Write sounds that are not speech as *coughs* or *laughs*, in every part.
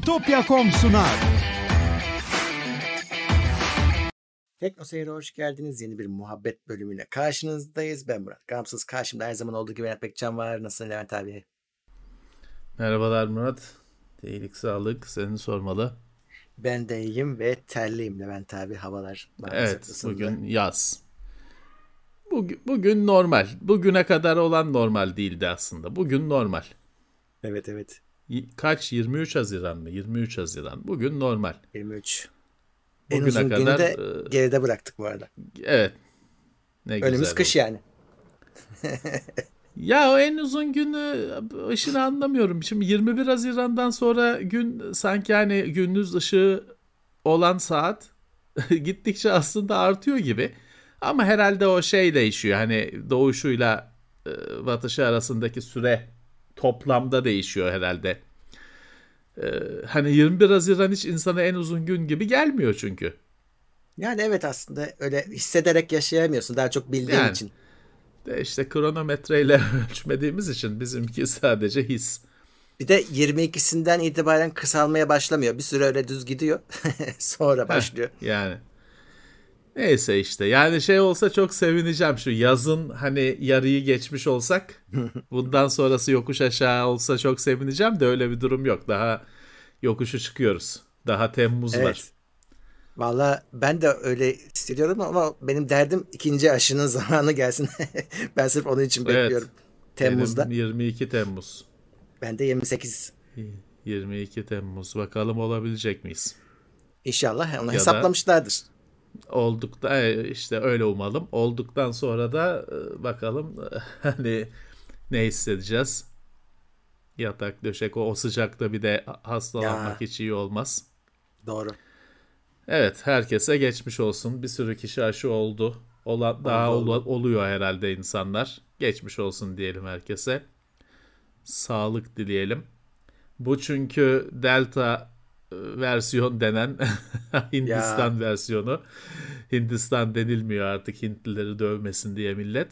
Bitopya.com sunar. Tekno Seyir'e hoş geldiniz. Yeni bir muhabbet bölümüyle karşınızdayız. Ben Murat Gamsız. Karşımda her zaman olduğu gibi Levent Bekcan var. Nasılsın Levent abi? Merhabalar Murat. Değilik sağlık. Seni sormalı. Ben de iyiyim ve terliyim Levent abi. Havalar Evet ısındı. bugün yaz. Bugün, bugün normal. Bugüne kadar olan normal değildi aslında. Bugün normal. Evet evet. Kaç? 23 Haziran mı? 23 Haziran. Bugün normal. 23. en Bugüne uzun günü kadar, de e, geride bıraktık bu arada. Evet. Ne Önümüz güzel kış oldu. yani. Ya o en uzun günü ışını anlamıyorum. Şimdi 21 Haziran'dan sonra gün sanki hani gündüz ışığı olan saat *laughs* gittikçe aslında artıyor gibi. Ama herhalde o şey değişiyor. Hani doğuşuyla e, batışı arasındaki süre toplamda değişiyor herhalde. E, hani 21 Haziran hiç insana en uzun gün gibi gelmiyor çünkü. Yani evet aslında öyle hissederek yaşayamıyorsun. Daha çok bildiğin Yani. için. De işte kronometreyle *laughs* ölçmediğimiz için bizimki sadece his. Bir de 22'sinden itibaren kısalmaya başlamıyor. Bir süre öyle düz gidiyor. *laughs* Sonra başlıyor. Yani neyse işte yani şey olsa çok sevineceğim şu yazın hani yarıyı geçmiş olsak *laughs* bundan sonrası yokuş aşağı olsa çok sevineceğim de öyle bir durum yok. Daha yokuşu çıkıyoruz. Daha Temmuz var. Evet. Valla ben de öyle hissediyorum ama benim derdim ikinci aşının *laughs* zamanı gelsin. *laughs* ben sırf onun için Evet. bekliyorum. Temmuz'da. Benim 22 Temmuz. Ben de 28. 22 Temmuz. Bakalım olabilecek miyiz? İnşallah onu da- hesaplamışlardır. Da e, işte öyle umalım. Olduktan sonra da e, bakalım *laughs* hani ne hissedeceğiz. Yatak döşek o, o sıcakta bir de hastalanmak Ya. hiç iyi olmaz. Doğru. Evet herkese geçmiş olsun. Bir sürü kişi aşı oldu. Olan, daha oldu. olu- oluyor herhalde insanlar. Geçmiş olsun diyelim herkese. Sağlık dileyelim. Bu çünkü Delta e, versiyon denen *laughs* Hindistan versiyonu. Hindistan denilmiyor artık Hintlileri dövmesin diye millet.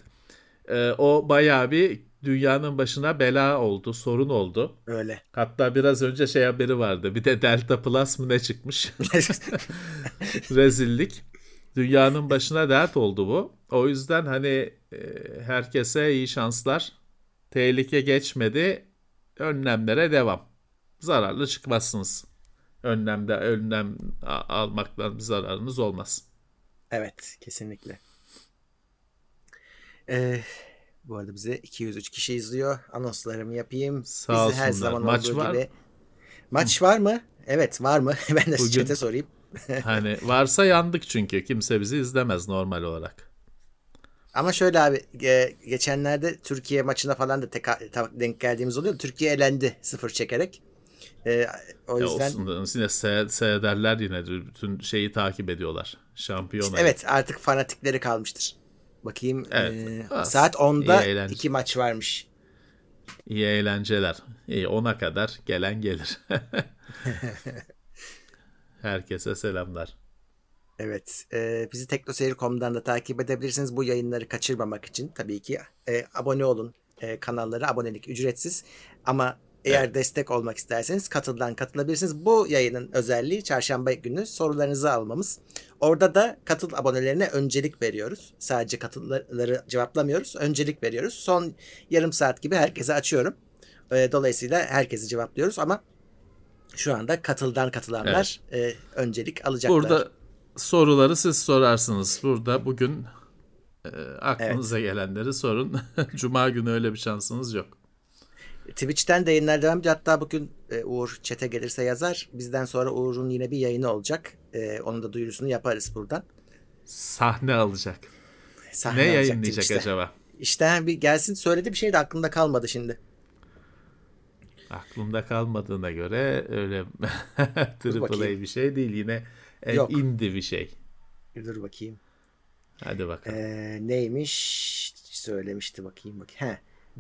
E, o bayağı bir dünyanın başına bela oldu, sorun oldu. Öyle. Hatta biraz önce şey haberi vardı. Bir de Delta Plus mı ne çıkmış? *laughs* Rezillik. Dünyanın başına dert oldu bu. O yüzden hani e, herkese iyi şanslar. Tehlike geçmedi. Önlemlere devam. Zararlı çıkmazsınız. Önlemde önlem almaktan bir zararınız olmaz. evet kesinlikle. Ee, bu arada bize 203 kişi izliyor. Anonslarımı yapayım. Sağ Bizi her zaman Maç olduğu var gibi. Maç var mı? Evet var mı? *laughs* ben de Bugün- chat'e sorayım. *laughs* Hani varsa yandık çünkü kimse bizi izlemez normal olarak. Ama şöyle abi geçenlerde Türkiye maçına falan da ta- denk geldiğimiz oluyor. Türkiye elendi sıfır çekerek. E, o Ya yüzden olsun yine se- seyrederler yine bütün şeyi takip ediyorlar. Şampiyona. işte evet artık fanatikleri kalmıştır. Bakayım Evet. e, saat 10'da iyi eğlence. iki maç varmış. İyi eğlenceler. İyi ona kadar gelen gelir. *laughs* Herkese selamlar. Evet. e, bizi teknoseyir.com'dan da takip edebilirsiniz. Bu yayınları kaçırmamak için tabii ki e, abone olun. E, kanallara abonelik ücretsiz. Ama eğer destek olmak isterseniz katıldan katılabilirsiniz. Bu yayının özelliği çarşamba günü sorularınızı almamız. Orada da katıl abonelerine öncelik veriyoruz. Sadece katılları cevaplamıyoruz. Öncelik veriyoruz. Son yarım saat gibi herkese açıyorum. E, dolayısıyla herkesi cevaplıyoruz ama şu anda katıldan katılanlar e, öncelik alacaklar. Burada soruları siz sorarsınız. Burada bugün e, aklınıza gelenleri sorun. *laughs* Cuma günü öyle bir şansınız yok. Twitch'ten de yayınlar devam ediyor. Hatta bugün e, Uğur çete gelirse yazar. Bizden sonra Uğur'un yine bir yayını olacak. E, onun da duyurusunu yaparız buradan. Sahne alacak. Sahne ne alacak yayınlayacak Twitch'te. acaba? İşte bir gelsin söyledi bir şey de aklımda kalmadı şimdi. Aklımda kalmadığına göre öyle *laughs* triple bir şey değil. Yine en Yok. indie bir şey. Dur bakayım. Hadi bakalım. E, neymiş? Söylemişti bakayım bakayım. He.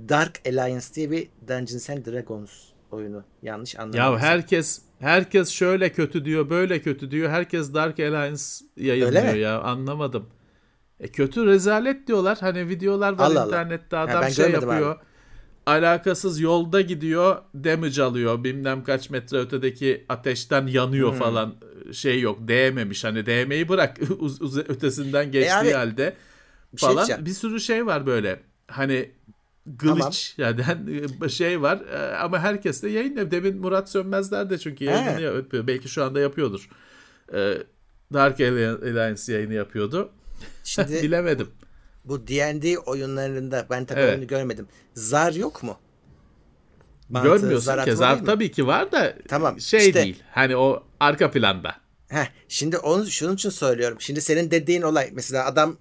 Dark Alliance diye bir Dungeons and Dragons oyunu. Yanlış anlamadım. Ya herkes herkes şöyle kötü diyor, böyle kötü diyor. Herkes Dark Alliance yayınlıyor ya. Anlamadım. E kötü rezalet diyorlar. Hani videolar var Allah Allah. internette Ha, adam ben şey yapıyor. alakasız yolda gidiyor damage alıyor bilmem kaç metre ötedeki ateşten yanıyor hmm. falan şey yok değmemiş hani değmeyi bırak *laughs* ötesinden geçtiği e abi, halde şey falan şey bir sürü şey var böyle hani glitch tamam. yani şey var e, ama herkes de yayınlıyor. Demin Murat Sönmezler de çünkü yayını yapıyor. Belki şu anda yapıyordur. E, Dark Alliance yayını yapıyordu. Şimdi *laughs* bilemedim. Bu D&D oyunlarında ben tabii evet. oyunu görmedim. Zar yok mu? Mantı, Görmüyorsun zar ki zar tabii ki var da tamam, şey işte, değil. Hani o arka planda. Heh, şimdi onu şunun için söylüyorum. Şimdi senin dediğin olay mesela adam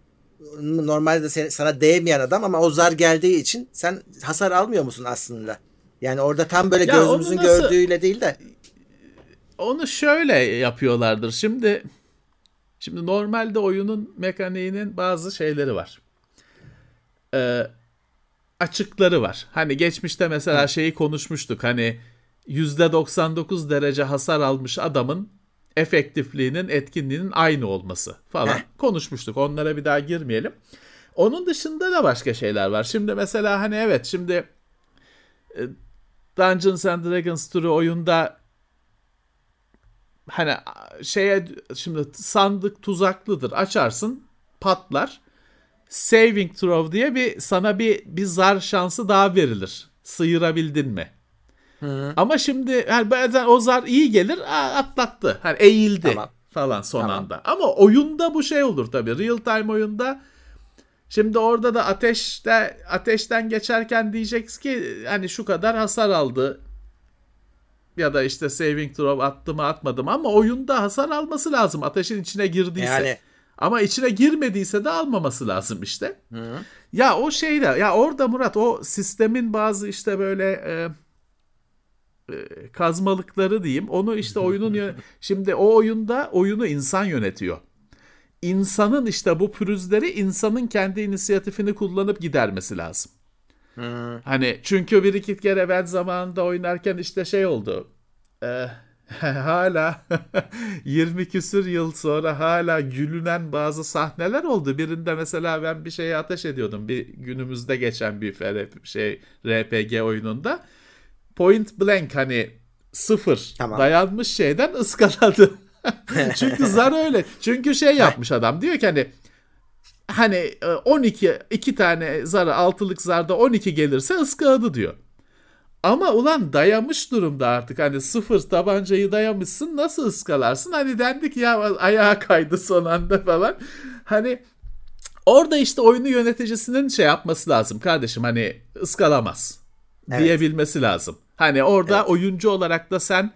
normalde sana değmeyen adam ama o zar geldiği için sen hasar almıyor musun aslında? Yani orada tam böyle ya gözümüzün nasıl, gördüğüyle değil de onu şöyle yapıyorlardır. Şimdi şimdi normalde oyunun mekaniğinin bazı şeyleri var. Ee, açıkları var. Hani geçmişte mesela Hı. şeyi konuşmuştuk. Hani %99 derece hasar almış adamın efektifliğinin, etkinliğinin aynı olması falan Heh. konuşmuştuk. Onlara bir daha girmeyelim. Onun dışında da başka şeyler var. Şimdi mesela hani evet şimdi e, Dungeons and Dragons türü oyunda hani şeye şimdi sandık tuzaklıdır. Açarsın, patlar. Saving throw diye bir sana bir bir zar şansı daha verilir. Sıyırabildin mi? Hı. Ama şimdi yani bazen o zar iyi gelir atlattı. Hani eğildi tamam. falan son tamam. anda. Ama oyunda bu şey olur tabii. Real time oyunda şimdi orada da ateşte ateşten geçerken diyeceksin ki hani şu kadar hasar aldı. Ya da işte saving throw attı mı atmadı mı ama oyunda hasar alması lazım ateşin içine girdiyse. Yani ama içine girmediyse de almaması lazım işte. Hı. Ya o şeyde ya orada Murat o sistemin bazı işte böyle e, kazmalıkları diyeyim. Onu işte *laughs* oyunun şimdi o oyunda oyunu insan yönetiyor. İnsanın işte bu pürüzleri insanın kendi inisiyatifini kullanıp gidermesi lazım. Hmm. Hani çünkü bir iki kere ben zamanında oynarken işte şey oldu. E, *laughs* hala *laughs* 20 küsür yıl sonra hala gülünen bazı sahneler oldu. Birinde mesela ben bir şeye ateş ediyordum. Bir günümüzde geçen bir şey RPG oyununda point blank hani sıfır tamam. dayanmış şeyden ıskaladı. *laughs* Çünkü zar öyle. Çünkü şey yapmış adam diyor ki hani hani 12 e, iki tane zarı altılık zarda 12 gelirse ıskaladı diyor. Ama ulan dayamış durumda artık hani sıfır tabancayı dayamışsın nasıl ıskalarsın? Hani dendik ya ayağa kaydı son anda falan. Hani orada işte oyunu yöneticisinin şey yapması lazım kardeşim hani ıskalamaz evet. diyebilmesi lazım. Hani orada evet. oyuncu olarak da sen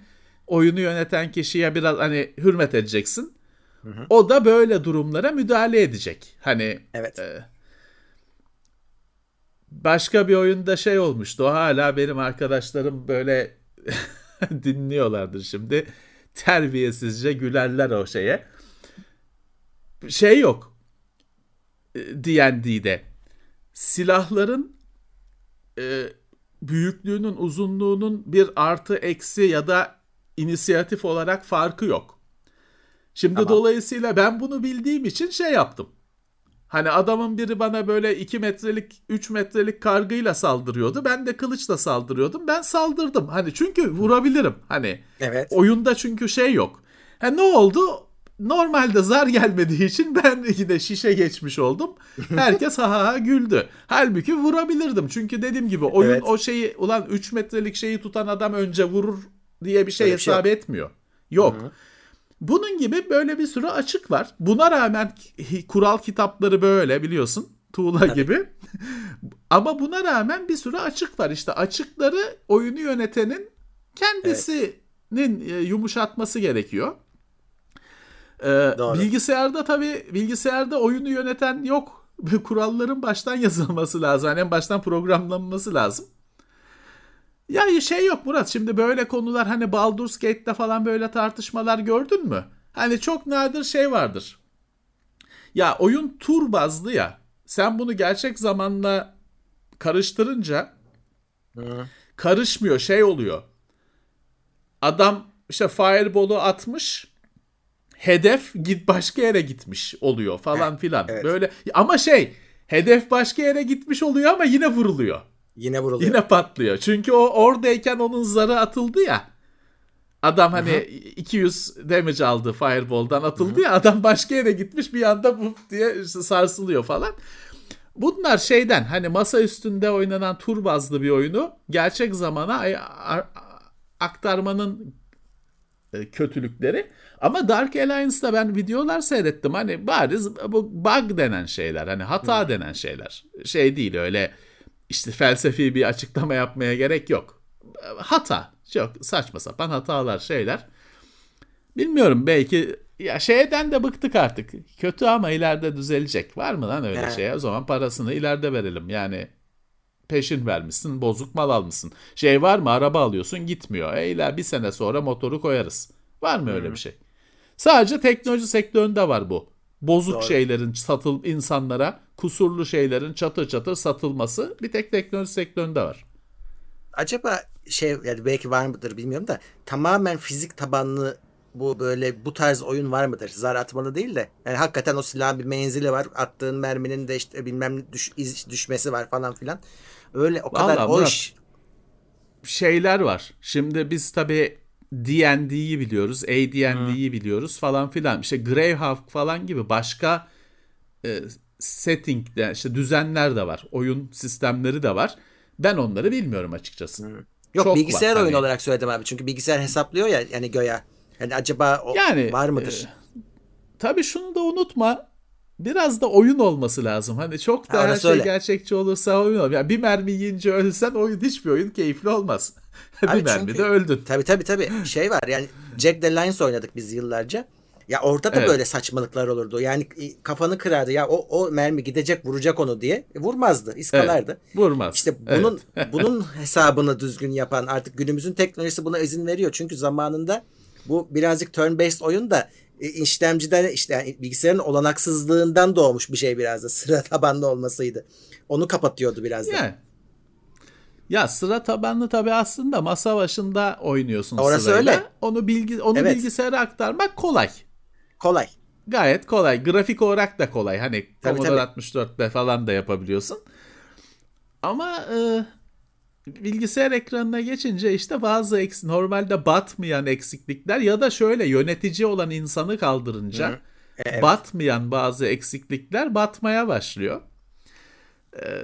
oyunu yöneten kişiye biraz hani hürmet edeceksin. Hı hı. O da böyle durumlara müdahale edecek. Hani evet. E, başka bir oyunda şey olmuştu. O hala benim arkadaşlarım böyle *laughs* dinliyorlardır şimdi. Terbiyesizce gülerler o şeye. Şey yok. D&D'de. Silahların e, büyüklüğünün, uzunluğunun bir artı eksi ya da inisiyatif olarak farkı yok. Şimdi tamam. dolayısıyla ben bunu bildiğim için şey yaptım. Hani adamın biri bana böyle 2 metrelik 3 metrelik kargıyla saldırıyordu. Ben de kılıçla saldırıyordum. Ben saldırdım. Hani çünkü vurabilirim. Hani evet. oyunda çünkü şey yok. Ha ne oldu? Normalde zar gelmediği için ben yine şişe geçmiş oldum. Herkes ha ha güldü. Halbuki vurabilirdim. Çünkü dediğim gibi oyun evet. o şeyi ulan 3 metrelik şeyi tutan adam önce vurur diye bir şey Öyle hesap şey etmiyor. Yok. Hı-hı. Bunun gibi böyle bir sürü açık var. Buna rağmen kural kitapları böyle biliyorsun. Tuğla gibi. *laughs* Ama buna rağmen bir sürü açık var. İşte açıkları oyunu yönetenin kendisinin evet. yumuşatması gerekiyor. Ee, bilgisayarda tabii bilgisayarda oyunu yöneten yok. *laughs* Kuralların baştan yazılması lazım. Yani en baştan programlanması lazım. Ya şey yok Murat şimdi böyle konular hani Baldur's Gate'de falan böyle tartışmalar gördün mü? Hani çok nadir şey vardır. Ya oyun tur bazlı ya. Sen bunu gerçek zamanla karıştırınca Hı. karışmıyor şey oluyor. Adam işte fireball'u atmış hedef git başka yere gitmiş oluyor falan filan. Evet. Böyle ama şey hedef başka yere gitmiş oluyor ama yine vuruluyor. Yine vuruluyor. Yine patlıyor. Çünkü o oradayken onun zarı atıldı ya. Adam hani Hı-hı. 200 damage aldı Fireball'dan atıldı Hı-hı. ya adam başka yere gitmiş bir anda bu diye sarsılıyor falan. Bunlar şeyden hani masa üstünde oynanan tur bazlı bir oyunu gerçek zamana aktarmanın kötülükleri. Ama Dark Alliance'da ben videolar seyrettim. Hani bariz bu bug denen şeyler. Hani hata hmm. denen şeyler. Şey değil öyle işte felsefi bir açıklama yapmaya gerek yok. Hata. Çok saçma sapan hatalar şeyler. Bilmiyorum belki ya şeyden de bıktık artık. Kötü ama ileride düzelecek. Var mı lan öyle şey? O zaman parasını ileride verelim. Yani peşin vermişsin, bozuk mal almışsın. Şey var mı? Araba alıyorsun, gitmiyor. E iler bir sene sonra motoru koyarız. Var mı öyle bir şey? Sadece teknoloji sektöründe var bu. Bozuk Doğru. şeylerin satıl insanlara, kusurlu şeylerin çatır çatır satılması bir tek teknoloji sektöründe var. Acaba şey yani belki var mıdır bilmiyorum da tamamen fizik tabanlı bu böyle bu tarz oyun var mıdır? Zar atmalı değil de. Yani hakikaten o silahın bir menzili var. Attığın merminin de işte bilmem düş, iz, düşmesi var falan filan. Öyle o kadar Vallahi o iş. Şeyler var. Şimdi biz tabii D&D'yi biliyoruz. AD&D'yi hmm. biliyoruz falan filan. İşte Greyhawk falan gibi başka e, setting'de işte düzenler de var. Oyun sistemleri de var. Ben onları bilmiyorum açıkçası. Hmm. Yok Çok bilgisayar var, oyunu hani... olarak söyledim abi. Çünkü bilgisayar hesaplıyor ya yani göya. Yani acaba o yani, var mıdır? E, tabii şunu da unutma. Biraz da oyun olması lazım. Hani çok da ha, her şey öyle. gerçekçi olursa oyun olur. Yani bir mermi yiyince ölsen oyun hiçbir oyun keyifli olmaz. *laughs* bir mermi de öldün. Tabii tabii tabii. Şey var yani Jack the Lions oynadık biz yıllarca. Ya orada da evet. böyle saçmalıklar olurdu. Yani kafanı kırardı ya o o mermi gidecek vuracak onu diye. E, vurmazdı, iskalardı. Evet, vurmaz. İşte bunun evet. *laughs* bunun hesabını düzgün yapan artık günümüzün teknolojisi buna izin veriyor. Çünkü zamanında bu birazcık turn based oyun da işlemciden işte yani bilgisayarın olanaksızlığından doğmuş bir şey biraz da *laughs* sıra tabanlı olmasıydı. Onu kapatıyordu biraz da. Yani. Ya sıra tabanlı tabii aslında masa başında oynuyorsun Orası sırayla. öyle. Onu bilgi onu evet. bilgisayara aktarmak kolay. Kolay. Gayet kolay. Grafik olarak da kolay. Hani tabii, Commodore tabii. 64'te falan da yapabiliyorsun. Ama e, bilgisayar ekranına geçince işte bazı eks normalde batmayan eksiklikler ya da şöyle yönetici olan insanı kaldırınca evet. batmayan bazı eksiklikler batmaya başlıyor. Ee,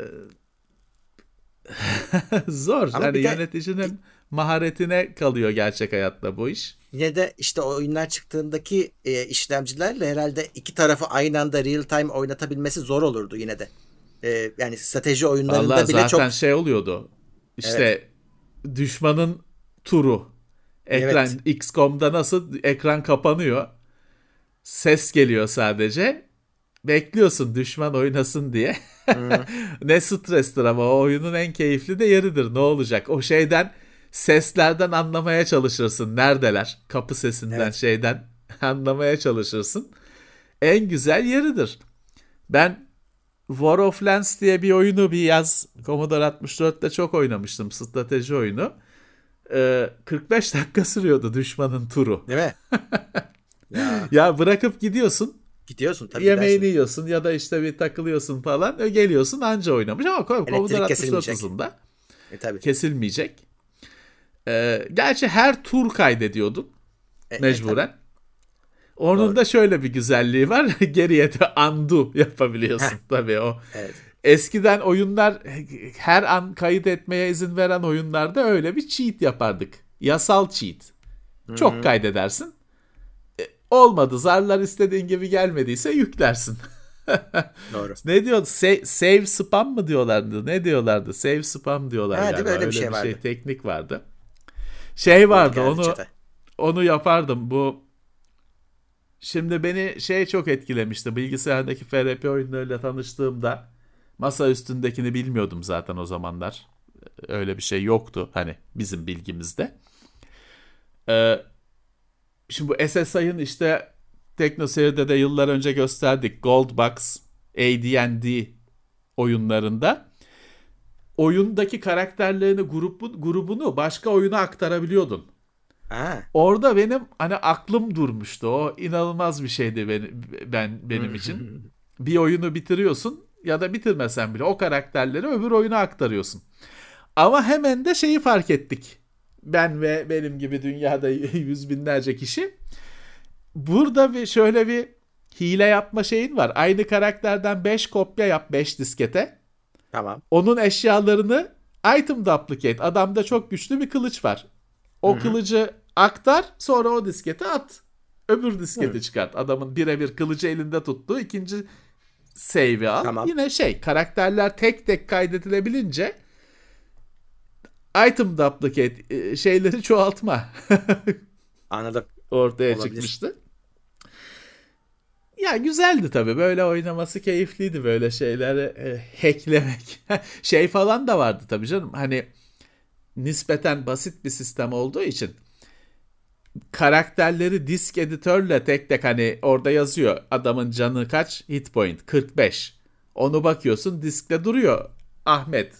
*laughs* zor. Ama yani yöneticinin maharetine kalıyor gerçek hayatta bu iş. Yine de işte oyunlar çıktığındaki e, işlemcilerle herhalde iki tarafı aynı anda real time oynatabilmesi zor olurdu yine de. E, yani strateji oyunlarında Vallahi bile zaten çok... şey oluyordu. İşte evet. düşmanın turu. Ekran evet. XCOM'da nasıl ekran kapanıyor. Ses geliyor sadece. Bekliyorsun düşman oynasın diye. *laughs* ne strestir ama o oyunun en keyifli de yeridir. Ne olacak? O şeyden seslerden anlamaya çalışırsın. Neredeler? Kapı sesinden evet. şeyden *laughs* anlamaya çalışırsın. En güzel yeridir. Ben War of Lands diye bir oyunu bir yaz Commodore 64'te çok oynamıştım. Strateji oyunu. Ee, 45 dakika sürüyordu düşmanın turu. Değil mi? *laughs* ya. ya bırakıp gidiyorsun. Gidiyorsun tabii. Yemeğini dersin. yiyorsun ya da işte bir takılıyorsun falan. E, geliyorsun anca oynamış ama Commodore 64 hızında. E, tabii. Kesilmeyecek. Ee, gerçi her tur kaydediyordun. E, mecburen. E, onun Doğru. da şöyle bir güzelliği var. *laughs* Geriye de undo yapabiliyorsun tabii o. Evet. Eskiden oyunlar her an kayıt etmeye izin veren oyunlarda öyle bir cheat yapardık. Yasal cheat. Çok Hı-hı. kaydedersin. E, olmadı. Zarlar istediğin gibi gelmediyse yüklersin. *laughs* Doğru. ne diyor? Save, save spam mı diyorlardı? Ne diyorlardı? Save spam diyorlar. Ha, Öyle, öyle bir şey bir vardı. Şey, teknik vardı. Şey vardı onu onu yapardım. Bu Şimdi beni şey çok etkilemişti. Bilgisayardaki FRP oyunlarıyla tanıştığımda masa üstündekini bilmiyordum zaten o zamanlar. Öyle bir şey yoktu hani bizim bilgimizde. Ee, şimdi bu SSI'ın işte TeknoSeyir'de de yıllar önce gösterdik. Gold Box, AD&D oyunlarında oyundaki karakterlerini grubu, grubunu başka oyuna aktarabiliyordun. Ha. Orada benim hani aklım durmuştu. O inanılmaz bir şeydi benim, ben benim için. *laughs* bir oyunu bitiriyorsun ya da bitirmesen bile o karakterleri öbür oyuna aktarıyorsun. Ama hemen de şeyi fark ettik. Ben ve benim gibi dünyada *laughs* yüz binlerce kişi. Burada bir şöyle bir hile yapma şeyin var. Aynı karakterden 5 kopya yap 5 diskete. Tamam. Onun eşyalarını item duplicate. Adamda çok güçlü bir kılıç var. O Hı-hı. kılıcı aktar sonra o diskete at. Öbür disketi Hı. çıkart. Adamın birebir kılıcı elinde tuttuğu ikinci save'i al. Tamam. Yine şey karakterler tek tek kaydedilebilince item duplicate e, şeyleri çoğaltma. *laughs* Anladım. Ortaya Olabilir. çıkmıştı. Ya güzeldi tabii. Böyle oynaması keyifliydi böyle şeyleri e, hacklemek. *laughs* şey falan da vardı tabii canım. Hani nispeten basit bir sistem olduğu için karakterleri disk editörle tek tek hani orada yazıyor adamın canı kaç hit point 45 onu bakıyorsun diskte duruyor Ahmet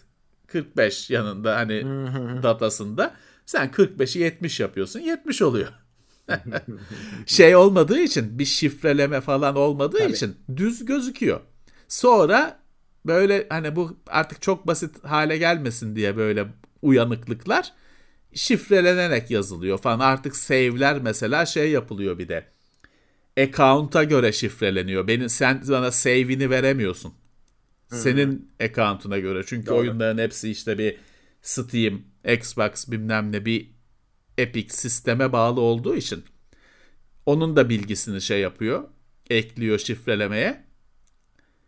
45 yanında hani datasında sen 45'i 70 yapıyorsun 70 oluyor. *laughs* şey olmadığı için bir şifreleme falan olmadığı Tabii. için düz gözüküyor. Sonra böyle hani bu artık çok basit hale gelmesin diye böyle uyanıklıklar şifrelenerek yazılıyor falan. Artık save'ler mesela şey yapılıyor bir de. Account'a göre şifreleniyor. Benim sen bana save'ini veremiyorsun. Senin hı account'una göre. Çünkü Doğru. oyunların hepsi işte bir Steam, Xbox bilmem ne bir Epic sisteme bağlı olduğu için onun da bilgisini şey yapıyor. Ekliyor şifrelemeye.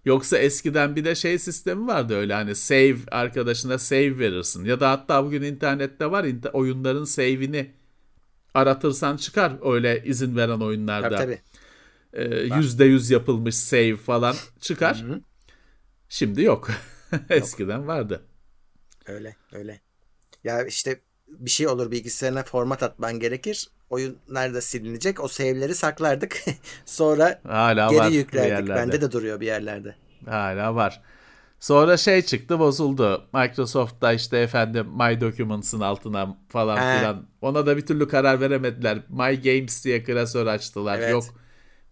Yoksa eskiden bir de şey sistemi vardı öyle hani save arkadaşına save verirsin. Ya da hatta bugün internette var oyunların save'ini aratırsan çıkar öyle izin veren oyunlarda. Tabii tabii. Yüzde yüz yapılmış save falan çıkar. Şimdi *laughs* yok. Eskiden vardı. Öyle öyle. Ya işte bir şey olur bilgisayarına format atman gerekir. Oyun nerede silinecek? O save'leri saklardık. *laughs* Sonra Hala geri var yüklerdik. Bende de duruyor bir yerlerde. Hala var. Sonra şey çıktı bozuldu. Microsoft'ta işte efendim My Documents'ın altına falan He. filan. Ona da bir türlü karar veremediler. My Games diye klasör açtılar. Evet. Yok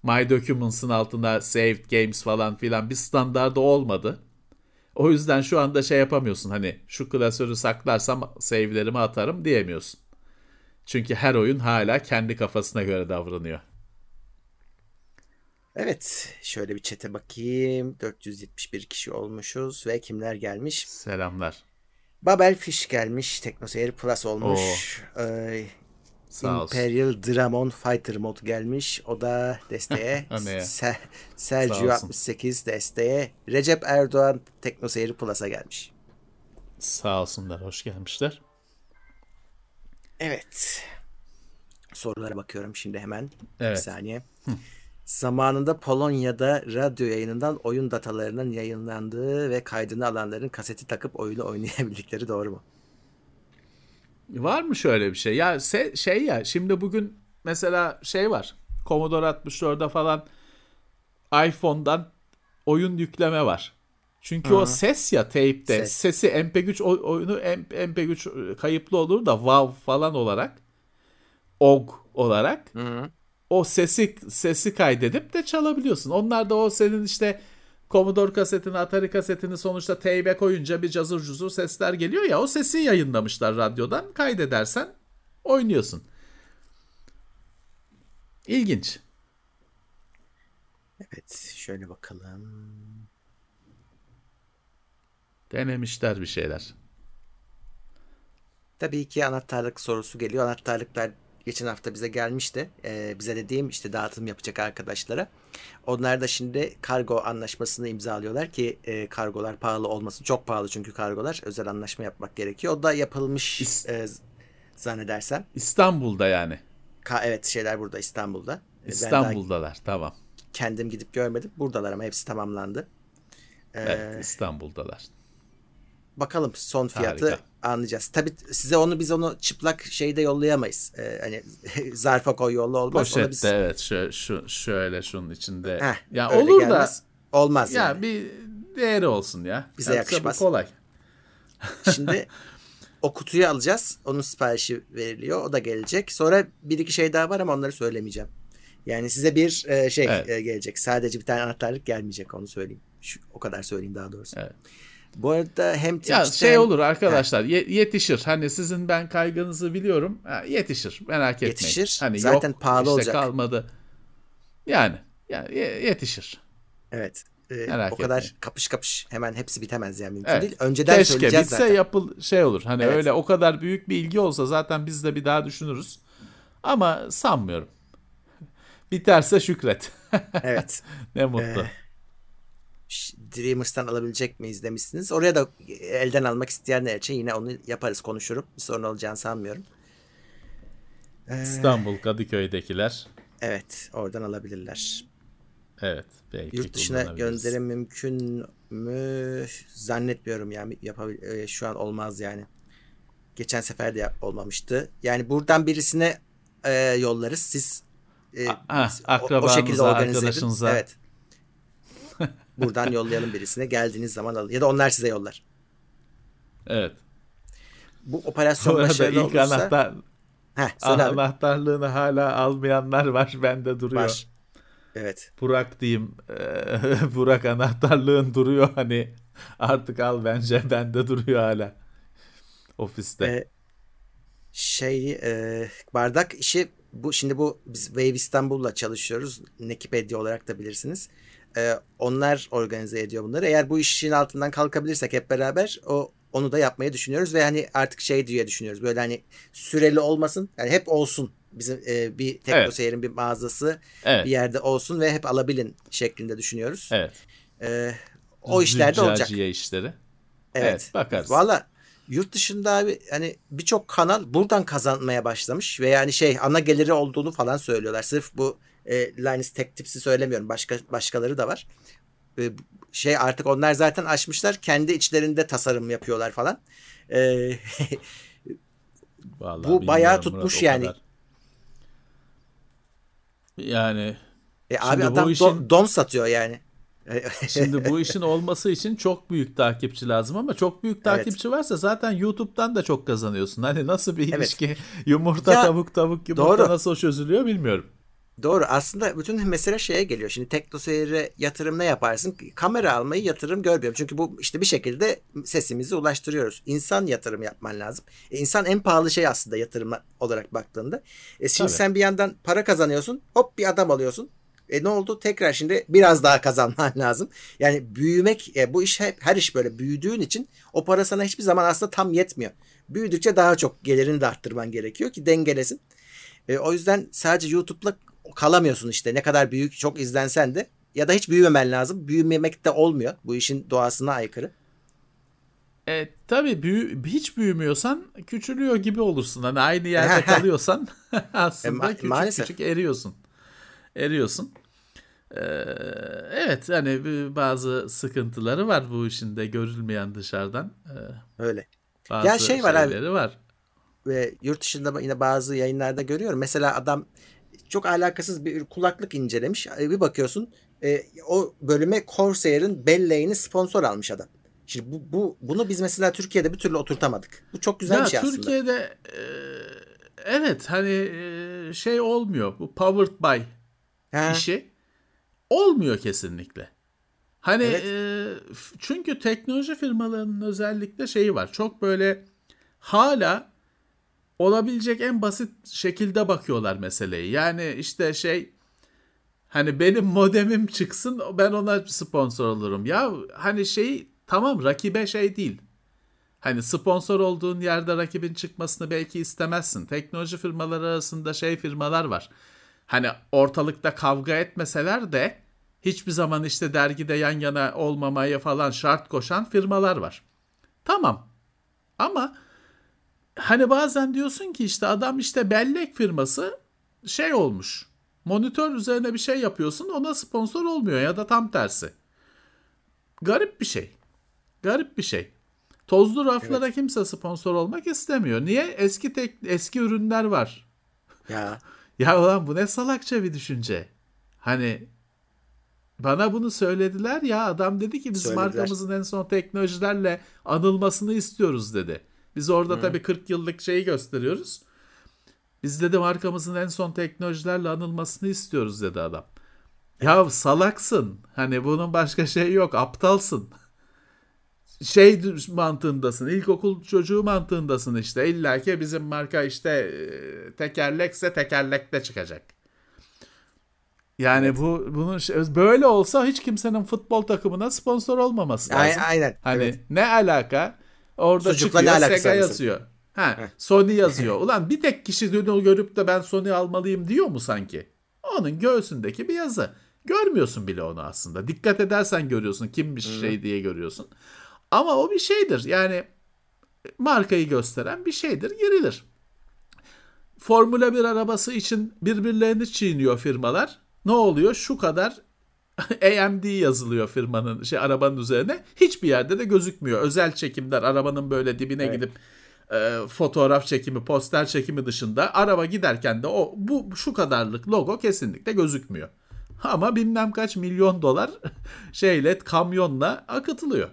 My Documents'ın altına Saved Games falan filan bir standardı olmadı. O yüzden şu anda şey yapamıyorsun hani şu klasörü saklarsam save'lerimi atarım diyemiyorsun. Çünkü her oyun hala kendi kafasına göre davranıyor. Evet şöyle bir çete bakayım. 471 kişi olmuşuz ve kimler gelmiş? Selamlar. Babel Fish gelmiş. TeknoSeyir Plus olmuş. Ee, Sağ Imperial olsun. Dramon Fighter mod gelmiş. O da desteğe. *laughs* Se- Sergio 68 desteğe. Recep Erdoğan TeknoSeyir Plus'a gelmiş. Sağ olsunlar. Hoş gelmişler. Evet. Sorulara bakıyorum şimdi hemen. Evet. Bir saniye. Zamanında Polonya'da radyo yayınından oyun datalarının yayınlandığı ve kaydını alanların kaseti takıp oyunu oynayabildikleri doğru mu? Var mı şöyle bir şey? Ya se- şey ya şimdi bugün mesela şey var. Commodore 64'da falan iPhone'dan oyun yükleme var. Çünkü Hı-hı. o ses ya teypte ses. sesi MP3 oyunu MP3 kayıplı olur da WAV falan olarak OG olarak Hı-hı. o sesi sesi kaydedip de çalabiliyorsun. Onlar da o senin işte Commodore kasetini, Atari kasetini sonuçta teybe koyunca bir cazır cuzur sesler geliyor ya o sesi yayınlamışlar radyodan. Kaydedersen oynuyorsun. İlginç. Evet şöyle bakalım. Denemişler bir şeyler. Tabii ki anahtarlık sorusu geliyor. Anahtarlıklar geçen hafta bize gelmişti. Ee, bize dediğim işte dağıtım yapacak arkadaşlara. Onlar da şimdi kargo anlaşmasını imzalıyorlar ki e, kargolar pahalı olmasın. Çok pahalı çünkü kargolar. Özel anlaşma yapmak gerekiyor. O da yapılmış İst- e, zannedersem. İstanbul'da yani. Ka- evet şeyler burada İstanbul'da. İstanbul'dalar tamam. Kendim gidip görmedim. Buradalar ama hepsi tamamlandı. Ee, evet İstanbul'dalar. Bakalım son fiyatı Harika. anlayacağız. Tabi size onu biz onu çıplak şeyde yollayamayız. Ee, hani *laughs* zarfa koy yolla olmaz. Poşette biz... evet şu, şu şöyle şunun içinde. Heh, ya olur gelmez. da olmaz ya yani. bir değeri olsun ya. Bize Yoksa yakışmaz. kolay. *laughs* Şimdi o kutuyu alacağız. Onun siparişi veriliyor. O da gelecek. Sonra bir iki şey daha var ama onları söylemeyeceğim. Yani size bir e, şey evet. e, gelecek. Sadece bir tane anahtarlık gelmeyecek onu söyleyeyim. Şu, o kadar söyleyeyim daha doğrusu. Evet. Bu arada hem Ya Twitch'te şey olur arkadaşlar ye- yetişir. Hani sizin ben kaygınızı biliyorum. Ha, yetişir. Merak etmeyin. Yetişir. Hani Zaten yok, pahalı işte olacak. kalmadı. Yani, yani ye- yetişir. Evet. Ee, Merak o kadar etmeyin. kapış kapış hemen hepsi bitemez yani mümkün Evet. değil. Önceden Keşke söyleyeceğiz bitse zaten. yapıl şey olur. Hani Evet. öyle o kadar büyük bir ilgi olsa zaten biz de bir daha düşünürüz. Ama sanmıyorum. *laughs* Biterse şükret. *laughs* Evet. ne mutlu. Ee, Dreamers'tan alabilecek miyiz demişsiniz. Oraya da elden almak isteyenler için yine onu yaparız konuşurum. Bir sorun olacağını sanmıyorum. Ee, İstanbul Kadıköy'dekiler. evet oradan alabilirler. Evet. Belki Yurt dışına gönderim mümkün mü? Zannetmiyorum yani yapabil e, şu an olmaz yani. Geçen sefer de olmamıştı. Yani buradan birisine e, yollarız. Siz e, A- ha, o- o, şekilde organize edin. Evet. Buradan yollayalım birisine. Geldiğiniz zaman alın. Ya da onlar size yollar. Evet. Bu Bu operasyon arada başarılı ilk olursa... anahtar, Heh, abi. anahtarlığını hala almayanlar var. *laughs* Bende duruyor. Var. Evet. Burak diyeyim. eee, *laughs* Burak anahtarlığın duruyor hani. Artık al bence. *laughs* Bende duruyor hala. Ofiste. Ee, şey e, bardak işi bu şimdi bu biz Wave İstanbul'la çalışıyoruz. Nekipedia olarak da bilirsiniz. Ee, onlar organize ediyor bunları. Eğer bu işin altından kalkabilirsek hep beraber o onu da yapmayı düşünüyoruz ve hani artık şey diye düşünüyoruz. Böyle hani süreli olmasın. Yani hep olsun. Bizim e, bir teknoseyrin bir mağazası evet. bir yerde olsun ve hep alabilin şeklinde düşünüyoruz. Evet. Ee, o işlerde olacak. İşleri. Evet. Evet, bakarız. Valla yurt dışında abi hani birçok kanal buradan kazanmaya başlamış ve yani şey ana geliri olduğunu falan söylüyorlar. Sırf bu e, Linus Tech Tips'i söylemiyorum. Başka başkaları da var. E, şey artık onlar zaten açmışlar. Kendi içlerinde tasarım yapıyorlar falan. E, *laughs* Vallahi Bu bayağı Murat, tutmuş o yani. kadar. Yani e, abi adam işin- don, don satıyor yani. *laughs* Şimdi bu işin olması için çok büyük takipçi lazım ama çok büyük takipçi varsa zaten YouTube'dan da çok kazanıyorsun. Hani nasıl bir Evet. ilişki yumurta Ya, tavuk tavuk yumurta doğru. nasıl çözülüyor bilmiyorum. Doğru. Aslında bütün mesele şeye geliyor. Şimdi teknoseyre yatırım ne yaparsın? Kamera almayı yatırım görmüyorum. Çünkü bu işte bir şekilde sesimizi ulaştırıyoruz. İnsan yatırım yapman lazım. E, insan en pahalı şey aslında yatırım olarak baktığında. E şimdi Tabii. sen bir yandan para kazanıyorsun. Hop bir adam alıyorsun. E ne oldu? Tekrar şimdi biraz daha kazanman *laughs* lazım. Yani büyümek, e, bu iş hep her iş böyle büyüdüğün için o para sana hiçbir zaman aslında tam yetmiyor. Büyüdükçe daha çok gelirini de arttırman gerekiyor ki dengelesin. E, o yüzden sadece YouTube'la kalamıyorsun işte. Ne kadar büyük çok izlensen de ya da hiç büyümemen lazım. Büyümemek de olmuyor. Bu işin doğasına aykırı. E, tabii büyü, hiç büyümüyorsan küçülüyor gibi olursun. Hani aynı yerde *laughs* kalıyorsan *laughs* aslında E, ma- küçük maalesef. küçük eriyorsun. Eriyorsun. Ee, evet hani bir- bazı sıkıntıları var bu işin de görülmeyen dışarıdan. Ee, Öyle. bazı Ya şey var abi. var. Ve yurt dışında yine bazı yayınlarda görüyorum. Mesela adam çok alakasız bir kulaklık incelemiş. E, Bir bakıyorsun e, o bölüme Corsair'ın belleğini sponsor almış adam. Şimdi bu, bu bunu biz mesela Türkiye'de bir türlü oturtamadık. Bu çok güzel ya bir şey aslında. Türkiye'de e, evet hani e, şey olmuyor. Bu powered by Ha, işi olmuyor kesinlikle. Hani Evet. e, çünkü teknoloji firmalarının özellikle şeyi var. Çok böyle hala olabilecek en basit şekilde bakıyorlar meseleyi. Yani işte şey hani benim modemim çıksın ben ona sponsor olurum. Ya hani şey tamam rakibe şey değil. Hani sponsor olduğun yerde rakibin çıkmasını belki istemezsin. Teknoloji firmaları arasında şey firmalar var. Hani ortalıkta kavga etmeseler de hiçbir zaman işte dergide yan yana olmamaya falan şart koşan firmalar var. Tamam. Ama hani bazen diyorsun ki işte adam işte bellek firması şey olmuş. Monitör üzerine bir şey yapıyorsun ona sponsor olmuyor ya da tam tersi. Garip bir şey. Garip bir şey. Tozlu raflara kimse sponsor olmak istemiyor. Niye? Eski tek eski ürünler var. ya *laughs* Ya ulan bu ne salakça bir düşünce. Hani bana bunu söylediler ya adam dedi ki biz Söylediler. markamızın en son teknolojilerle anılmasını istiyoruz dedi. Biz orada tabii 40 yıllık şeyi gösteriyoruz. Biz dedi markamızın en son teknolojilerle anılmasını istiyoruz dedi adam. Ya salaksın. Hani bunun başka şeyi yok. Aptalsın. şey mantığındasın. İlkokul çocuğu mantığındasın işte. İlla ki bizim marka işte e, tekerlekse tekerlekte çıkacak. Yani evet. bu bunun böyle olsa hiç kimsenin futbol takımına sponsor olmaması lazım. Aynen. Hani evet. ne alaka? Orada Sucukla çıkıyor ne Sega yazıyor. Ha, Sony yazıyor. *laughs* Ulan bir tek kişi onu görüp de ben Sony almalıyım diyor mu sanki? Onun göğsündeki bir yazı. Görmüyorsun bile onu aslında. Dikkat edersen görüyorsun. Kim bir şey diye görüyorsun. Ama o bir şeydir. Yani markayı gösteren bir şeydir. Girilir. Formula 1 arabası için birbirlerini çiğniyor firmalar. Ne oluyor? Şu kadar *laughs* AMD yazılıyor firmanın şey arabanın üzerine. Hiçbir yerde de gözükmüyor. Özel çekimler arabanın böyle dibine evet. gidip e, fotoğraf çekimi, poster çekimi dışında araba giderken de o bu şu kadarlık logo kesinlikle gözükmüyor. Ama bilmem kaç milyon dolar *laughs* şeyle kamyonla akıtılıyor.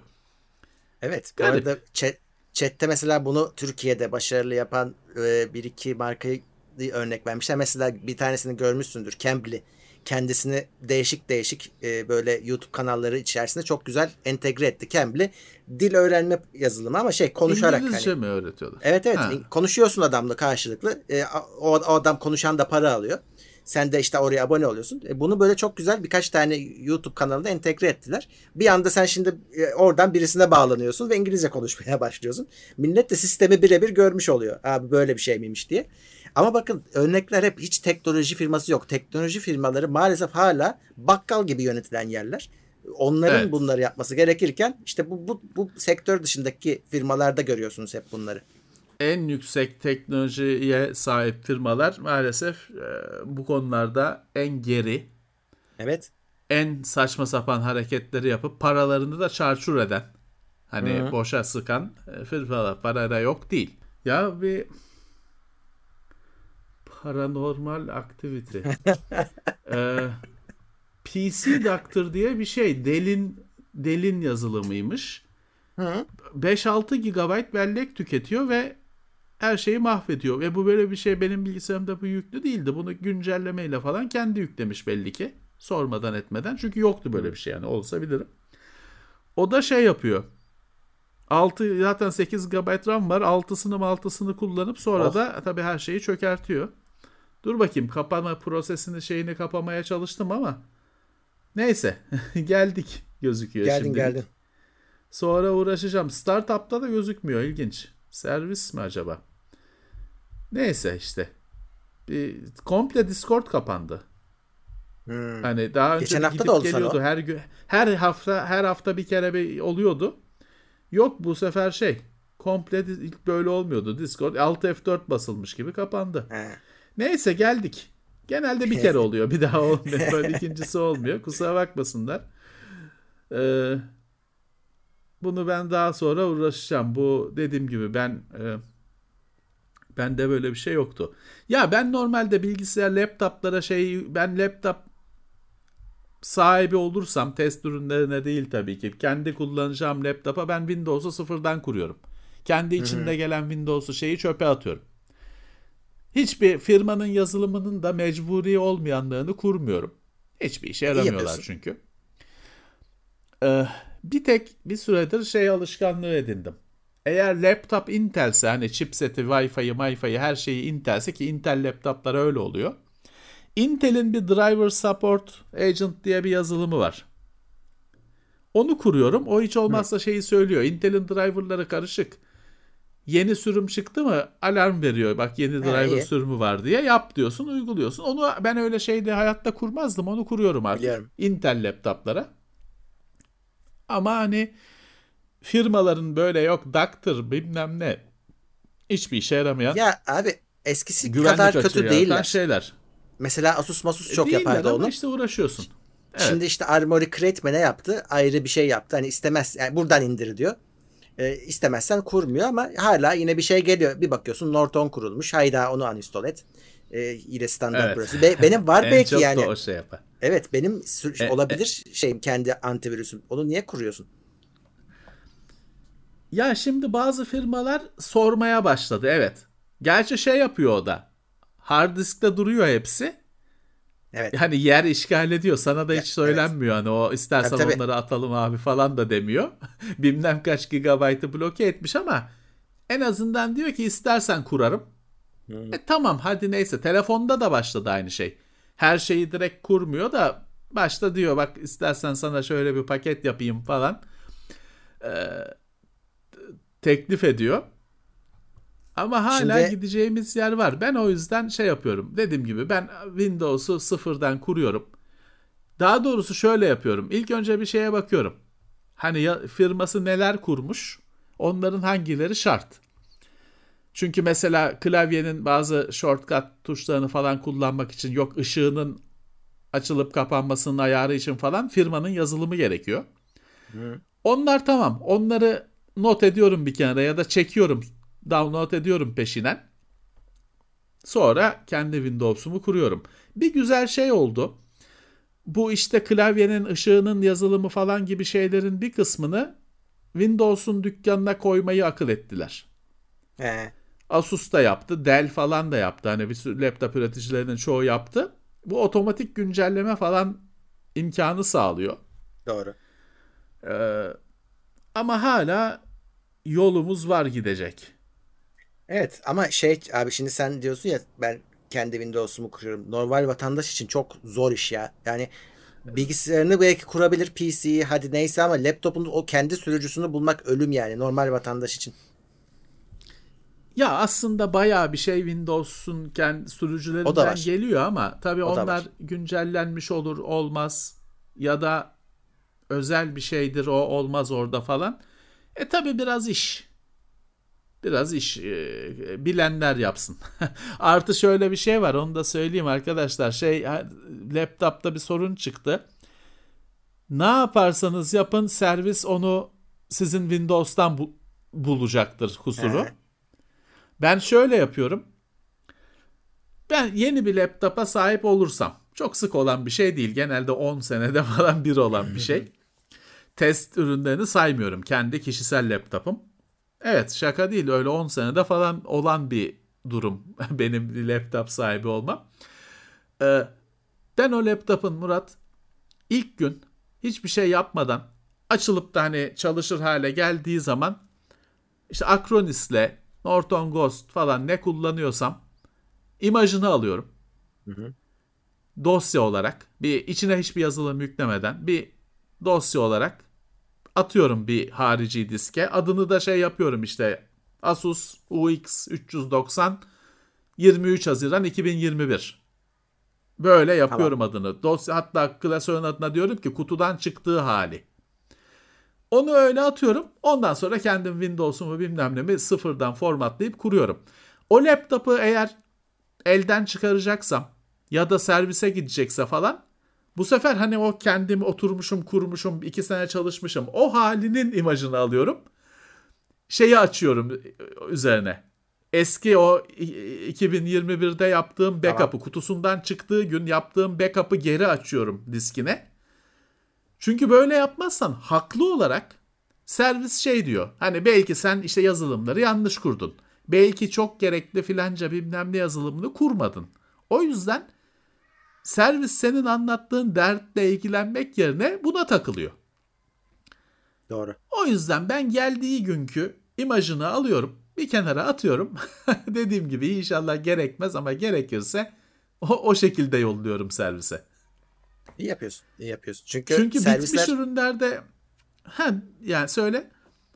Evet. Bu Garip. arada chat, chatte mesela bunu Türkiye'de başarılı yapan e, bir iki markayı örnek vermişler. Mesela bir tanesini görmüşsündür. Cambly kendisini değişik değişik e, böyle YouTube kanalları içerisinde çok güzel entegre etti. Cambly dil öğrenme yazılımı ama şey konuşarak. İngilizce hani. mi öğretiyorlar? Evet evet. Ha. Konuşuyorsun adamla karşılıklı. E, o, o adam konuşan da para alıyor. Sen de işte oraya abone oluyorsun. E, bunu böyle çok güzel birkaç tane YouTube kanalında entegre ettiler. Bir anda sen şimdi e, oradan birisine bağlanıyorsun ve İngilizce konuşmaya *laughs* başlıyorsun. Millet de sistemi birebir görmüş oluyor. Abi böyle bir şey miymiş diye. Ama bakın örnekler hep hiç teknoloji firması yok. Teknoloji firmaları maalesef hala bakkal gibi yönetilen yerler. Onların evet. bunları yapması gerekirken işte bu, bu, bu sektör dışındaki firmalarda görüyorsunuz hep bunları. En yüksek teknolojiye sahip firmalar maalesef e, bu konularda en geri. Evet. En saçma sapan hareketleri yapıp paralarını da çarçur eden. Hani Hı-hı. boşa sıkan e, firmalar parada yok değil. Ya bir Paranormal Activity. *laughs* ee, PC Doctor diye bir şey. Delin Delin yazılımıymış. 5-6 GB bellek tüketiyor ve her şeyi mahvediyor. Ve bu böyle bir şey benim bilgisayarımda bu yüklü değildi. Bunu güncellemeyle falan kendi yüklemiş belli ki. Sormadan etmeden. Çünkü yoktu böyle bir şey yani. Olsa bilirim. O da şey yapıyor. 6 zaten 8 GB RAM var. 6'sını 6'sını kullanıp sonra oh. da tabii her şeyi çökertiyor. Dur bakayım kapama prosesini şeyini kapamaya çalıştım ama neyse *laughs* geldik gözüküyor geldin, şimdi. Geldin Sonra uğraşacağım. Startup'ta da gözükmüyor ilginç. Servis mi acaba? Neyse işte. Bir, komple Discord kapandı. Hmm. Hani daha önce Geçen hafta da geliyordu. O. Her gün her hafta her hafta bir kere bir oluyordu. Yok bu sefer şey komple ilk böyle olmuyordu. Discord Alt F4 basılmış gibi kapandı. He. Neyse geldik. Genelde bir kere oluyor. Bir daha olmuyor. *laughs* Böyle ikincisi olmuyor. Kusura bakmasınlar. Ee, bunu ben daha sonra uğraşacağım. Bu dediğim gibi ben e, bende böyle bir şey yoktu. Ya ben normalde bilgisayar laptoplara şey ben laptop sahibi olursam test ürünlerine değil tabii ki. Kendi kullanacağım laptopa ben Windows'u sıfırdan kuruyorum. Kendi içinde gelen Windows'u şeyi çöpe atıyorum. Hiçbir firmanın yazılımının da mecburi olmayanlığını kurmuyorum. Hiçbir işe yaramıyorlar çünkü. Ee, bir tek bir süredir şey alışkanlığı edindim. Eğer laptop Intel'se hani chipseti, Wi-Fi'yi, Wi-Fi'yi her şeyi Intel'se ki Intel laptoplar öyle oluyor. Intel'in bir driver support agent diye bir yazılımı var. Onu kuruyorum. O hiç olmazsa şeyi söylüyor. Intel'in driverları karışık yeni sürüm çıktı mı alarm veriyor. Bak yeni driver iyi. sürümü var diye yap diyorsun uyguluyorsun. Onu ben öyle şeyde hayatta kurmazdım. Onu kuruyorum artık. Biliyorum. Intel laptoplara. Ama hani firmaların böyle yok doctor bilmem ne hiçbir işe yaramayan. Ya abi eskisi kadar kötü değiller. şeyler. Mesela Asus Masus çok e, yapardı onu. işte uğraşıyorsun. Evet. Şimdi işte Armory Crate ne yaptı? Ayrı bir şey yaptı. Hani istemez yani buradan indir diyor. E, istemezsen kurmuyor ama hala yine bir şey geliyor. Bir bakıyorsun Norton kurulmuş. Hayda onu uninstall et. E, yine standart evet. burası. Be, benim var *laughs* belki çok yani. Da o şey yapar. Evet benim e, olabilir e, şeyim kendi antivirüsüm. Onu niye kuruyorsun? Ya şimdi bazı firmalar sormaya başladı evet. Gerçi şey yapıyor o da. Hard diskte duruyor hepsi. Evet. Yani yer işgal ediyor. Sana da hiç Evet. söylenmiyor. Hani o istersen Tabii, tabii. onları atalım abi falan da demiyor. *laughs* Bilmem kaç gigabaytı bloke etmiş ama en azından diyor ki istersen kurarım. E tamam hadi neyse. Telefonda da başladı aynı şey. Her şeyi direkt kurmuyor da başta diyor bak istersen sana şöyle bir paket yapayım falan. Ee, teklif ediyor. Ama hala Şimdi- gideceğimiz yer var. Ben o yüzden şey yapıyorum. Dediğim gibi ben Windows'u sıfırdan kuruyorum. Daha doğrusu şöyle yapıyorum. İlk önce bir şeye bakıyorum. Hani ya, firması neler kurmuş? Onların hangileri şart? Çünkü mesela klavyenin bazı shortcut tuşlarını falan kullanmak için yok ışığının açılıp kapanmasının ayarı için falan firmanın yazılımı gerekiyor. Onlar tamam. Onları not ediyorum bir kenara ya da çekiyorum. Download ediyorum peşinen. Sonra kendi Windows'umu kuruyorum. Bir güzel şey oldu. Bu işte klavyenin ışığının yazılımı falan gibi şeylerin bir kısmını Windows'un dükkanına koymayı akıl ettiler. He. Asus da yaptı, Dell falan da yaptı. Hani bir sürü laptop üreticilerinin çoğu yaptı. Bu otomatik güncelleme falan imkanı sağlıyor. Doğru. Ee, ama hala yolumuz var gidecek. Evet ama şey abi şimdi sen diyorsun ya ben kendi Windows'umu kuruyorum. Normal vatandaş için çok zor iş ya. Yani bilgisayarını belki kurabilir PC'yi hadi neyse ama laptopun o kendi sürücüsünü bulmak ölüm yani normal vatandaş için. Ya aslında bayağı bir şey Windows'un kendi sürücülerinden geliyor ama tabii O onlar güncellenmiş olur olmaz ya da özel bir şeydir o olmaz orada falan. E tabii biraz iş. Biraz iş. e, bilenler yapsın. *laughs* Artı şöyle bir şey var onu da söyleyeyim arkadaşlar. Şey laptopta bir sorun çıktı. Ne yaparsanız yapın servis onu sizin Windows'tan bu- bulacaktır kusuru. Ben şöyle yapıyorum. Ben yeni bir laptopa sahip olursam, çok sık olan bir şey değil. Genelde 10 senede *laughs* falan bir olan bir şey. *laughs* Test ürünlerini saymıyorum. Kendi kişisel laptopum. Evet şaka değil öyle 10 senede falan olan bir durum. *laughs* Benim laptop sahibi olmam. Ee, ben o laptopun Murat ilk gün hiçbir şey yapmadan açılıp da hani çalışır hale geldiği zaman işte Acronis'le Norton Ghost falan ne kullanıyorsam imajını alıyorum. Dosya olarak bir içine hiçbir yazılım yüklemeden bir dosya olarak atıyorum bir harici diske. Adını da şey yapıyorum işte Asus UX 390 23 Haziran 2021. Böyle yapıyorum adını. Dosya hatta klasörün adına diyorum ki kutudan çıktığı hali. Onu öyle atıyorum. Ondan sonra kendim Windows'umu bilmem nemi sıfırdan formatlayıp kuruyorum. O laptopu eğer elden çıkaracaksam ya da servise gidecekse falan bu sefer hani o kendim oturmuşum kurmuşum iki sene çalışmışım o halinin imajını alıyorum. Şeyi açıyorum üzerine. Eski o i- 2021'de yaptığım backup'ı Tamam. kutusundan çıktığı gün yaptığım backup'ı geri açıyorum diskine. Çünkü böyle yapmazsan haklı olarak servis şey diyor. Hani belki sen işte yazılımları yanlış kurdun. Belki çok gerekli filanca bilmem ne yazılımını kurmadın. O yüzden servis senin anlattığın dertle ilgilenmek yerine buna takılıyor. Doğru. O yüzden ben geldiği günkü imajını alıyorum. Bir kenara atıyorum. *laughs* Dediğim gibi inşallah gerekmez ama gerekirse o, o şekilde yolluyorum servise. İyi yapıyorsun. İyi yapıyorsun. Çünkü, Çünkü servisler bitmiş ürünlerde ha yani söyle.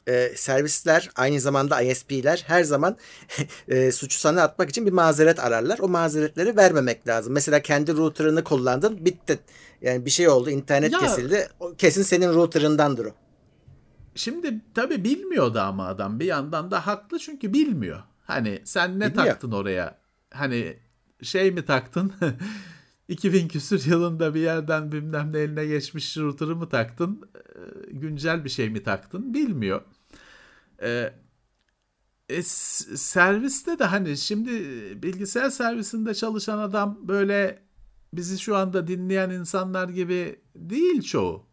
E, servisler aynı zamanda ISP'ler her zaman *laughs* e, suçu sana atmak için bir mazeret ararlar. O mazeretleri vermemek lazım. Mesela kendi router'ını kullandın, bitti. Yani bir şey oldu, internet Ya- kesildi. O kesin senin router'ındandır o. Şimdi tabii bilmiyordu ama adam bir yandan da haklı çünkü bilmiyor. Hani sen ne Bilmiyor. taktın oraya? Hani şey mi taktın? *laughs* 2000 küsür yılında bir yerden bilmem ne eline geçmiş router'ı mı taktın? Ee, Güncel bir şey mi taktın? Bilmiyor. Ee, e, s- serviste de hani şimdi bilgisayar servisinde çalışan adam böyle bizi şu anda dinleyen insanlar gibi değil çoğu.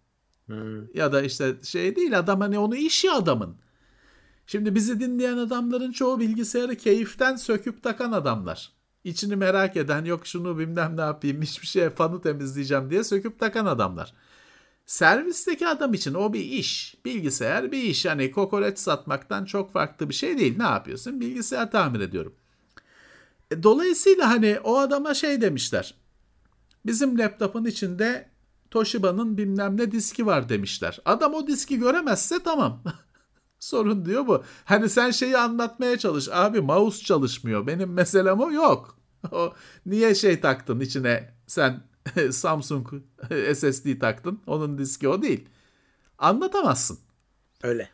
Ya da işte şey değil adam hani onu işi adamın. Şimdi bizi dinleyen adamların çoğu bilgisayarı keyiften söküp takan adamlar. İçini merak eden yok şunu bilmem ne yapayım hiçbir şeye fanı temizleyeceğim diye söküp takan adamlar. Servisteki adam için o bir iş. Bilgisayar bir iş. Hani kokoreç satmaktan çok farklı bir şey değil. Ne yapıyorsun? Bilgisayar tamir ediyorum. E, dolayısıyla hani o adama şey demişler. Bizim laptopun içinde Toshiba'nın bilmem ne diski var demişler. Adam o diski göremezse tamam. *laughs* Sorun diyor bu. Hani sen şeyi anlatmaya çalış. Abi mouse çalışmıyor. Benim meselem o yok. *laughs* O niye şey taktın içine sen *laughs* Samsung *laughs* SSD taktın. Onun diski o değil. Anlatamazsın. Öyle.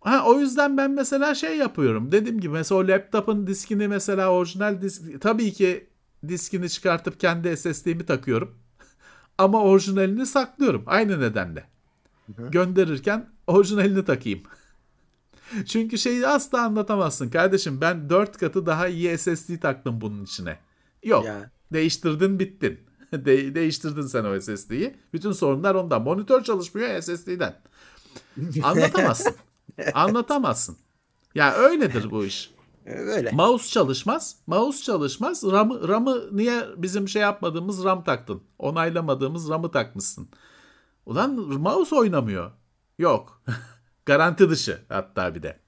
Ha, o yüzden ben mesela şey yapıyorum. Dediğim gibi mesela o laptopun diskini mesela orijinal disk tabii ki diskini çıkartıp kendi SSD'mi takıyorum. *laughs* Ama orijinalini saklıyorum. Aynı nedenle. Hı-hı. Gönderirken orijinalini takayım. Çünkü şeyi asla anlatamazsın. Kardeşim ben 4 katı daha iyi SSD taktım bunun içine. Yok. Ya. Değiştirdin bittin. *laughs* De- değiştirdin sen o SSD'yi. Bütün sorunlar ondan. Monitör çalışmıyor SSD'den. *laughs* Anlatamazsın. Anlatamazsın. Ya öyledir bu iş. Öyle. Mouse çalışmaz. Mouse çalışmaz. RAM RAM'ı niye bizim şey yapmadığımız RAM taktın? Onaylamadığımız RAM'ı takmışsın. Ulan mouse oynamıyor. Yok. *laughs* Garanti dışı hatta bir de.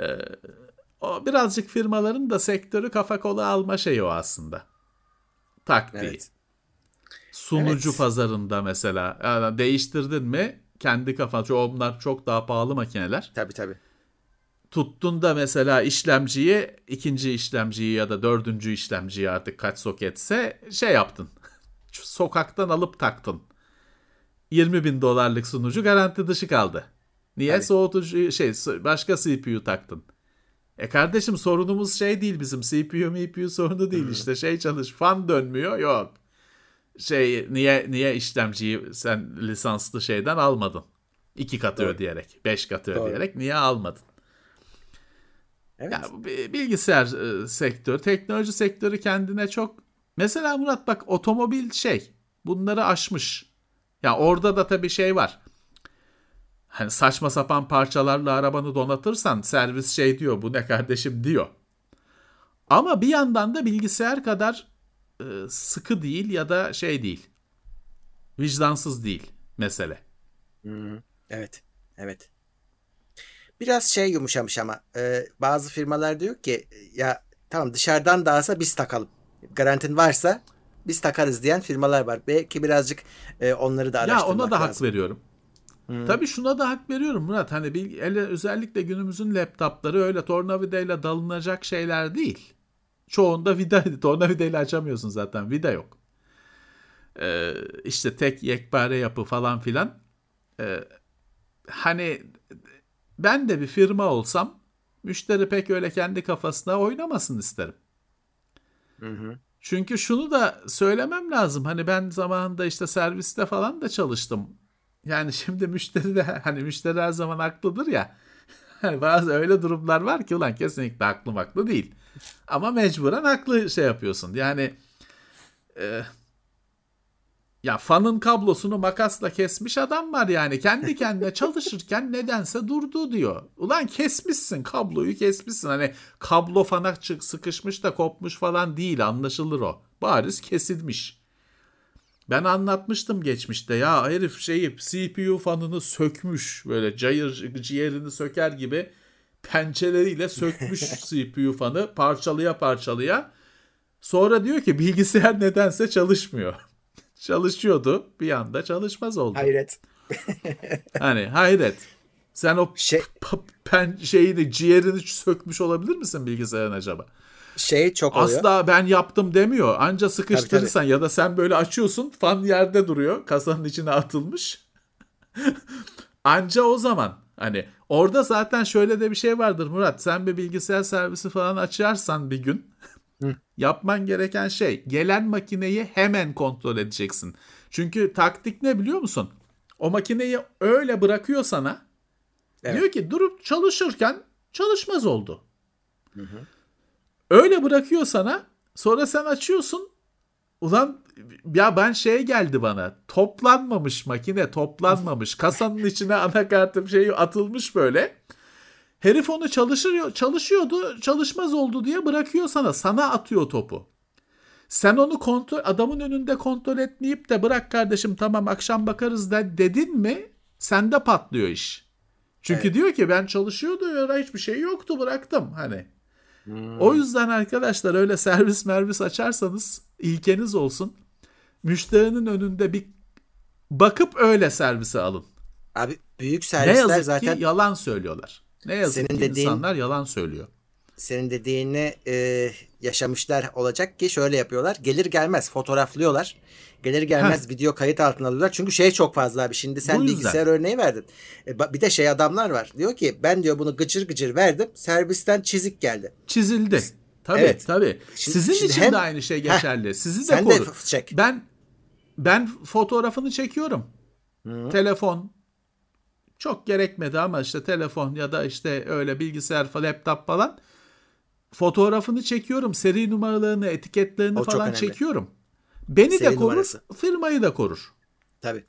Ee, o birazcık firmaların da sektörü kafa kola alma şeyi o aslında. Taktiği. Evet. Sunucu evet. pazarında mesela yani değiştirdin mi kendi kafan. Onlar çok daha pahalı makineler. Tabii tabii. Tuttun da mesela işlemciyi ikinci işlemciyi ya da dördüncü işlemciyi artık kaç soketse şey yaptın. *laughs* Sokaktan alıp taktın. 20 bin dolarlık sunucu garanti dışı kaldı. Niye Tabii. soğutucu şey başka CPU taktın? E kardeşim sorunumuz şey değil bizim CPU MPU sorunu değil hmm. işte şey çalış fan dönmüyor yok. Şey niye niye işlemciyi sen lisanslı şeyden almadın? İki katı Doğru. ödeyerek, beş katı Doğru. ödeyerek niye almadın? Evet. Ya, bilgisayar e, sektörü, teknoloji sektörü kendine çok... Mesela Murat bak otomobil şey, bunları aşmış. Ya orada da tabii şey var. Hani saçma sapan parçalarla arabanı donatırsan servis şey diyor bu ne kardeşim diyor. Ama bir yandan da bilgisayar kadar e, sıkı değil ya da şey değil. Vicdansız değil mesele. Hmm, evet. Evet. Biraz şey yumuşamış ama e, bazı firmalar diyor ki ya tamam dışarıdan dağılsa biz takalım. Garantin varsa biz takarız diyen firmalar var. Belki birazcık e, onları da araştırmak lazım. Ya ona da lazım. hak veriyorum. Hmm. Tabii şuna da hak veriyorum Murat. Hani bir, ele, özellikle günümüzün laptopları öyle tornavidayla dalınacak şeyler değil. Çoğunda vida, *laughs* tornavidayla açamıyorsun zaten. Vida yok. Ee, işte tek yekpare yapı falan filan. Ee, hani ben de bir firma olsam müşteri pek öyle kendi kafasına oynamasın isterim. Hı hı. Çünkü şunu da söylemem lazım. Hani ben zamanında işte serviste falan da çalıştım. Yani *laughs* şimdi müşteri de hani müşteri her zaman haklıdır ya. *laughs* Bazı öyle durumlar var ki ulan kesinlikle haklı haklı değil. Ama mecburen haklı şey yapıyorsun. Yani e, ya fanın kablosunu makasla kesmiş adam var yani. Kendi kendine çalışırken nedense durdu diyor. Ulan kesmişsin kabloyu kesmişsin. Hani kablo fana çık sıkışmış da kopmuş falan değil anlaşılır o. Bariz kesilmiş. Ben anlatmıştım geçmişte ya herif şeyi CPU fanını sökmüş böyle cayır ciğerini söker gibi pençeleriyle sökmüş *laughs* CPU fanı parçalıya parçalıya. Sonra diyor ki bilgisayar nedense çalışmıyor. *laughs* Çalışıyordu bir anda çalışmaz oldu. Hayret. *laughs* hani hayret. Sen o şey, pen şeyini ciğerini sökmüş olabilir misin bilgisayarın acaba? Şey çok oluyor. Asla ben yaptım demiyor. Anca sıkıştırırsan tabii, tabii. ya da sen böyle açıyorsun fan yerde duruyor. Kasanın içine atılmış. *laughs* Anca o zaman hani orada zaten şöyle de bir şey vardır Murat. Sen bir bilgisayar servisi falan açarsan bir gün yapman gereken şey gelen makineyi hemen kontrol edeceksin. Çünkü taktik ne biliyor musun? O makineyi öyle bırakıyor sana. Evet. Diyor ki durup çalışırken çalışmaz oldu. Hı hı. Öyle bırakıyor sana. Sonra sen açıyorsun. Ulan ya ben şey geldi bana. Toplanmamış makine toplanmamış. Kasanın içine anakartım şeyi atılmış böyle. Herif onu çalışıyor, çalışıyordu, çalışmaz oldu diye bırakıyor sana. Sana atıyor topu. Sen onu kontrol adamın önünde kontrol etmeyip de bırak kardeşim tamam akşam bakarız da dedin mi sende patlıyor iş. Çünkü evet. diyor ki ben çalışıyordu ya hiçbir şey yoktu bıraktım hani. Hmm. O yüzden arkadaşlar öyle servis mervis açarsanız ilkeniz olsun. Müşterinin önünde bir bakıp öyle servise alın. Abi büyük servisler ne yazık zaten ki yalan söylüyorlar. Ne yazık senin ki dediğin, insanlar yalan söylüyor. Senin dediğini e, yaşamışlar olacak ki şöyle yapıyorlar. Gelir gelmez fotoğraflıyorlar. Gelir gelmez Heh. video kayıt altına alıyorlar. Çünkü şey çok fazla abi. Şimdi sen bilgisayar örneği verdin. E, bir de şey adamlar var. Diyor ki ben diyor bunu gıcır gıcır verdim. Servisten çizik geldi. Çizildi. Tabii evet. tabii. Şimdi, Sizin şimdi için hem, de aynı şey geçerli. Heh, Sizi de sen korur. De çek. Ben ben fotoğrafını çekiyorum. Hı. Telefon çok gerekmedi ama işte telefon ya da işte öyle bilgisayar, laptop falan fotoğrafını çekiyorum. Seri numaralarını, etiketlerini o falan çekiyorum. Beni Seri de korur, numarası. firmayı da korur. Tabii.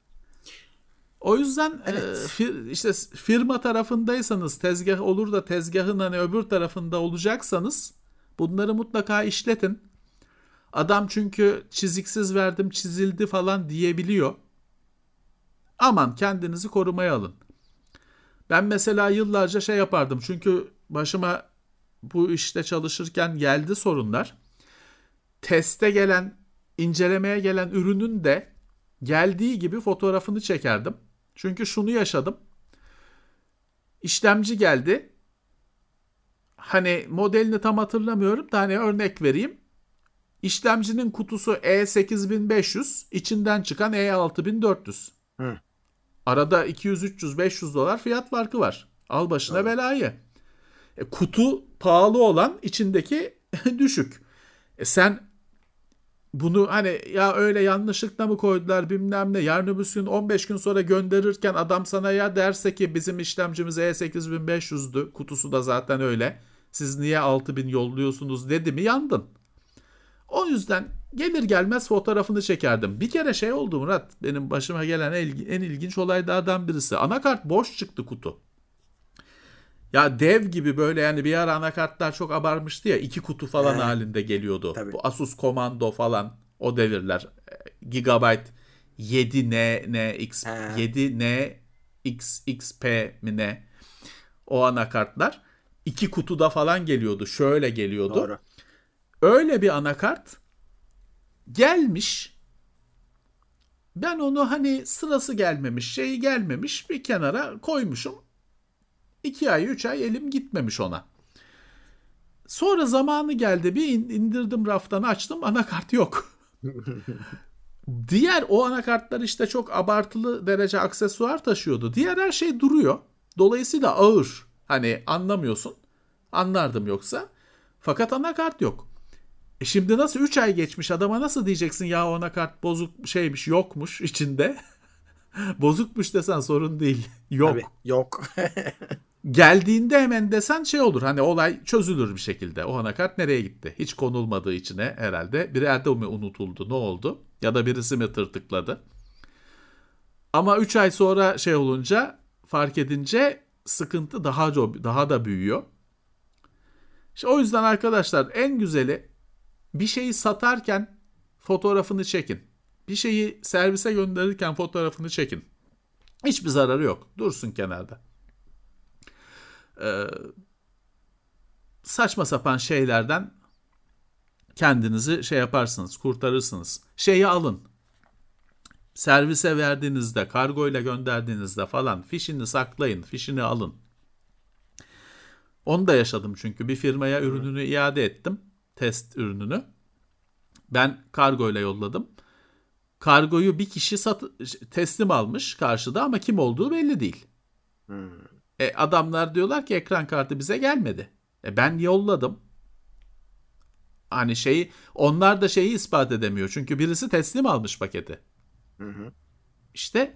O yüzden evet. e, fir, işte firma tarafındaysanız tezgah olur da tezgahın hani öbür tarafında olacaksanız bunları mutlaka işletin. Adam çünkü çiziksiz verdim çizildi falan diyebiliyor. Aman kendinizi korumaya alın. Ben mesela yıllarca şey yapardım çünkü başıma bu işte çalışırken geldi sorunlar. Teste gelen, incelemeye gelen ürünün de geldiği gibi fotoğrafını çekerdim. Çünkü şunu yaşadım. İşlemci geldi. Hani modelini tam hatırlamıyorum da hani örnek vereyim. İşlemcinin kutusu E8500, içinden çıkan E6400. Hı. Arada 200, 300, 500 dolar fiyat farkı var. Al başına Doğru. belayı. E, kutu pahalı olan içindeki *laughs* düşük. E, sen bunu hani ya öyle yanlışlıkla mı koydular bilmem ne yarın öbür gün 15 gün sonra gönderirken adam sana ya derse ki bizim işlemcimiz E8500'dü kutusu da zaten öyle siz niye 6000 yolluyorsunuz dedi mi yandın. O yüzden gelir gelmez fotoğrafını çekerdim. Bir kere şey oldu Murat benim başıma gelen en ilginç olaylardan birisi. Anakart boş çıktı kutu. Ya dev gibi böyle yani bir ara anakartlar çok abarmıştı ya iki kutu falan He. halinde geliyordu. Tabii. Bu Asus Commando falan o devirler. Gigabyte 7N NX 7N XXP mi ne? O anakartlar iki kutuda falan geliyordu. Şöyle geliyordu. Doğru. Öyle bir anakart gelmiş. Ben onu hani sırası gelmemiş, şeyi gelmemiş bir kenara koymuşum. 2 ay 3 ay elim gitmemiş ona. Sonra zamanı geldi bir indirdim raftan açtım anakart yok. *laughs* Diğer o anakartlar işte çok abartılı derece aksesuar taşıyordu. Diğer her şey duruyor. Dolayısıyla ağır. Hani anlamıyorsun. Anlardım yoksa. Fakat anakart yok. E şimdi nasıl 3 ay geçmiş adama nasıl diyeceksin ya o anakart bozuk şeymiş yokmuş içinde. *laughs* Bozukmuş desen sorun değil. Yok. Tabii, yok. *laughs* geldiğinde hemen desen şey olur. Hani olay çözülür bir şekilde. O anakart nereye gitti? Hiç konulmadığı içine herhalde. Bir yerde mi unutuldu? Ne oldu? Ya da birisi mi tırtıkladı? Ama 3 ay sonra şey olunca fark edince sıkıntı daha daha da büyüyor. İşte o yüzden arkadaşlar en güzeli bir şeyi satarken fotoğrafını çekin. Bir şeyi servise gönderirken fotoğrafını çekin. Hiçbir zararı yok. Dursun kenarda e, saçma sapan şeylerden kendinizi şey yaparsınız, kurtarırsınız. Şeyi alın. Servise verdiğinizde, kargo ile gönderdiğinizde falan fişini saklayın, fişini alın. Onu da yaşadım çünkü bir firmaya ürününü iade ettim. Test ürününü. Ben kargo ile yolladım. Kargoyu bir kişi sat teslim almış karşıda ama kim olduğu belli değil. Hmm. E, adamlar diyorlar ki ekran kartı bize gelmedi. E, ben yolladım. Hani şeyi onlar da şeyi ispat edemiyor. Çünkü birisi teslim almış paketi. Hı hı. İşte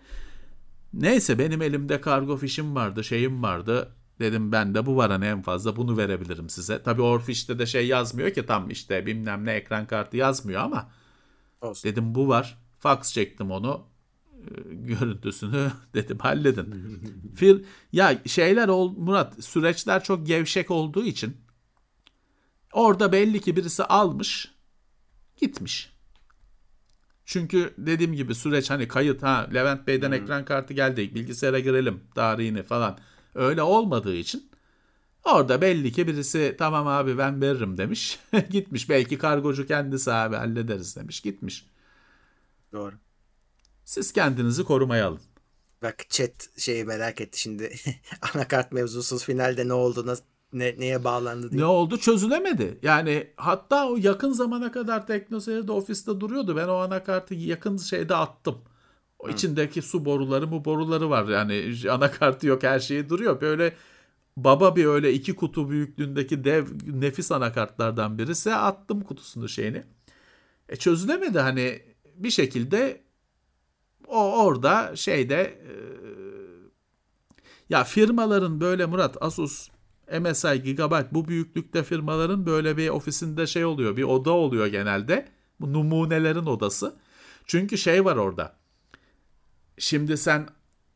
neyse benim elimde kargo fişim vardı, şeyim vardı. Dedim ben de bu var hani en fazla bunu verebilirim size. Tabi o fişte de şey yazmıyor ki tam işte bilmem ne ekran kartı yazmıyor ama Olsun. dedim bu var. Fax çektim onu. Görüntüsünü *laughs* dedim halledin. Fir ya şeyler ol Murat süreçler çok gevşek olduğu için orada belli ki birisi almış gitmiş. Çünkü dediğim gibi süreç hani kayıt ha Levent Bey'den hmm. ekran kartı geldi bilgisayara girelim tarihini falan öyle olmadığı için orada belli ki birisi tamam abi ben veririm demiş *laughs* gitmiş belki kargocu kendisi abi hallederiz demiş gitmiş. Doğru. Siz kendinizi korumaya alın. Bak chat şeyi merak etti şimdi. *laughs* Anakart mevzusuz finalde ne oldu, nasıl, ne, neye bağlandı diye. Ne oldu çözülemedi. Yani hatta o yakın zamana kadar TeknoSeyir'de ofiste duruyordu. Ben o anakartı yakın şeyde attım. O Hı. içindeki su boruları bu boruları var. Yani *laughs* anakartı yok her şeyi duruyor. Böyle baba bir öyle iki kutu büyüklüğündeki dev nefis anakartlardan birisi attım kutusunu şeyini. E çözülemedi hani bir şekilde o orada şeyde e, ya firmaların böyle Murat Asus MSI Gigabyte bu büyüklükte firmaların böyle bir ofisinde şey oluyor bir oda oluyor genelde. Bu numunelerin odası. Çünkü şey var orada. Şimdi sen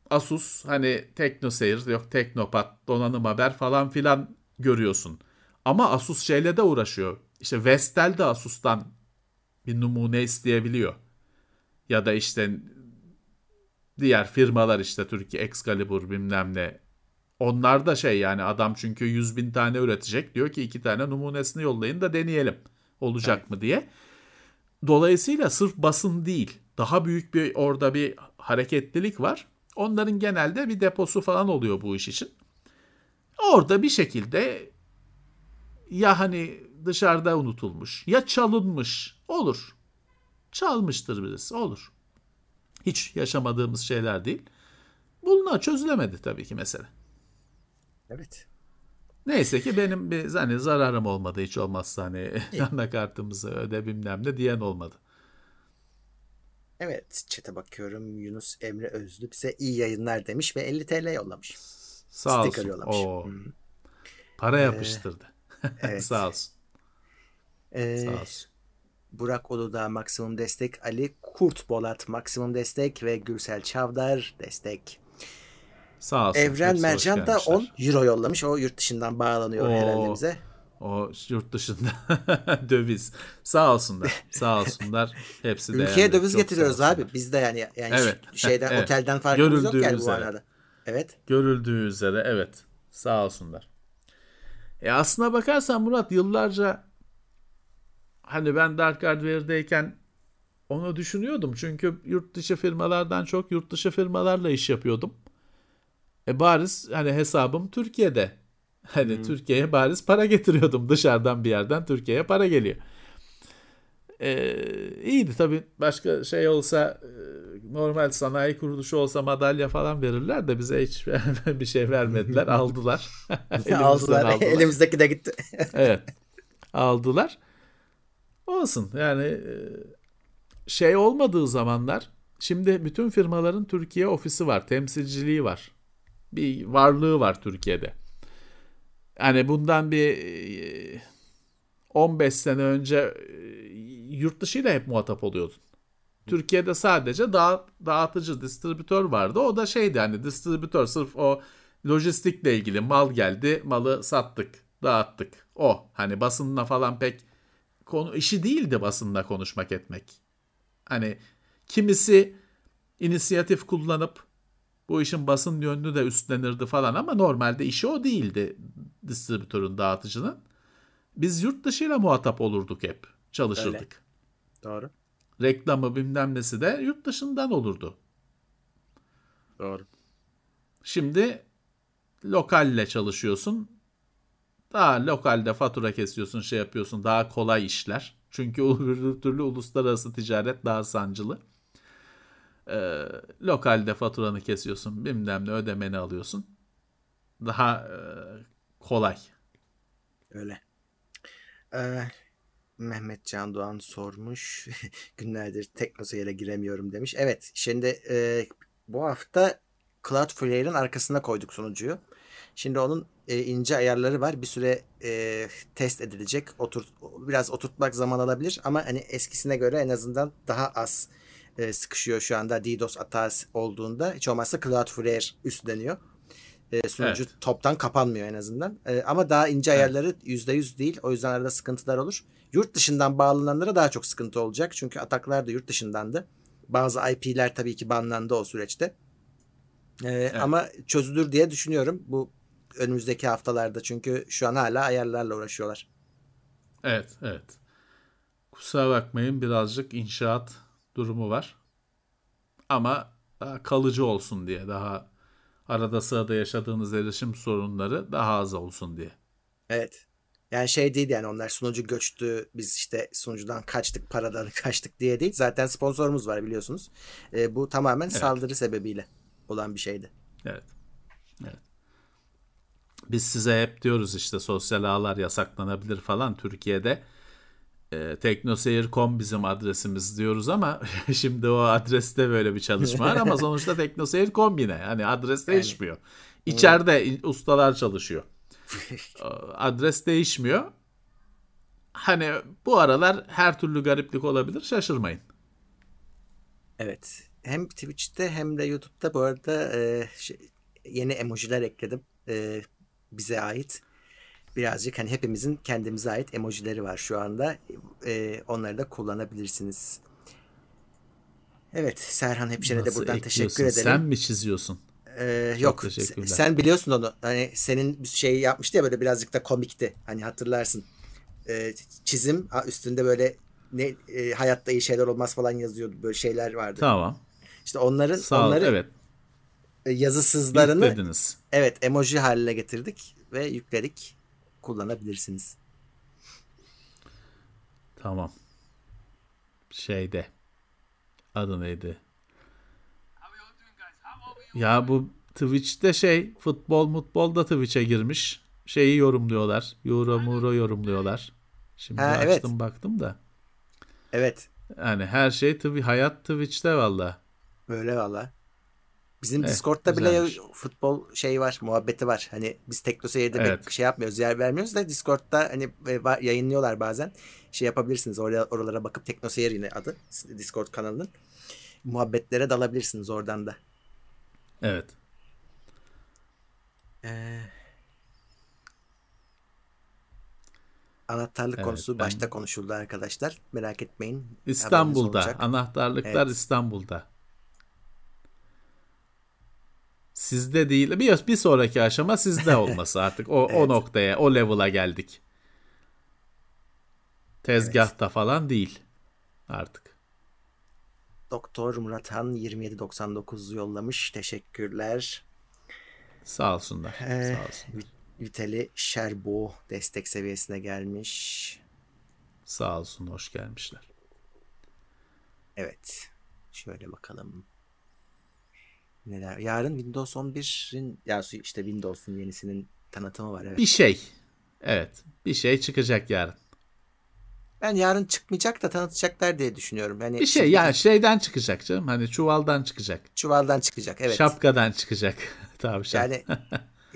Asus hani TeknoSeyir yok Teknopat donanım haber falan filan görüyorsun. Ama Asus şeyle de uğraşıyor. İşte Vestel de Asus'tan bir numune isteyebiliyor. Ya da işte diğer firmalar işte Türkiye Excalibur bilmem ne. Onlar da şey yani adam çünkü 100 bin tane üretecek. Diyor ki iki tane numunesini yollayın da deneyelim. Olacak evet. mı diye. Dolayısıyla sırf basın değil. Daha büyük bir orada bir hareketlilik var. Onların genelde bir deposu falan oluyor bu iş için. Orada bir şekilde ya hani dışarıda unutulmuş ya çalınmış olur. Çalmıştır birisi olur. Hiç yaşamadığımız şeyler değil. Bunlar çözülemedi tabii ki mesele. Evet. Neyse ki benim bir hani zararım olmadı hiç olmazsa hani *laughs* anakartımızı öde bilmem ne diyen olmadı. Evet çete bakıyorum Yunus Emre Özlü bize iyi yayınlar demiş ve 50 TL yollamış. Sağ Sticker olsun. Yollamış. Oo. Hmm. Para ee, yapıştırdı. *laughs* Evet. Sağ olsun. Ee, Sağ olsun. Burak Uludağ maksimum destek, Ali Kurt Bolat maksimum destek ve Gürsel Çavdar destek. Sağ olsun. Evren Mercan da 10 euro yollamış. O yurt dışından bağlanıyor Oo, herhalde bize. O yurt dışında *laughs* döviz. Sağ olsunlar. Sağ olsunlar. Hepsi de. *laughs* Ülkeye döviz getiriyoruz abi. Biz de yani yani evet. şeyden evet. otelden farkımız Görüldüğü yok yani üzere. bu arada. Evet. Görüldüğü üzere evet. Sağ olsunlar. E aslına bakarsan Murat yıllarca hani ben Dark Hardware'deyken onu düşünüyordum. Çünkü yurt dışı firmalardan çok yurt dışı firmalarla iş yapıyordum. E bariz hani hesabım Türkiye'de. *laughs* Hani hmm. Türkiye'ye bariz para getiriyordum dışarıdan bir yerden Türkiye'ye para geliyor. Ee, iyiydi tabii başka şey olsa e, normal sanayi kuruluşu olsa madalya falan verirler de bize hiç *laughs* bir şey vermediler *laughs* aldılar. aldılar. aldılar. Elimizdeki de gitti. evet aldılar. Olsun yani e, şey olmadığı zamanlar şimdi bütün firmaların Türkiye ofisi var, temsilciliği var. Bir varlığı var Türkiye'de. Yani bundan bir 15 e, sene önce e, yurt dışıyla hep muhatap oluyordun. Türkiye'de sadece dağ, dağıtıcı, distribütör vardı. O da şeydi hani distribütör sırf o lojistikle ilgili mal geldi, malı sattık, dağıttık. O hani basınla falan pek konu işi değildi basında konuşmak etmek. Hani kimisi inisiyatif kullanıp bu işin basın yönünü de üstlenirdi falan ama normalde işi o değildi distribütörün dağıtıcının. Biz yurt dışıyla muhatap olurduk hep. Çalışırdık. Öyle. Doğru. Reklamı bilmem nesi de yurt dışından olurdu. Doğru. Şimdi lokalle çalışıyorsun. Daha lokalde fatura kesiyorsun, şey yapıyorsun. Daha kolay işler. Çünkü *laughs* öbür türlü uluslararası ticaret daha sancılı. Ee, lokalde faturanı kesiyorsun, bilmem ne ödemeni alıyorsun. Daha e, kolay. Öyle. Ee, Mehmet Can Doğan sormuş. *laughs* Günlerdir teknoseyre giremiyorum demiş. Evet şimdi e, bu hafta Cloudflare'in arkasına koyduk sunucuyu. Şimdi onun e, ince ayarları var. Bir süre e, test edilecek. Otur, biraz oturtmak zaman alabilir ama hani eskisine göre en azından daha az e, sıkışıyor şu anda DDoS atağı olduğunda. Hiç olmazsa Cloudflare üstleniyor. E, sunucu evet. toptan kapanmıyor en azından. E, ama daha ince evet. ayarları %100 değil. O yüzden arada sıkıntılar olur. Yurt dışından bağlananlara daha çok sıkıntı olacak. Çünkü ataklar da yurt dışındandı. Bazı IP'ler tabii ki banlandı o süreçte. E, evet. Ama çözülür diye düşünüyorum. Bu önümüzdeki haftalarda çünkü şu an hala ayarlarla uğraşıyorlar. Evet, evet. Kusura bakmayın birazcık inşaat durumu var. Ama kalıcı olsun diye, daha arada sırada yaşadığınız erişim sorunları daha az olsun diye. Evet. Yani şey değil yani onlar sunucu göçtü biz işte sunucudan kaçtık paradan *laughs* kaçtık diye değil. Zaten sponsorumuz var biliyorsunuz. E, bu tamamen evet. saldırı sebebiyle olan bir şeydi. Evet. Evet. Biz size hep diyoruz işte sosyal ağlar yasaklanabilir falan Türkiye'de. E, teknoseyir.com bizim adresimiz diyoruz ama *laughs* şimdi o adreste böyle bir çalışma var ama *laughs* sonuçta teknoseyir.com yine. Hani adres değişmiyor. Yani, İçeride ustalar çalışıyor. *laughs* adres değişmiyor. Hani bu aralar her türlü gariplik olabilir şaşırmayın. Evet. Hem Twitch'te hem de YouTube'da bu arada e, şey, yeni emojiler ekledim. E, bize ait. Birazcık hani hepimizin kendimize ait emojileri var şu anda. E, onları da kullanabilirsiniz. Evet Serhan Hepşen'e de buradan teşekkür edelim. Sen mi çiziyorsun? Ee, yok sen biliyorsun onu. Hani senin şey yapmıştı ya böyle birazcık da komikti. Hani hatırlarsın. Ee, çizim üstünde böyle ne e, hayatta iyi şeyler olmaz falan yazıyordu. Böyle şeyler vardı. Tamam. İşte onların Sağ onları evet. E, yazısızlarını Yüklediniz. evet emoji haline getirdik ve yükledik. Kullanabilirsiniz. Tamam. Şeyde adı neydi? Ya bu Twitch'te şey futbol mutbol da Twitch'e girmiş. Şeyi yorumluyorlar. Euro Muro yorumluyorlar. Şimdi ha, açtım evet. baktım da. Evet. Yani her şey tabi hayat Twitch'te valla. Böyle valla. Bizim evet, Discord'da güzelmiş. bile futbol şey var, muhabbeti var. Hani biz Teknoseyir'de evet. şey yapmıyoruz, yer vermiyoruz da Discord'da hani e, yayınlıyorlar bazen. Şey yapabilirsiniz. Oraya, oralara bakıp Teknoseyir yine adı Discord kanalının. Muhabbetlere dalabilirsiniz oradan da. Evet. Ee, anahtarlık evet, konusu ben... başta konuşuldu arkadaşlar. Merak etmeyin. İstanbul'da. Anahtarlıklar evet. İstanbul'da. Sizde değil. Bir, bir sonraki aşama sizde *laughs* olması artık. O, evet. o noktaya, o level'a geldik. Tezgahta evet. falan değil artık. Doktor Murathan 2799 yollamış. Teşekkürler. Sağ olsunlar. Ee, Sağ olsunlar. Vitali Şerbo destek seviyesine gelmiş. Sağ olsun. Hoş gelmişler. Evet. Şöyle bakalım. Neler? Yarın Windows 11'in ya işte Windows'un yenisinin tanıtımı var. Evet. Bir şey. Evet. Bir şey çıkacak yarın. Ben yarın çıkmayacak da tanıtacaklar diye düşünüyorum. Yani bir şey şimdi... yani şeyden çıkacak canım. Hani çuvaldan çıkacak. Çuvaldan çıkacak evet. Şapkadan çıkacak. *laughs* Tavşan. Yani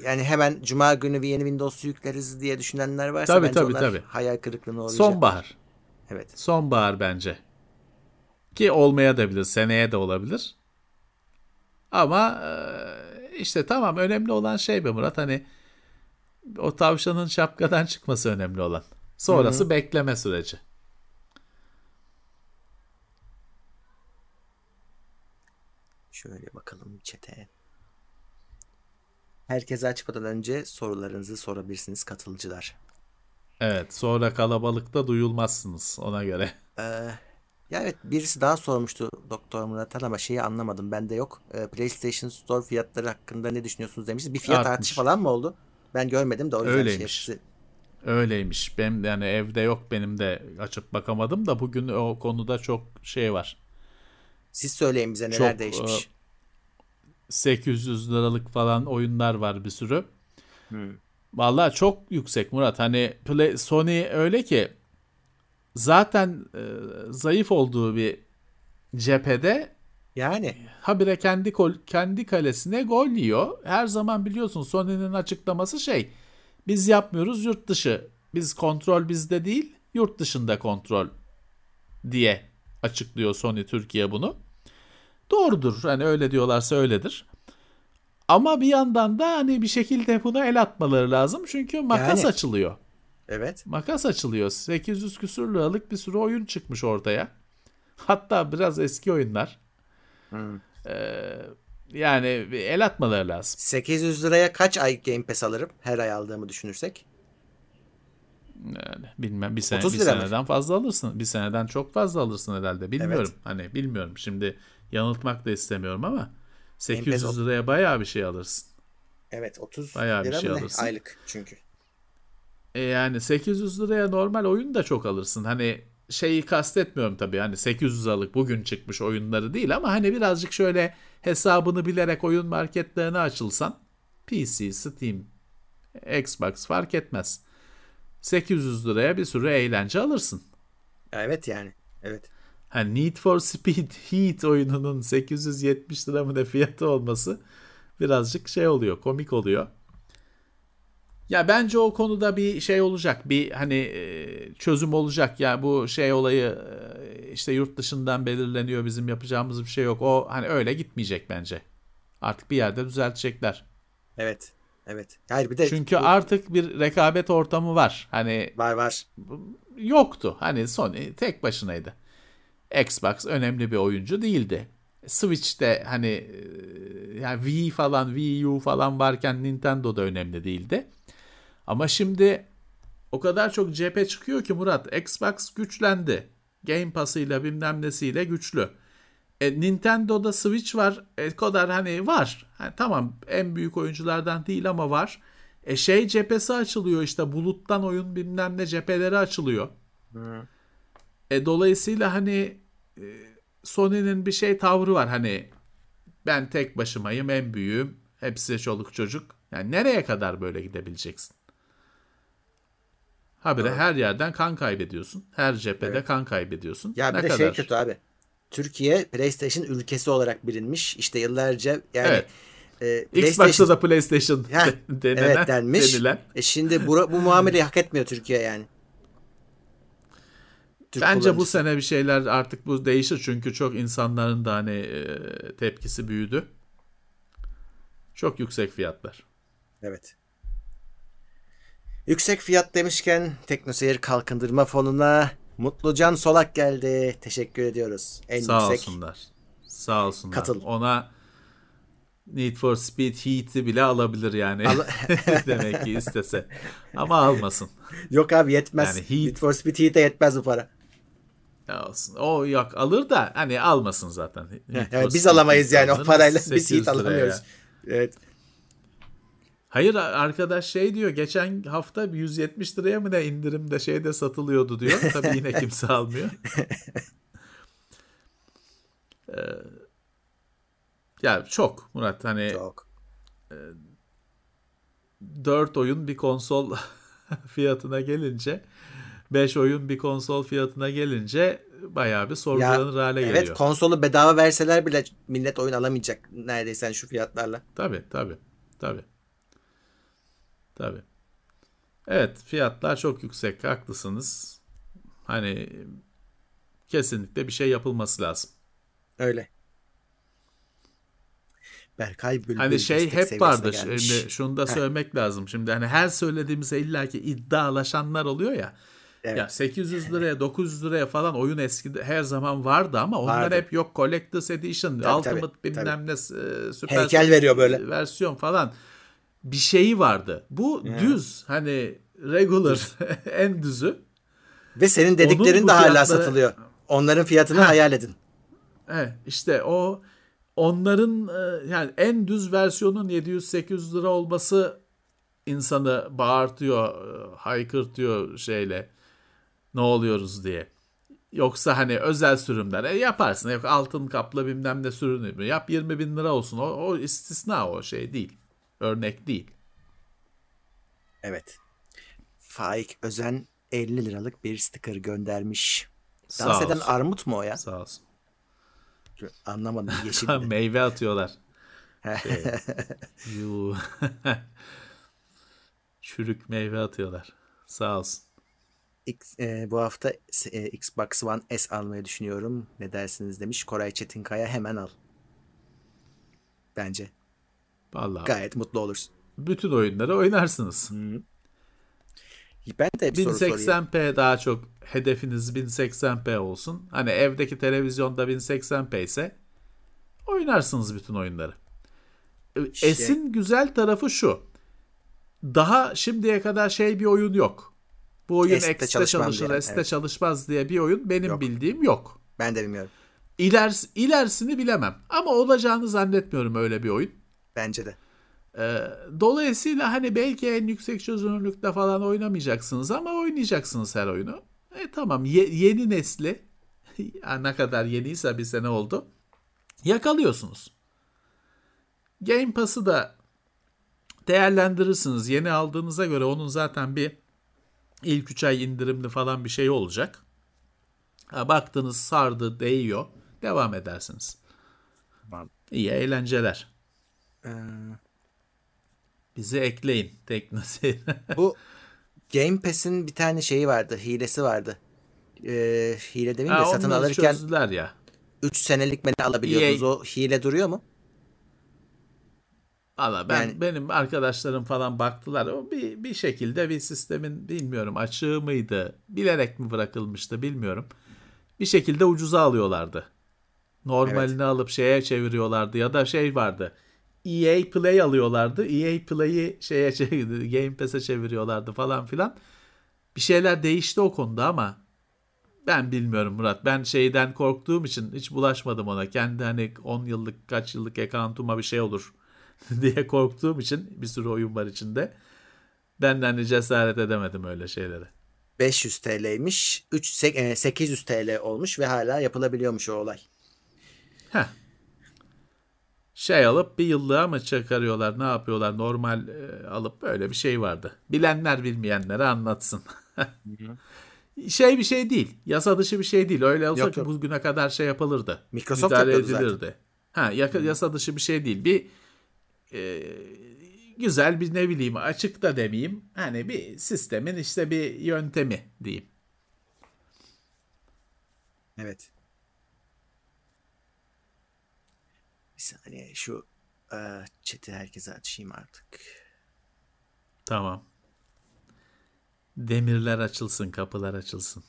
yani hemen cuma günü bir yeni Windows'u yükleriz diye düşünenler varsa tabii, bence tabii, onlar tabii. hayal kırıklığına olacak. Sonbahar. Evet. Sonbahar bence. Ki olmaya da bilir. Seneye de olabilir. Ama işte tamam önemli olan şey be Murat hani o tavşanın şapkadan çıkması önemli olan. Sonrası Hı-hı. bekleme süreci. Şöyle bakalım çete. Herkese açmadan önce sorularınızı sorabilirsiniz katılıcılar. Evet sonra kalabalıkta duyulmazsınız ona göre. Ee, ya evet birisi daha sormuştu Doktor Murat ama şeyi anlamadım bende yok. Ee, PlayStation Store fiyatları hakkında ne düşünüyorsunuz demişti. Bir fiyat Artmış. artışı falan mı oldu? Ben görmedim de o yüzden Öyleymiş. şey Öyleymiş. Benim yani evde yok benim de açıp bakamadım da bugün o konuda çok şey var. Siz söyleyin bize neler çok, değişmiş. 800 liralık falan oyunlar var bir sürü. Hmm. Vallahi çok yüksek Murat. Hani Play, Sony öyle ki zaten e, zayıf olduğu bir cephede yani habire kendi kol, kendi kalesine gol yiyor. Her zaman biliyorsun Sony'nin açıklaması şey biz yapmıyoruz yurt dışı. Biz kontrol bizde değil yurt dışında kontrol diye açıklıyor Sony Türkiye bunu. Doğrudur. Hani öyle diyorlarsa öyledir. Ama bir yandan da hani bir şekilde buna el atmaları lazım. Çünkü makas Yani. açılıyor. Evet. Makas açılıyor. 800 küsür liralık bir sürü oyun çıkmış ortaya. Hatta biraz eski oyunlar. Hmm. Ee, yani bir el atmaları lazım. 800 liraya kaç ay Game Pass alırım? Her ay aldığımı düşünürsek. Yani bilmem bir sene 30 bir seneden fazla alırsın. Bir seneden çok fazla alırsın herhalde. Bilmiyorum. Hani bilmiyorum. Şimdi yanıltmak da istemiyorum ama 800 Pass- liraya bayağı bir şey alırsın. Evet 30 Bayağı bir lira şey mı ne? alırsın. Aylık çünkü. E yani 800 liraya normal oyun da çok alırsın. Hani şeyi kastetmiyorum tabii. Hani 800 liralık bugün çıkmış oyunları değil ama hani birazcık şöyle hesabını bilerek oyun marketlerine açılsan PC, Steam, Xbox fark etmez. 800 liraya bir sürü eğlence alırsın. Evet yani. Evet. Hani Need for Speed *laughs* Heat oyununun 870 lira mı ne fiyatı olması birazcık şey oluyor, komik oluyor. Ya bence o konuda bir şey olacak, bir hani e, çözüm olacak. Ya bu şey olayı e, işte yurt dışından belirleniyor, bizim yapacağımız bir şey yok. O hani öyle gitmeyecek bence. Artık bir yerde düzeltecekler. Evet. Evet. Hayır bir de Çünkü bu- artık bir rekabet ortamı var. Hani var var. yoktu. Hani Sony tek başınaydı. Xbox önemli bir oyuncu değildi. Switch'te hani e, yani Wii falan, Wii U falan varken Nintendo'da önemli değildi. Ama şimdi o kadar çok cephe çıkıyor ki Murat. Xbox güçlendi. Game Pass'ıyla bilmem nesiyle güçlü. E, Nintendo'da Switch var. E, kadar hani var. Ha, tamam en büyük oyunculardan değil ama var. E şey cephesi açılıyor işte buluttan oyun bilmem ne cepheleri açılıyor. E, dolayısıyla hani e, Sony'nin bir şey tavrı var hani ben tek başımayım en büyüğüm hepsi çoluk çocuk. Yani nereye kadar böyle gidebileceksin? Habire her yerden kan kaybediyorsun. Her cephede Evet. kan kaybediyorsun. Ya bir ne de kadar? şey kötü abi. Türkiye PlayStation ülkesi olarak bilinmiş. İşte yıllarca yani Evet. e, Xbox'ta PlayStation da PlayStation Heh, denilen, evet denmiş. denilen. E şimdi bu, bu muameleyi hak etmiyor Türkiye yani. Türk Bence bu sene bir şeyler artık bu değişir çünkü çok insanların da hani e, tepkisi büyüdü. Çok yüksek fiyatlar. Evet. Yüksek fiyat demişken Teknoseyir Kalkındırma Fonu'na Mutlucan Solak geldi. Teşekkür ediyoruz. En Sağ yüksek. olsunlar. Sağ olsunlar. Katıl. Ona Need for Speed Heat'i bile alabilir yani. Al- *laughs* Demek ki istese. Ama almasın. Yok abi yetmez. Yani Heat- Need for Speed Heat'e yetmez bu para. Ya olsun. O yok alır da hani almasın zaten. Need Yani biz alamayız yani o parayla biz 800 Heat alamıyoruz. Evet. Hayır arkadaş şey diyor geçen hafta 170 liraya mı ne indirimde şeyde satılıyordu diyor. *laughs* Tabii yine kimse almıyor. Ee, ya çok Murat hani Çok. 4 oyun bir konsol *laughs* fiyatına gelince 5 oyun bir konsol fiyatına gelince bayağı bir sorgulanır hale evet geliyor. konsolu bedava verseler bile millet oyun alamayacak neredeyse şu fiyatlarla. Tabii tabii. Tabii. Tabii. Evet fiyatlar çok yüksek haklısınız. Hani kesinlikle bir şey yapılması lazım. Öyle. Berkay Bülbül Hani şey hep gelmiş. Şimdi şunu da söylemek lazım. Şimdi hani her söylediğimize illaki iddialaşanlar oluyor ya. Evet. Ya 800 liraya 900 liraya falan oyun eskide her zaman vardı ama onlar Vardı. hep yok Collector's Edition, Tabii, Ultimate tabii, bilmem ne e, süper Heykel veriyor böyle. versiyon falan bir şeyi vardı. Bu düz hani regular *laughs* en düzü. Ve senin Onun dediklerin bu de hala fiyatlara- satılıyor. Onların fiyatını hayal edin. Evet, işte o onların e, yani en düz versiyonun 700-800 lira olması insanı bağırtıyor, e, haykırtıyor şeyle ne oluyoruz diye. Yoksa hani özel sürümler e, yaparsın. Yok altın kaplı bilmem ne sürümü yap 20 bin lira olsun. O, o istisna o şey değil. Örnek değil. Evet. Faik Özen 50 liralık bir sticker göndermiş. Sağ Dans eden olsun. armut mu o ya? Sağ olsun. Anlamadım. Yeşil? *laughs* Meyve atıyorlar. Şey. *laughs* Çürük meyve atıyorlar. Sağ olsun. X- e, bu hafta e, Xbox One S almayı düşünüyorum. Ne dersiniz demiş. Koray Çetinkaya hemen al. bence. Vallahi Gayet mutlu olursun. bütün oyunları oynarsınız. Ben de bir soru sorayım. 1080p daha çok hedefiniz 1080p olsun. Hani evdeki televizyonda 1080p ise oynarsınız bütün oyunları. Şey- Esin güzel tarafı şu. Daha şimdiye kadar şey bir oyun yok. Bu oyun X'te çalışmam çalışır, diyen, S'te evet. çalışmaz diye bir oyun benim Yok. bildiğim yok. Ben de bilmiyorum. İlers, ilerisini bilemem. Ama olacağını zannetmiyorum öyle bir oyun. Bence de. Ee, dolayısıyla hani belki en yüksek çözünürlükte falan oynamayacaksınız ama oynayacaksınız her oyunu. E tamam ye- yeni nesli *laughs* ne kadar yeniyse bir sene oldu. Yakalıyorsunuz. Game Pass'ı da değerlendirirsiniz. Yeni aldığınıza göre onun zaten bir ilk 3 ay indirimli falan bir şey olacak. Ha, baktınız sardı, değiyor. Devam edersiniz. Tamam. İyi eğlenceler. Ee, Bizi ekleyin teknoseyir. *laughs* bu Game Pass'in bir tane şeyi vardı. Hilesi vardı. Ee, hile demeyeyim de satın alırken ya. 3 senelik mi alabiliyordunuz? EA O hile duruyor mu? Valla ben Yani- benim arkadaşlarım falan baktılar. O bir bir şekilde bir sistemin bilmiyorum açığı mıydı, bilerek mi bırakılmıştı bilmiyorum. Bir şekilde ucuza alıyorlardı. Normalini alıp şeye çeviriyorlardı ya da şey vardı. EA Play alıyorlardı. EA Play'i şeye *laughs* çevir- Game Pass'e çeviriyorlardı falan filan. Bir şeyler değişti o konuda ama ben bilmiyorum Murat. Ben şeyden korktuğum için hiç bulaşmadım ona. Kendi hani 10 yıllık kaç yıllık account'uma bir şey olur *laughs* diye korktuğum için bir sürü oyun var içinde. Ben de hani cesaret edemedim öyle şeylere. 500 TL'ymiş. 3 800 TL olmuş ve hala yapılabiliyormuş o olay. Heh. Şey alıp bir yıllığa mı çıkarıyorlar ne yapıyorlar normal e, alıp böyle bir şey vardı. Bilenler bilmeyenlere anlatsın. *laughs* şey bir şey değil. Yasa dışı bir şey değil. Öyle olsa Yok, ki yok. bugüne kadar şey yapılırdı. Microsoft müdahale yapıyordu zaten. edilirdi. Ha yaka- yasa dışı bir şey değil. Bir e, güzel bir ne bileyim açık da demeyeyim. Hani bir sistemin işte bir yöntemi diyeyim. Evet. Saniye şu e, chat'i herkese açayım artık. Tamam. Demirler açılsın, kapılar açılsın.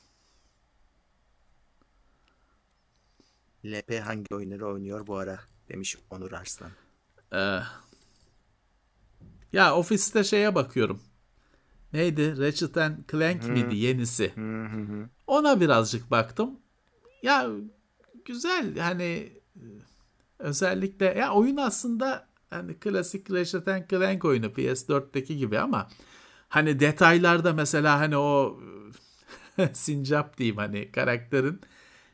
LP hangi oyunları oynuyor bu ara demiş Onur Arslan. Ee, ya ofiste şeye bakıyorum. Neydi? Ratchet and Clank miydi yenisi? Ona birazcık baktım. Ya güzel hani özellikle ya oyun aslında hani klasik Ratchet Clank oyunu PS4'teki gibi ama hani detaylarda mesela hani o *laughs* sincap diyeyim hani karakterin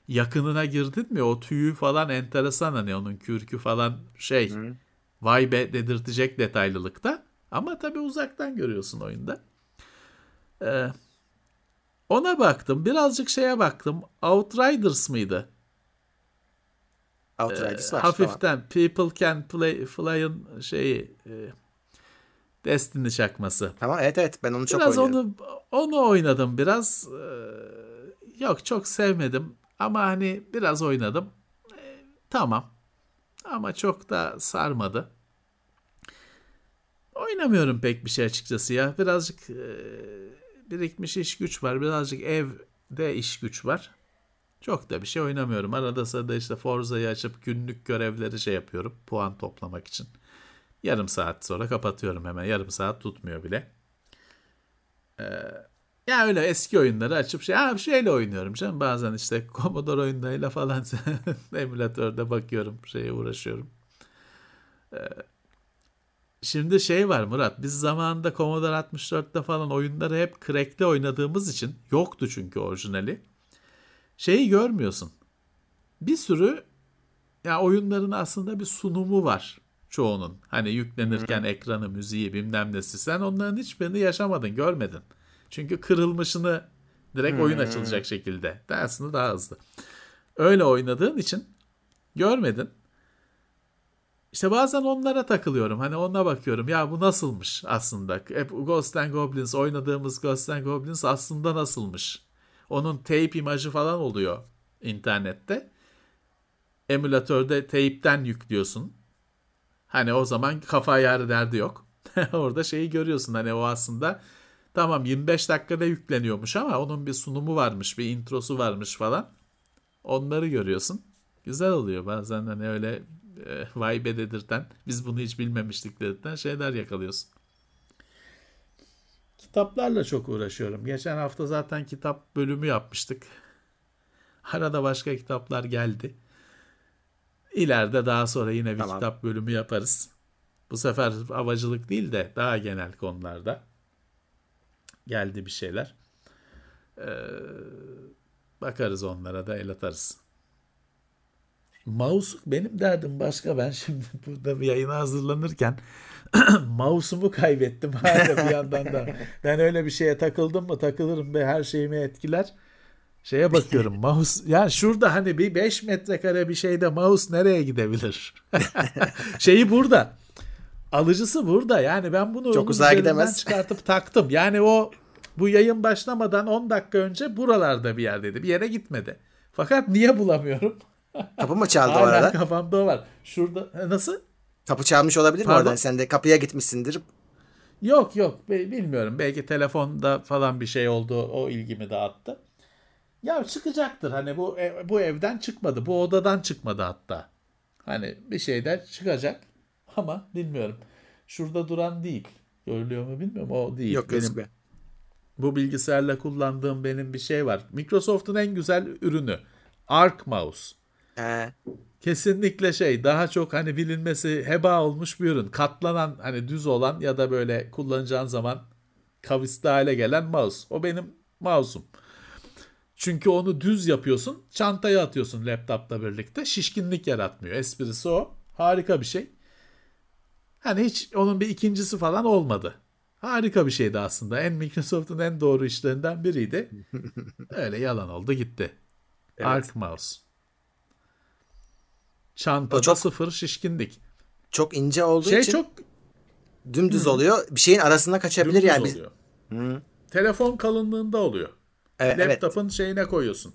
yakınına girdin mi o tüyü falan enteresan hani onun kürkü falan şey vay be dedirtecek detaylılıkta ama tabii uzaktan görüyorsun oyunda. Ee, ona baktım birazcık şeye baktım Outriders mıydı? Outriders var. Ee, hafiften People Can Play Fly'ın şeyi e, Destiny çakması. Tamam evet evet ben onu çok Biraz oynuyorum. onu onu oynadım biraz. Ee, yok çok sevmedim ama hani biraz oynadım. Ee, tamam. Ama çok da sarmadı. Oynamıyorum pek bir şey açıkçası ya. Birazcık e, birikmiş iş güç var. Birazcık evde iş güç var. Çok da bir şey oynamıyorum. Arada sırada işte Forza'yı açıp günlük görevleri şey yapıyorum. Puan toplamak için. Yarım saat sonra kapatıyorum hemen. Yarım saat tutmuyor bile. Ee, ya öyle eski oyunları açıp şey, ha şeyle oynuyorum canım. Bazen işte *laughs* Commodore oyunlarıyla falan *laughs* emülatörde bakıyorum. Şeye uğraşıyorum. Ee, şimdi şey var Murat. Biz zamanında Commodore 64'te falan oyunları hep crack'le oynadığımız için yoktu çünkü orijinali. Şeyi görmüyorsun. Bir sürü ya oyunların aslında bir sunumu var çoğunun. Hani yüklenirken ekranı, müziği bilmem nesi. Sen onların hiçbirini yaşamadın, görmedin. Çünkü kırılmışını direkt oyun açılacak şekilde. Dersini daha hızlı. Öyle oynadığın için görmedin. İşte bazen onlara takılıyorum. Hani ona bakıyorum. Ya bu nasılmış aslında? Hep Ghost and Goblins oynadığımız Ghost and Goblins aslında nasılmış? Onun tape imajı falan oluyor internette. Emülatörde tape'ten yüklüyorsun. Hani o zaman kafa yarı derdi yok. *laughs* Orada şeyi görüyorsun hani o aslında tamam 25 dakikada yükleniyormuş ama onun bir sunumu varmış, bir introsu varmış falan. Onları görüyorsun. Güzel oluyor bazen hani öyle e, vay be dedirten biz bunu hiç bilmemiştik dedirten şeyler yakalıyorsun. Kitaplarla çok uğraşıyorum. Geçen hafta zaten kitap bölümü yapmıştık. Arada başka kitaplar geldi. İleride daha sonra yine bir tamam. kitap bölümü yaparız. Bu sefer havacılık değil de daha genel konularda geldi bir şeyler. Ee, bakarız onlara da el atarız. Mouse benim derdim başka. Ben şimdi *laughs* burada bir yayına hazırlanırken *clears throat* mouse'umu kaybettim hala bir yandan da. Ben öyle bir şeye takıldım mı takılırım ve her şeyimi etkiler. Şeye bakıyorum mouse yani şurada hani bir 5 metrekare bir şeyde mouse nereye gidebilir? *laughs* Şeyi burada. Alıcısı burada. Yani ben bunu çok uzağa gidemez. çıkartıp taktım. Yani o bu yayın başlamadan 10 dakika önce buralarda bir yerdeydi. Bir yere gitmedi. Fakat niye bulamıyorum? Kapı mı çaldı Hala arada? kafamda var. Şurada nasıl? Kapı çalmış olabilir mi oradan? Sen de kapıya gitmişsindir. Yok yok bilmiyorum. Belki telefonda falan bir şey oldu. O ilgimi dağıttı. Ya çıkacaktır. Hani bu bu evden çıkmadı. Bu odadan çıkmadı hatta. Hani bir şeyden çıkacak. Ama bilmiyorum. Şurada duran değil. Görülüyor mu bilmiyorum. O değil. Yok benim, Bu bilgisayarla kullandığım benim bir şey var. Microsoft'un en güzel ürünü. Arc Mouse. Ee. Kesinlikle şey daha çok hani bilinmesi heba olmuş bir ürün. Katlanan hani düz olan ya da böyle kullanacağın zaman kavisli hale gelen mouse. O benim mouse'um. Çünkü onu düz yapıyorsun, çantaya atıyorsun laptopla birlikte. Şişkinlik yaratmıyor. Esprisi o. Harika bir şey. Hani hiç onun bir ikincisi falan olmadı. Harika bir şeydi aslında. En Microsoft'un en doğru işlerinden biriydi. *laughs* Öyle yalan oldu gitti. Evet. Arc Mouse. Çantada çok, sıfır şişkinlik. Çok ince olduğu şey için çok dümdüz Hı. oluyor. Bir şeyin arasına kaçabilir dümdüz yani. Oluyor. Hı. Telefon kalınlığında oluyor. Evet, Laptop'un evet. şeyine koyuyorsun.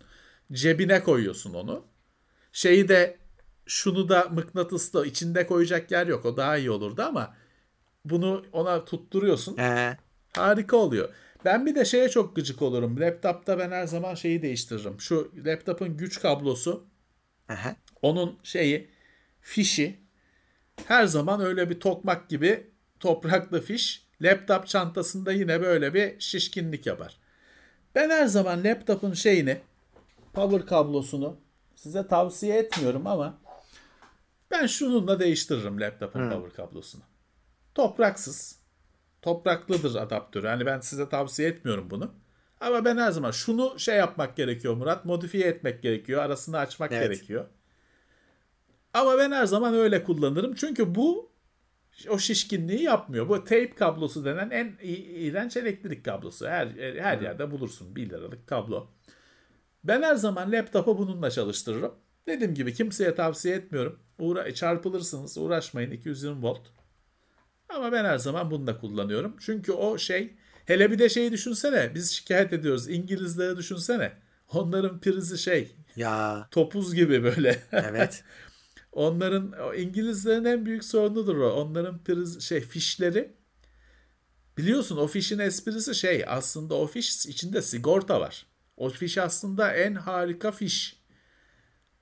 Cebine koyuyorsun onu. Şeyi de şunu da mıknatıslı içinde koyacak yer yok. O daha iyi olurdu ama bunu ona tutturuyorsun. Ee. Harika oluyor. Ben bir de şeye çok gıcık olurum. Laptop'ta ben her zaman şeyi değiştiririm. Şu laptop'un güç kablosu. Aha. Onun şeyi fişi her zaman öyle bir tokmak gibi topraklı fiş laptop çantasında yine böyle bir şişkinlik yapar. Ben her zaman laptopun şeyini power kablosunu size tavsiye etmiyorum ama ben şununla değiştiririm laptopun hmm. power kablosunu. Topraksız. Topraklıdır adaptörü. Yani ben size tavsiye etmiyorum bunu. Ama ben her zaman şunu şey yapmak gerekiyor Murat. Modifiye etmek gerekiyor. Arasını açmak evet. gerekiyor. Ama ben her zaman öyle kullanırım. Çünkü bu o şişkinliği yapmıyor. Bu tape kablosu denen en iğrenç elektrik kablosu. Her her yerde bulursun 1 liralık kablo. Ben her zaman laptopu bununla çalıştırırım. Dediğim gibi kimseye tavsiye etmiyorum. Uğra çarpılırsınız, uğraşmayın 220 volt. Ama ben her zaman bunu da kullanıyorum. Çünkü o şey hele bir de şeyi düşünsene. Biz şikayet ediyoruz. İngilizleri düşünsene. Onların prizi şey. Ya. Topuz gibi böyle. Evet. *laughs* Onların İngilizlerin en büyük sorunudur o. Onların priz şey fişleri biliyorsun o fişin esprisi şey aslında o fiş içinde sigorta var. O fiş aslında en harika fiş.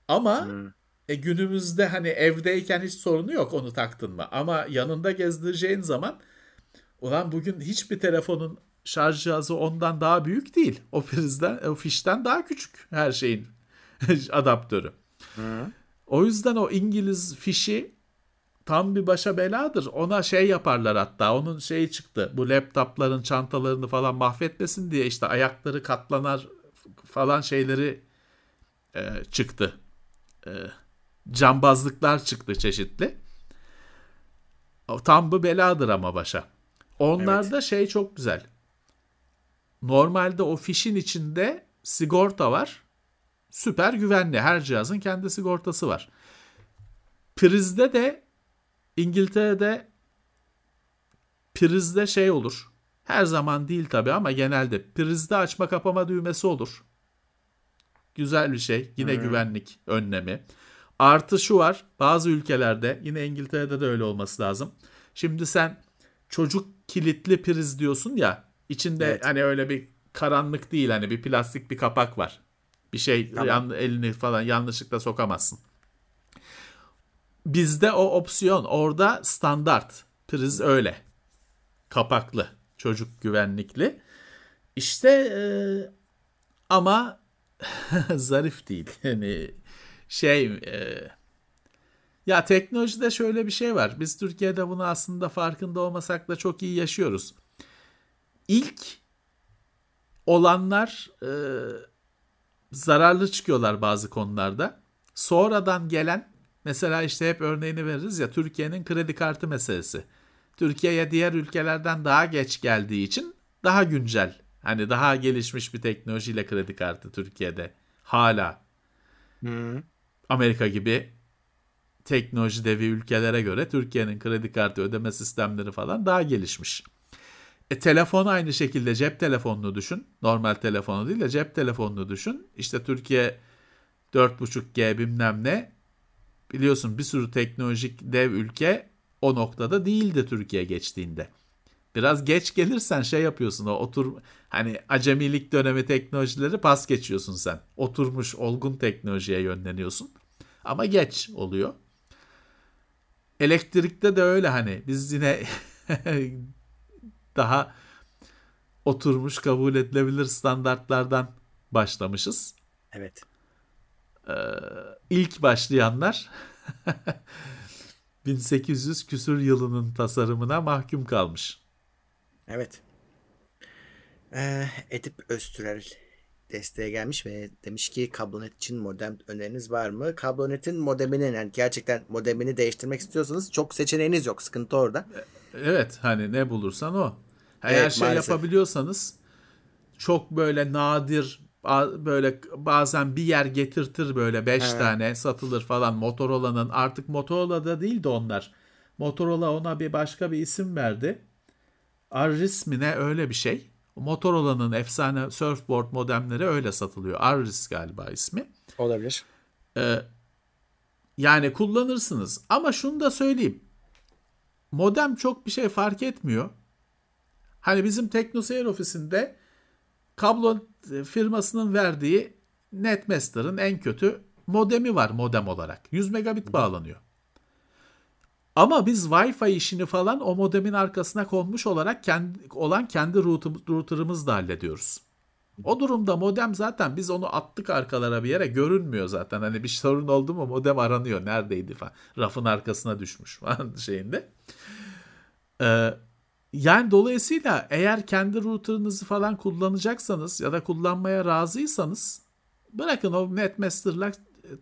Ama hmm. e, günümüzde hani evdeyken hiç sorunu yok onu taktın mı? Ama yanında gezdireceğin zaman ulan bugün hiçbir telefonun şarj cihazı ondan daha büyük değil. O prizden, o fişten daha küçük her şeyin *laughs* adaptörü. Hı. O yüzden o İngiliz fişi tam bir başa beladır. Ona şey yaparlar hatta. Onun şeyi çıktı. Bu laptopların çantalarını falan mahvetmesin diye işte ayakları katlanar falan şeyleri e, çıktı. E, cambazlıklar çıktı çeşitli. O tam bir beladır ama başa. Onlarda evet. şey çok güzel. Normalde o fişin içinde sigorta var süper güvenli. Her cihazın kendi sigortası var. Prizde de İngiltere'de prizde şey olur. Her zaman değil tabi ama genelde prizde açma kapama düğmesi olur. Güzel bir şey. Yine hmm. güvenlik önlemi. Artı şu var bazı ülkelerde yine İngiltere'de de öyle olması lazım. Şimdi sen çocuk kilitli priz diyorsun ya içinde evet. hani öyle bir karanlık değil hani bir plastik bir kapak var. Bir şey tamam. yan, elini falan yanlışlıkla sokamazsın. Bizde o opsiyon orada standart priz öyle. Kapaklı çocuk güvenlikli. İşte e, ama *laughs* zarif değil. Yani *laughs* şey e, ya teknolojide şöyle bir şey var. Biz Türkiye'de bunu aslında farkında olmasak da çok iyi yaşıyoruz. İlk olanlar e, zararlı çıkıyorlar bazı konularda. Sonradan gelen mesela işte hep örneğini veririz ya Türkiye'nin kredi kartı meselesi. Türkiye'ye diğer ülkelerden daha geç geldiği için daha güncel. Hani daha gelişmiş bir teknolojiyle kredi kartı Türkiye'de hala. Hmm. Amerika gibi teknoloji devi ülkelere göre Türkiye'nin kredi kartı ödeme sistemleri falan daha gelişmiş. E, telefon aynı şekilde cep telefonunu düşün. Normal telefonu değil de cep telefonunu düşün. İşte Türkiye 4.5G bilmem ne. Biliyorsun bir sürü teknolojik dev ülke o noktada değildi Türkiye geçtiğinde. Biraz geç gelirsen şey yapıyorsun o otur hani acemilik dönemi teknolojileri pas geçiyorsun sen. Oturmuş olgun teknolojiye yönleniyorsun. Ama geç oluyor. Elektrikte de öyle hani biz yine *laughs* daha oturmuş kabul edilebilir standartlardan başlamışız. Evet. Ee, ilk başlayanlar *laughs* 1800 küsür yılının tasarımına mahkum kalmış. Evet. Ee, Edip Öztürel desteğe gelmiş ve demiş ki kablonet için modem öneriniz var mı? Kablonetin modeminin yani gerçekten modemini değiştirmek istiyorsanız çok seçeneğiniz yok. Sıkıntı orada. Evet hani ne bulursan o. Eğer evet, şey maalesef. yapabiliyorsanız çok böyle nadir böyle bazen bir yer getirtir böyle 5 tane satılır falan Motorola'nın artık Motorola'da değil de onlar. Motorola ona bir başka bir isim verdi. Arris mi ne öyle bir şey. Motorola'nın efsane surfboard modemleri öyle satılıyor. Arris galiba ismi. Olabilir. Ee, yani kullanırsınız. Ama şunu da söyleyeyim. Modem çok bir şey fark etmiyor. Hani bizim TeknoSeyir ofisinde kablo firmasının verdiği Netmaster'ın en kötü modemi var modem olarak. 100 megabit bağlanıyor. Ama biz Wi-Fi işini falan o modemin arkasına konmuş olarak kendi, olan kendi router'ımızla hallediyoruz. O durumda modem zaten biz onu attık arkalara bir yere görünmüyor zaten. Hani bir sorun oldu mu modem aranıyor. Neredeydi falan. Rafın arkasına düşmüş falan *laughs* şeyinde. Ee, yani dolayısıyla eğer kendi router'ınızı falan kullanacaksanız ya da kullanmaya razıysanız bırakın o Netmaster'la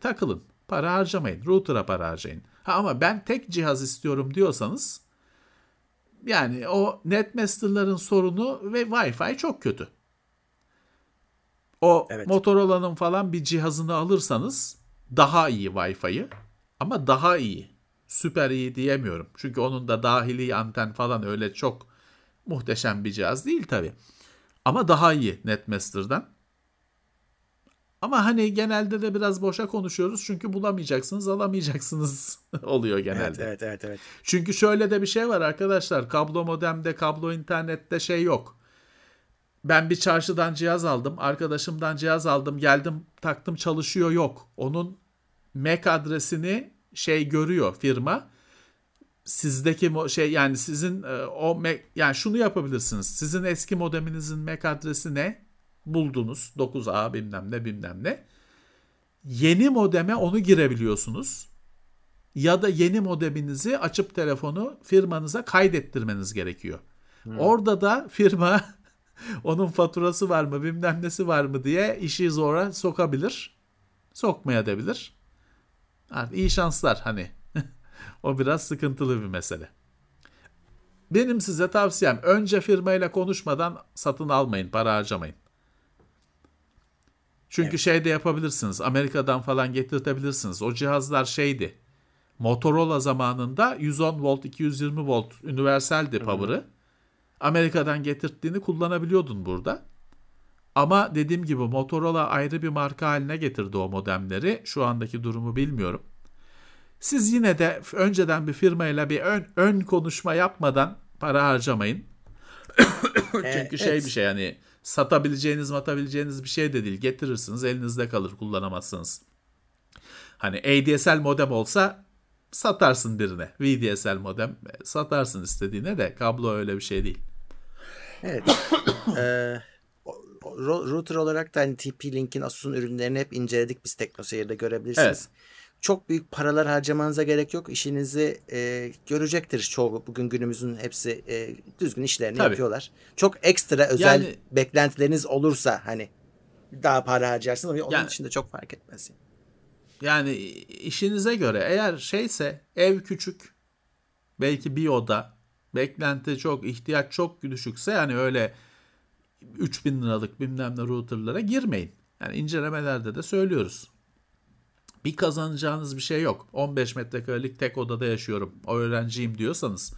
takılın. Para harcamayın. Router'a para harcayın. Ha, ama ben tek cihaz istiyorum diyorsanız yani o Netmaster'ların sorunu ve Wi-Fi çok kötü. O evet. Motorola'nın falan bir cihazını alırsanız daha iyi Wi-Fi'yi ama daha iyi. Süper iyi diyemiyorum. Çünkü onun da dahili anten falan öyle çok muhteşem bir cihaz değil tabi. Ama daha iyi Netmaster'dan. Ama hani genelde de biraz boşa konuşuyoruz çünkü bulamayacaksınız, alamayacaksınız *laughs* oluyor genelde. Evet, evet, evet, evet. Çünkü şöyle de bir şey var arkadaşlar. Kablo modemde, kablo internette şey yok. Ben bir çarşıdan cihaz aldım, arkadaşımdan cihaz aldım, geldim, taktım çalışıyor yok. Onun MAC adresini şey görüyor firma. Sizdeki şey yani sizin e, o yani şunu yapabilirsiniz. Sizin eski modeminizin MAC adresi ne? buldunuz 9A bilmem ne bilmem ne. Yeni modeme onu girebiliyorsunuz. Ya da yeni modeminizi açıp telefonu firmanıza kaydettirmeniz gerekiyor. Hmm. Orada da firma *laughs* onun faturası var mı bilmem nesi var mı diye işi zora sokabilir. Sokmaya da bilir. Artık iyi şanslar hani. *laughs* o biraz sıkıntılı bir mesele. Benim size tavsiyem önce firmayla konuşmadan satın almayın, para harcamayın. Çünkü evet. şey de yapabilirsiniz. Amerika'dan falan getirtebilirsiniz. O cihazlar şeydi. Motorola zamanında 110 volt, 220 volt universaldi power'ı. Amerika'dan getirttiğini kullanabiliyordun burada. Ama dediğim gibi Motorola ayrı bir marka haline getirdi o modemleri. Şu andaki durumu bilmiyorum. Siz yine de önceden bir firmayla bir ön, ön konuşma yapmadan para harcamayın. *coughs* Çünkü şey bir şey yani satabileceğiniz matabileceğiniz bir şey de değil. Getirirsiniz elinizde kalır kullanamazsınız. Hani ADSL modem olsa satarsın birine. VDSL modem satarsın istediğine de kablo öyle bir şey değil. Evet. ee, *coughs* router olarak da hani TP-Link'in Asus'un ürünlerini hep inceledik biz TeknoSeyir'de görebilirsiniz. Evet. Çok büyük paralar harcamanıza gerek yok. İşinizi e, görecektir çoğu. Bugün günümüzün hepsi e, düzgün işlerini Tabii. yapıyorlar. Çok ekstra özel yani, beklentileriniz olursa hani daha para harcarsınız ama onun yani, dışında çok fark etmez. Yani işinize göre eğer şeyse ev küçük belki bir oda beklenti çok ihtiyaç çok düşükse yani öyle 3000 liralık bilmem ne routerlara girmeyin. Yani incelemelerde de söylüyoruz. Bir kazanacağınız bir şey yok. 15 metrekarelik tek odada yaşıyorum. O öğrenciyim diyorsanız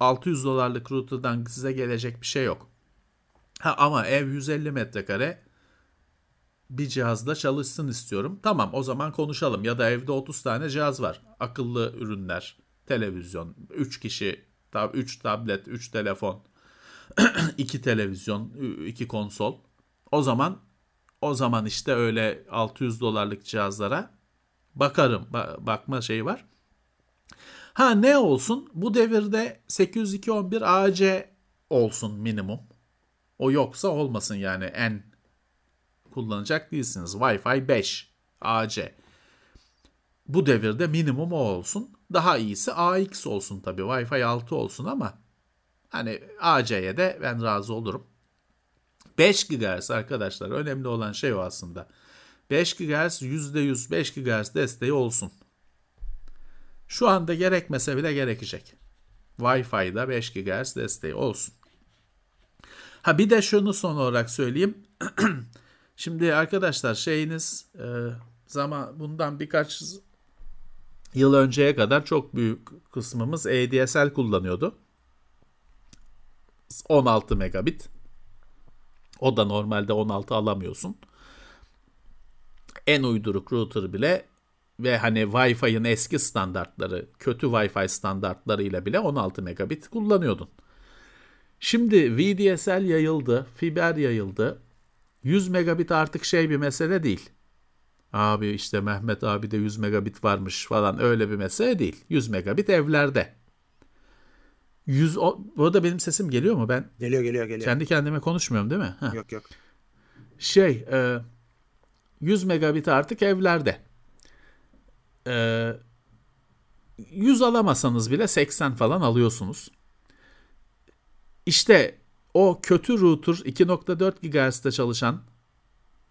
600 dolarlık router'dan size gelecek bir şey yok. Ha ama ev 150 metrekare bir cihazda çalışsın istiyorum. Tamam o zaman konuşalım. Ya da evde 30 tane cihaz var. Akıllı ürünler, televizyon, 3 kişi, 3 tablet, 3 telefon, *clears throat* 2 televizyon, 2 konsol. O zaman o zaman işte öyle 600 dolarlık cihazlara bakarım. Ba- bakma şeyi var. Ha ne olsun? Bu devirde 802.11 AC olsun minimum. O yoksa olmasın yani en kullanacak değilsiniz. Wi-Fi 5 AC. Bu devirde minimum o olsun. Daha iyisi AX olsun tabii. Wi-Fi 6 olsun ama hani AC'ye de ben razı olurum. 5 GHz arkadaşlar önemli olan şey o aslında. 5 GHz %100 5 GHz desteği olsun. Şu anda gerekmese bile gerekecek. Wi-Fi'da 5 GHz desteği olsun. Ha bir de şunu son olarak söyleyeyim. *clears throat* Şimdi arkadaşlar şeyiniz e, zaman bundan birkaç yıl önceye kadar çok büyük kısmımız ADSL kullanıyordu. 16 megabit. O da normalde 16 alamıyorsun. En uyduruk router bile ve hani Wi-Fi'nin eski standartları, kötü Wi-Fi standartlarıyla bile 16 megabit kullanıyordun. Şimdi VDSL yayıldı, fiber yayıldı. 100 megabit artık şey bir mesele değil. Abi işte Mehmet abi de 100 megabit varmış falan öyle bir mesele değil. 100 megabit evlerde. 100 o, bu da benim sesim geliyor mu? Ben geliyor geliyor geliyor. Kendi kendime konuşmuyorum değil mi? Heh. Yok yok. Şey, e, 100 megabit artık evlerde. E, 100 alamasanız bile 80 falan alıyorsunuz. İşte o kötü router 2.4 GHz'de çalışan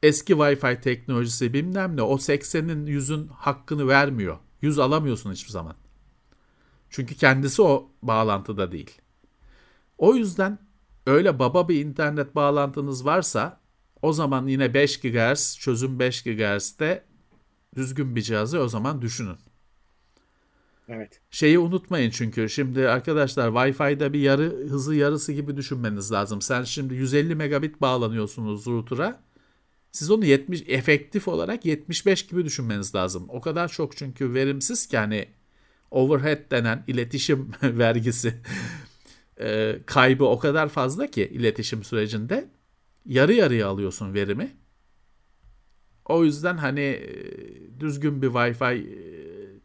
eski Wi-Fi teknolojisi bilmem ne o 80'in 100'ün hakkını vermiyor. 100 alamıyorsun hiçbir zaman. Çünkü kendisi o bağlantıda değil. O yüzden öyle baba bir internet bağlantınız varsa o zaman yine 5 GHz çözüm 5 GHz'de düzgün bir cihazı o zaman düşünün. Evet. Şeyi unutmayın çünkü şimdi arkadaşlar Wi-Fi'de bir yarı hızı yarısı gibi düşünmeniz lazım. Sen şimdi 150 megabit bağlanıyorsunuz router'a. Siz onu 70 efektif olarak 75 gibi düşünmeniz lazım. O kadar çok çünkü verimsiz ki hani overhead denen iletişim *laughs* vergisi e, kaybı o kadar fazla ki iletişim sürecinde yarı yarıya alıyorsun verimi. O yüzden hani e, düzgün bir Wi-Fi e,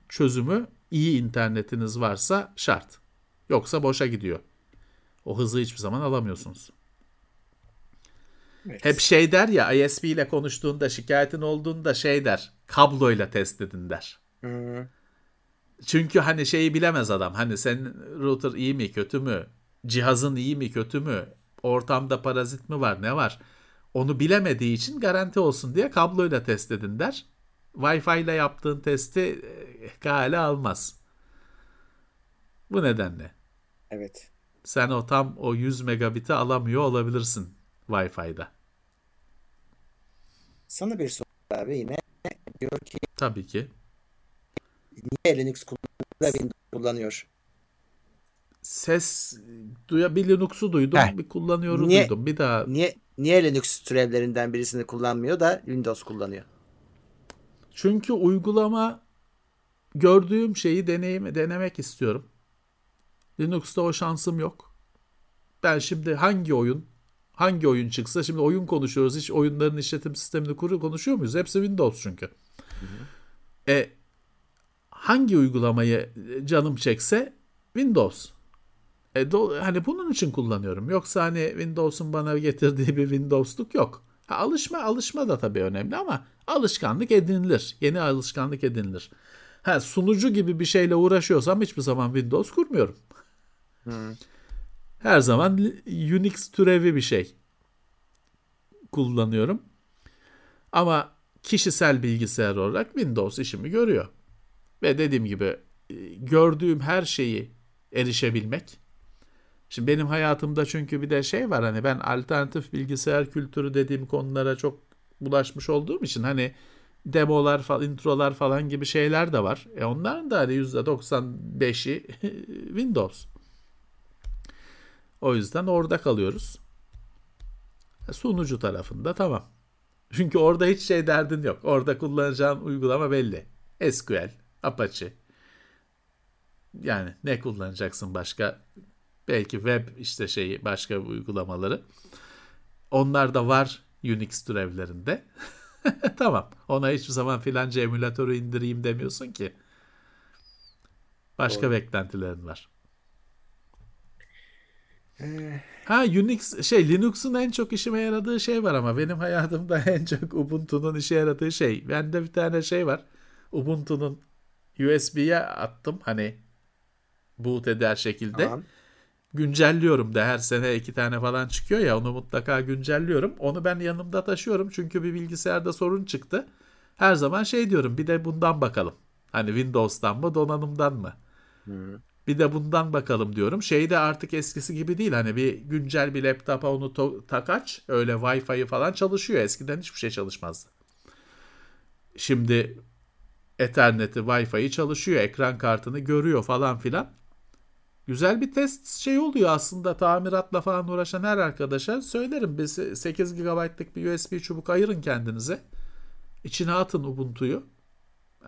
çözümü iyi internetiniz varsa şart. Yoksa boşa gidiyor. O hızı hiçbir zaman alamıyorsunuz. Evet. Hep şey der ya ISP ile konuştuğunda şikayetin olduğunda şey der kabloyla test edin der. Hı. Çünkü hani şeyi bilemez adam. Hani senin router iyi mi kötü mü? Cihazın iyi mi kötü mü? Ortamda parazit mi var ne var? Onu bilemediği için garanti olsun diye kabloyla test edin der. Wi-Fi ile yaptığın testi kale almaz. Bu nedenle. Evet. Sen o tam o 100 megabit'i alamıyor olabilirsin Wi-Fi'da. Sana bir soru abi yine diyor ki. Tabii ki. Niye Linux kullanıyor Windows kullanıyor? Ses duya bir Linux'u duydum, Heh. bir kullanıyorum niye, duydum. Bir daha Niye niye Linux türevlerinden birisini kullanmıyor da Windows kullanıyor? Çünkü uygulama gördüğüm şeyi deneyim, denemek istiyorum. Linux'ta o şansım yok. Ben şimdi hangi oyun hangi oyun çıksa şimdi oyun konuşuyoruz. Hiç oyunların işletim sistemini kuru konuşuyor muyuz? Hepsi Windows çünkü. Hı hı. E hangi uygulamayı canım çekse Windows. E, do, hani bunun için kullanıyorum. Yoksa hani Windows'un bana getirdiği bir Windows'luk yok. Ha, alışma alışma da tabii önemli ama alışkanlık edinilir. Yeni alışkanlık edinilir. Ha, sunucu gibi bir şeyle uğraşıyorsam hiçbir zaman Windows kurmuyorum. Hmm. Her zaman Unix türevi bir şey kullanıyorum. Ama kişisel bilgisayar olarak Windows işimi görüyor. Ve dediğim gibi e, gördüğüm her şeyi erişebilmek. Şimdi benim hayatımda çünkü bir de şey var hani ben alternatif bilgisayar kültürü dediğim konulara çok bulaşmış olduğum için hani demolar falan, introlar falan gibi şeyler de var. E onların da hani %95'i *laughs* Windows. O yüzden orada kalıyoruz. E, sunucu tarafında tamam. Çünkü orada hiç şey derdin yok. Orada kullanacağın uygulama belli. SQL, Apache. Yani ne kullanacaksın başka? Belki web işte şeyi başka uygulamaları. Onlar da var Unix türevlerinde. *laughs* tamam. Ona hiçbir zaman filanca emülatörü indireyim demiyorsun ki. Başka Doğru. beklentilerin var. Ee... Ha Unix şey Linux'un en çok işime yaradığı şey var ama benim hayatımda *laughs* en çok Ubuntu'nun işe yaradığı şey. Bende bir tane şey var. Ubuntu'nun USB'ye attım hani boot eder şekilde. Tamam. Güncelliyorum da her sene iki tane falan çıkıyor ya onu mutlaka güncelliyorum. Onu ben yanımda taşıyorum çünkü bir bilgisayarda sorun çıktı. Her zaman şey diyorum bir de bundan bakalım. Hani Windows'tan mı donanımdan mı? Hmm. Bir de bundan bakalım diyorum. Şey de artık eskisi gibi değil. Hani bir güncel bir laptopa onu to- tak aç. Öyle Wi-Fi'yi falan çalışıyor. Eskiden hiçbir şey çalışmazdı. Şimdi Ethernet'i, Wi-Fi'yi çalışıyor. Ekran kartını görüyor falan filan. Güzel bir test şey oluyor aslında tamiratla falan uğraşan her arkadaşa söylerim. Biz 8 GB'lık bir USB çubuk ayırın kendinize. İçine atın Ubuntu'yu.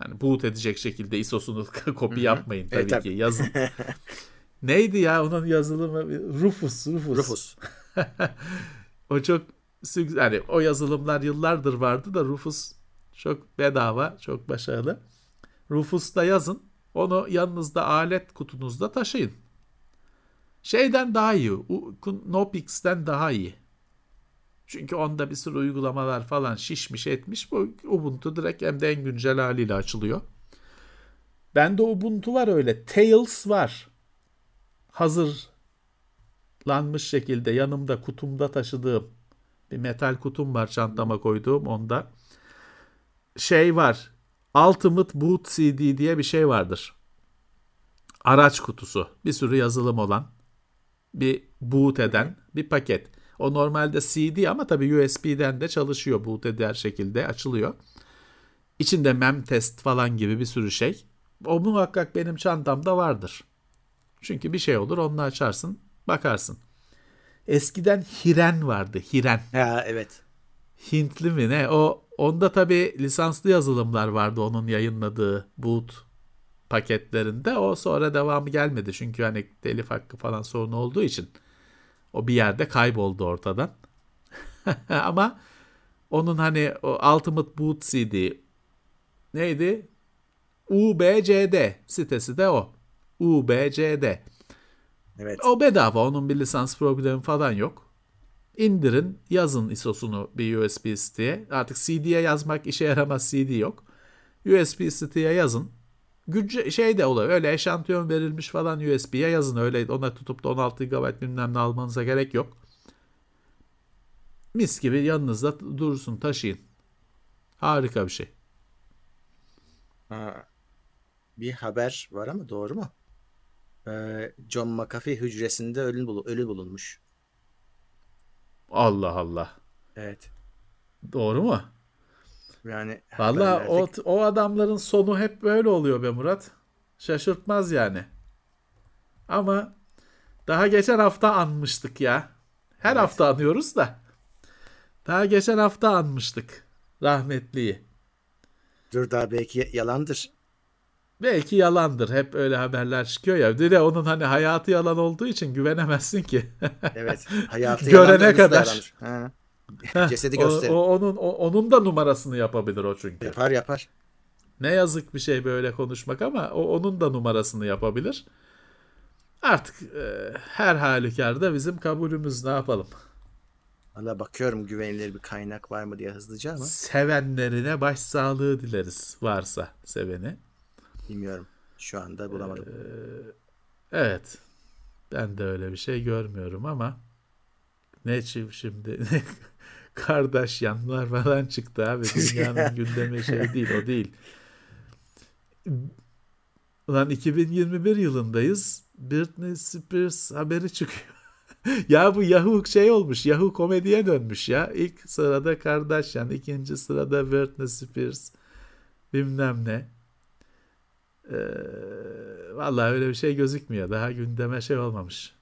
Yani boot edecek şekilde ISO'sunu kopya *laughs* yapmayın tabii, evet, ki yazın. *laughs* Neydi ya onun yazılımı? Rufus. Rufus. Rufus. *laughs* o çok yani o yazılımlar yıllardır vardı da Rufus çok bedava, çok başarılı. Rufus'ta yazın. Onu yanınızda alet kutunuzda taşıyın. Şeyden daha iyi. Nopix'ten daha iyi. Çünkü onda bir sürü uygulamalar falan şişmiş etmiş. Bu Ubuntu direkt hem de en güncel haliyle açılıyor. Bende Ubuntu var öyle. Tails var. Hazırlanmış şekilde yanımda kutumda taşıdığım bir metal kutum var çantama koyduğum onda. Şey var. Ultimate Boot CD diye bir şey vardır. Araç kutusu. Bir sürü yazılım olan bir boot eden bir paket. O normalde CD ama tabii USB'den de çalışıyor boot eder şekilde açılıyor. İçinde mem test falan gibi bir sürü şey. O muhakkak benim çantamda vardır. Çünkü bir şey olur onu açarsın bakarsın. Eskiden Hiren vardı Hiren. Ha evet. Hintli mi ne? O onda tabii lisanslı yazılımlar vardı onun yayınladığı boot paketlerinde. O sonra devamı gelmedi. Çünkü hani telif hakkı falan sorunu olduğu için o bir yerde kayboldu ortadan. *laughs* Ama onun hani o Ultimate Boot CD neydi? UBCD sitesi de o. UBCD. Evet. O bedava. Onun bir lisans programı falan yok. İndirin, yazın ISO'sunu bir USB siteye. Artık CD'ye yazmak işe yaramaz CD yok. USB siteye yazın. Güncel şey de oluyor. Öyle eşantiyon verilmiş falan USB'ye yazın. Öyle ona tutup da 16 GB bilmem ne almanıza gerek yok. Mis gibi yanınızda dursun taşıyın. Harika bir şey. Ha, bir haber var ama doğru mu? Ee, John McAfee hücresinde ölü, ölü bulunmuş. Allah Allah. Evet. Doğru mu? Yani Valla o, o adamların sonu hep böyle oluyor be Murat. Şaşırtmaz yani. Ama daha geçen hafta anmıştık ya. Her evet. hafta anıyoruz da. Daha geçen hafta anmıştık rahmetliyi. Dur daha belki yalandır. Belki yalandır. Hep öyle haberler çıkıyor ya. Bir de onun hani hayatı yalan olduğu için güvenemezsin ki. *laughs* Evet. Hayatı Görene kadar. Ha. Cesedi o- gösterir. o- onun o- onun da numarasını yapabilir o çünkü. Yapar yapar. Ne yazık bir şey böyle konuşmak ama o onun da numarasını yapabilir. Artık e, her halükarda bizim kabulümüz ne yapalım? Valla bakıyorum güvenilir bir kaynak var mı diye hızlıca ama Sevenlerine başsağlığı dileriz varsa seveni. Bilmiyorum. Şu anda bulamadım. Evet. Ben de öyle bir şey görmüyorum ama ne şimdi *laughs* ne kardeş yanlar falan çıktı abi. *laughs* Dünyanın gündemi şey değil o değil. Ulan 2021 yılındayız. Britney Spears haberi çıkıyor. *laughs* ya bu Yahoo şey olmuş. Yahoo komediye dönmüş ya. İlk sırada Kardashian, ikinci sırada Britney Spears. Bilmem ne. Ee, vallahi öyle bir şey gözükmüyor. Daha gündeme şey olmamış.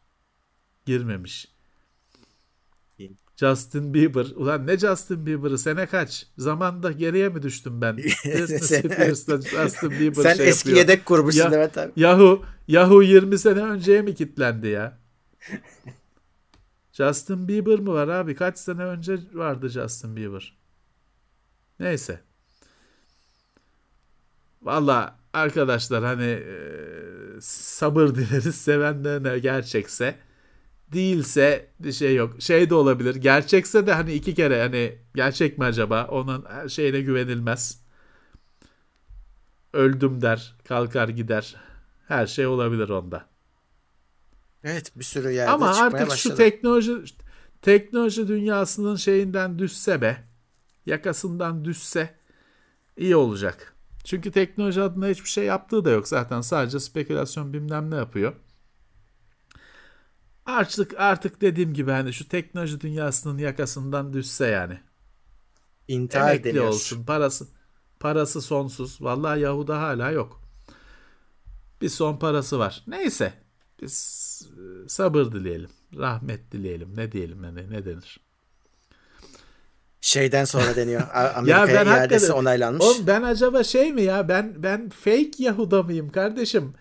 Girmemiş. Justin Bieber. Ulan ne Justin Bieber'ı? Sene kaç? Zamanda geriye mi düştüm ben? *laughs* Justin *laughs* Bieber Sen şey eski yapıyor. yedek kurmuşsun Ya- evet abi. Yahoo, Yahoo 20 sene önceye mi kilitlendi ya? *laughs* Justin Bieber mı var abi? Kaç sene önce vardı Justin Bieber? Neyse. Valla arkadaşlar hani e, sabır dileriz sevenlerine gerçekse. Değilse bir şey yok. Şey de olabilir. Gerçekse de hani iki kere hani gerçek mi acaba? Onun her şeyine güvenilmez. Öldüm der, kalkar gider. Her şey olabilir onda. Evet bir sürü yerde Ama çıkmaya artık başladı. şu teknoloji teknoloji dünyasının şeyinden düşse be, yakasından düşse iyi olacak. Çünkü teknoloji adına hiçbir şey yaptığı da yok zaten. Sadece spekülasyon bilmem ne yapıyor. Artık artık dediğim gibi hani şu teknoloji dünyasının yakasından düşse yani. İntihar Emekli deniyor. olsun. Parası parası sonsuz. Vallahi Yahuda hala yok. Bir son parası var. Neyse. Biz e, sabır dileyelim. Rahmet dileyelim. Ne diyelim yani ne denir? Şeyden sonra deniyor. *laughs* Amerika'ya iadesi onaylanmış. Oğlum ben acaba şey mi ya? Ben ben fake Yahuda mıyım kardeşim?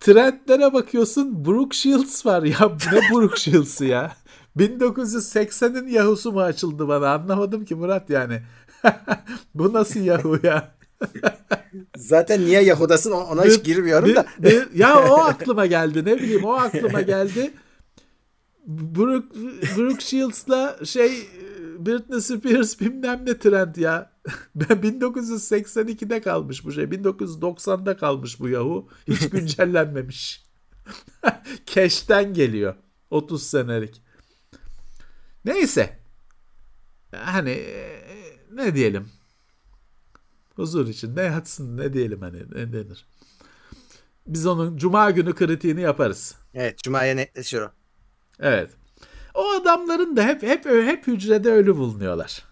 Trendlere bakıyorsun Brooke Shields var ya. *laughs* Ne Brooke Shields'ı ya? 1980'in Yahoo'su mu açıldı bana? Anlamadım ki Murat yani. *laughs* Bu nasıl Yahoo ya? Zaten niye Yahudasın ona hiç girmiyorum da. ya o aklıma geldi ne bileyim o aklıma geldi. Brooke, Brooke Shields'la şey Britney Spears bilmem ne trend ya. *laughs* Ben 1982'de kalmış bu şey. 1990'da kalmış bu yahu. Hiç *laughs* güncellenmemiş. *laughs* Cash'ten geliyor. 30 senelik. Neyse. Hani e, ne diyelim. Huzur için ne yatsın ne diyelim hani ne denir. Biz onun cuma günü kritiğini yaparız. Evet Cuma'ya netleşiyor o. Evet. O adamların da hep hep hep hücrede ölü bulunuyorlar.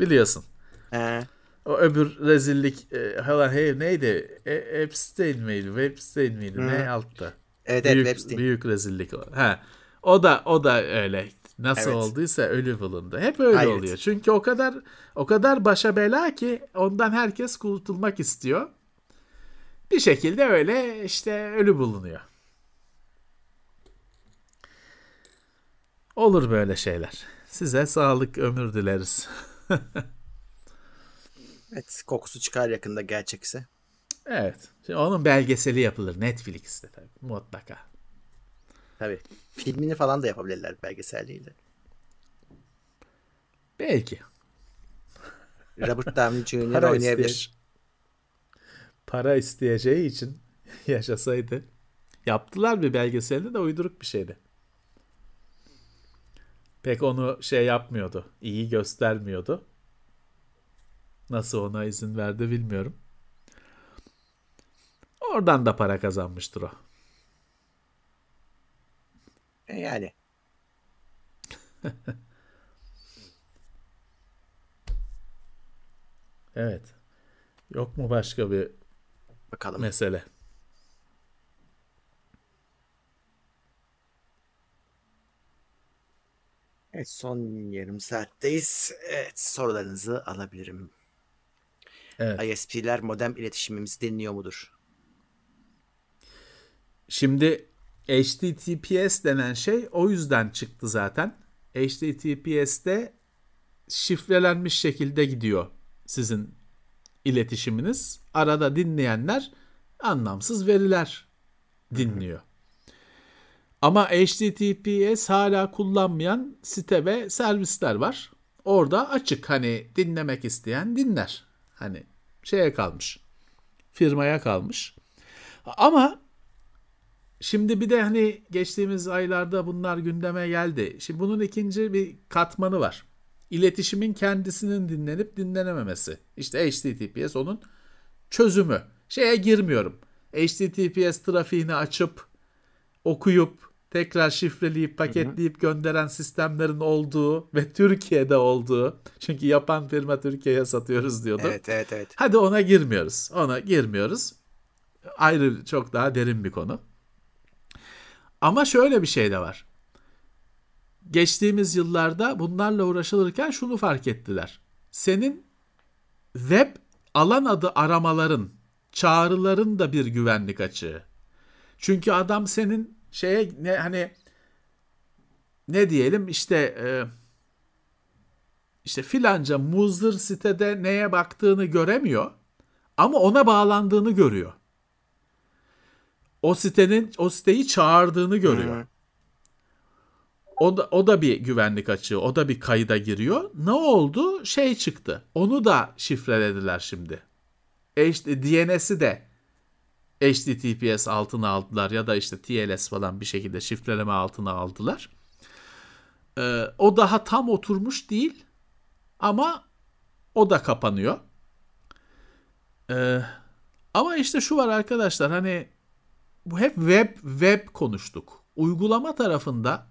Biliyorsun. He. O öbür rezillik e, falan hey, neydi? E, Epstein miydi? Epstein miydi? Ne altta? Evet büyük, evet Webstein. büyük rezillik o. Ha. O da o da öyle. Nasıl Evet. olduysa ölü bulundu. Hep öyle Hayret. oluyor. Çünkü o kadar o kadar başa bela ki ondan herkes kurtulmak istiyor. Bir şekilde öyle işte ölü bulunuyor. Olur böyle şeyler. Size sağlık ömür dileriz. *laughs* Evet kokusu çıkar yakında gerçekse. Evet. Şimdi onun belgeseli yapılır Netflix'te tabii mutlaka. Tabii. Filmini falan da yapabilirler belgeselliğiyle. Belki. Robert Downey *laughs* Jr. Para oynayabilir. isteyen- para isteyeceği için *laughs* yaşasaydı. Yaptılar bir belgeselini de uyduruk bir şeydi. Pek onu şey yapmıyordu. iyi göstermiyordu. Nasıl ona izin verdi bilmiyorum. Oradan da para kazanmıştır o. E Yani. *laughs* Evet. Yok mu başka bir Bakalım. mesele? Evet son yarım saatteyiz. Evet sorularınızı alabilirim. Evet. ISP'ler modem iletişimimizi dinliyor mudur? Şimdi HTTPS denen şey o yüzden çıktı zaten. HTTPS'te şifrelenmiş şekilde gidiyor sizin iletişiminiz. Arada dinleyenler anlamsız veriler dinliyor. Ama HTTPS hala kullanmayan site ve servisler var. Orada açık hani dinlemek isteyen dinler. Hani şeye kalmış. Firmaya kalmış. Ama şimdi bir de hani geçtiğimiz aylarda bunlar gündeme geldi. Şimdi bunun ikinci bir katmanı var. İletişimin kendisinin dinlenip dinlenememesi. İşte HTTPS onun çözümü. Şeye girmiyorum. HTTPS trafiğini açıp okuyup tekrar şifreleyip paketleyip gönderen sistemlerin olduğu ve Türkiye'de olduğu. Çünkü yapan firma Türkiye'ye satıyoruz diyordu. Evet, evet, evet. Hadi ona girmiyoruz. Ona girmiyoruz. Ayrı çok daha derin bir konu. Ama şöyle bir şey de var. Geçtiğimiz yıllarda bunlarla uğraşılırken şunu fark ettiler. Senin web alan adı aramaların, çağrıların da bir güvenlik açığı. Çünkü adam senin şeye ne hani ne diyelim işte e, işte filanca muzır sitede neye baktığını göremiyor ama ona bağlandığını görüyor. O sitenin o siteyi çağırdığını görüyor. Hı. O da, o da bir güvenlik açığı. O da bir kayıda giriyor. Ne oldu? Şey çıktı. Onu da şifrelediler şimdi. İşte DNS'i de HTTPS altına aldılar ya da işte TLS falan bir şekilde şifreleme altına aldılar. Ee, o daha tam oturmuş değil ama o da kapanıyor. Ee, ama işte şu var arkadaşlar hani bu hep web web konuştuk. Uygulama tarafında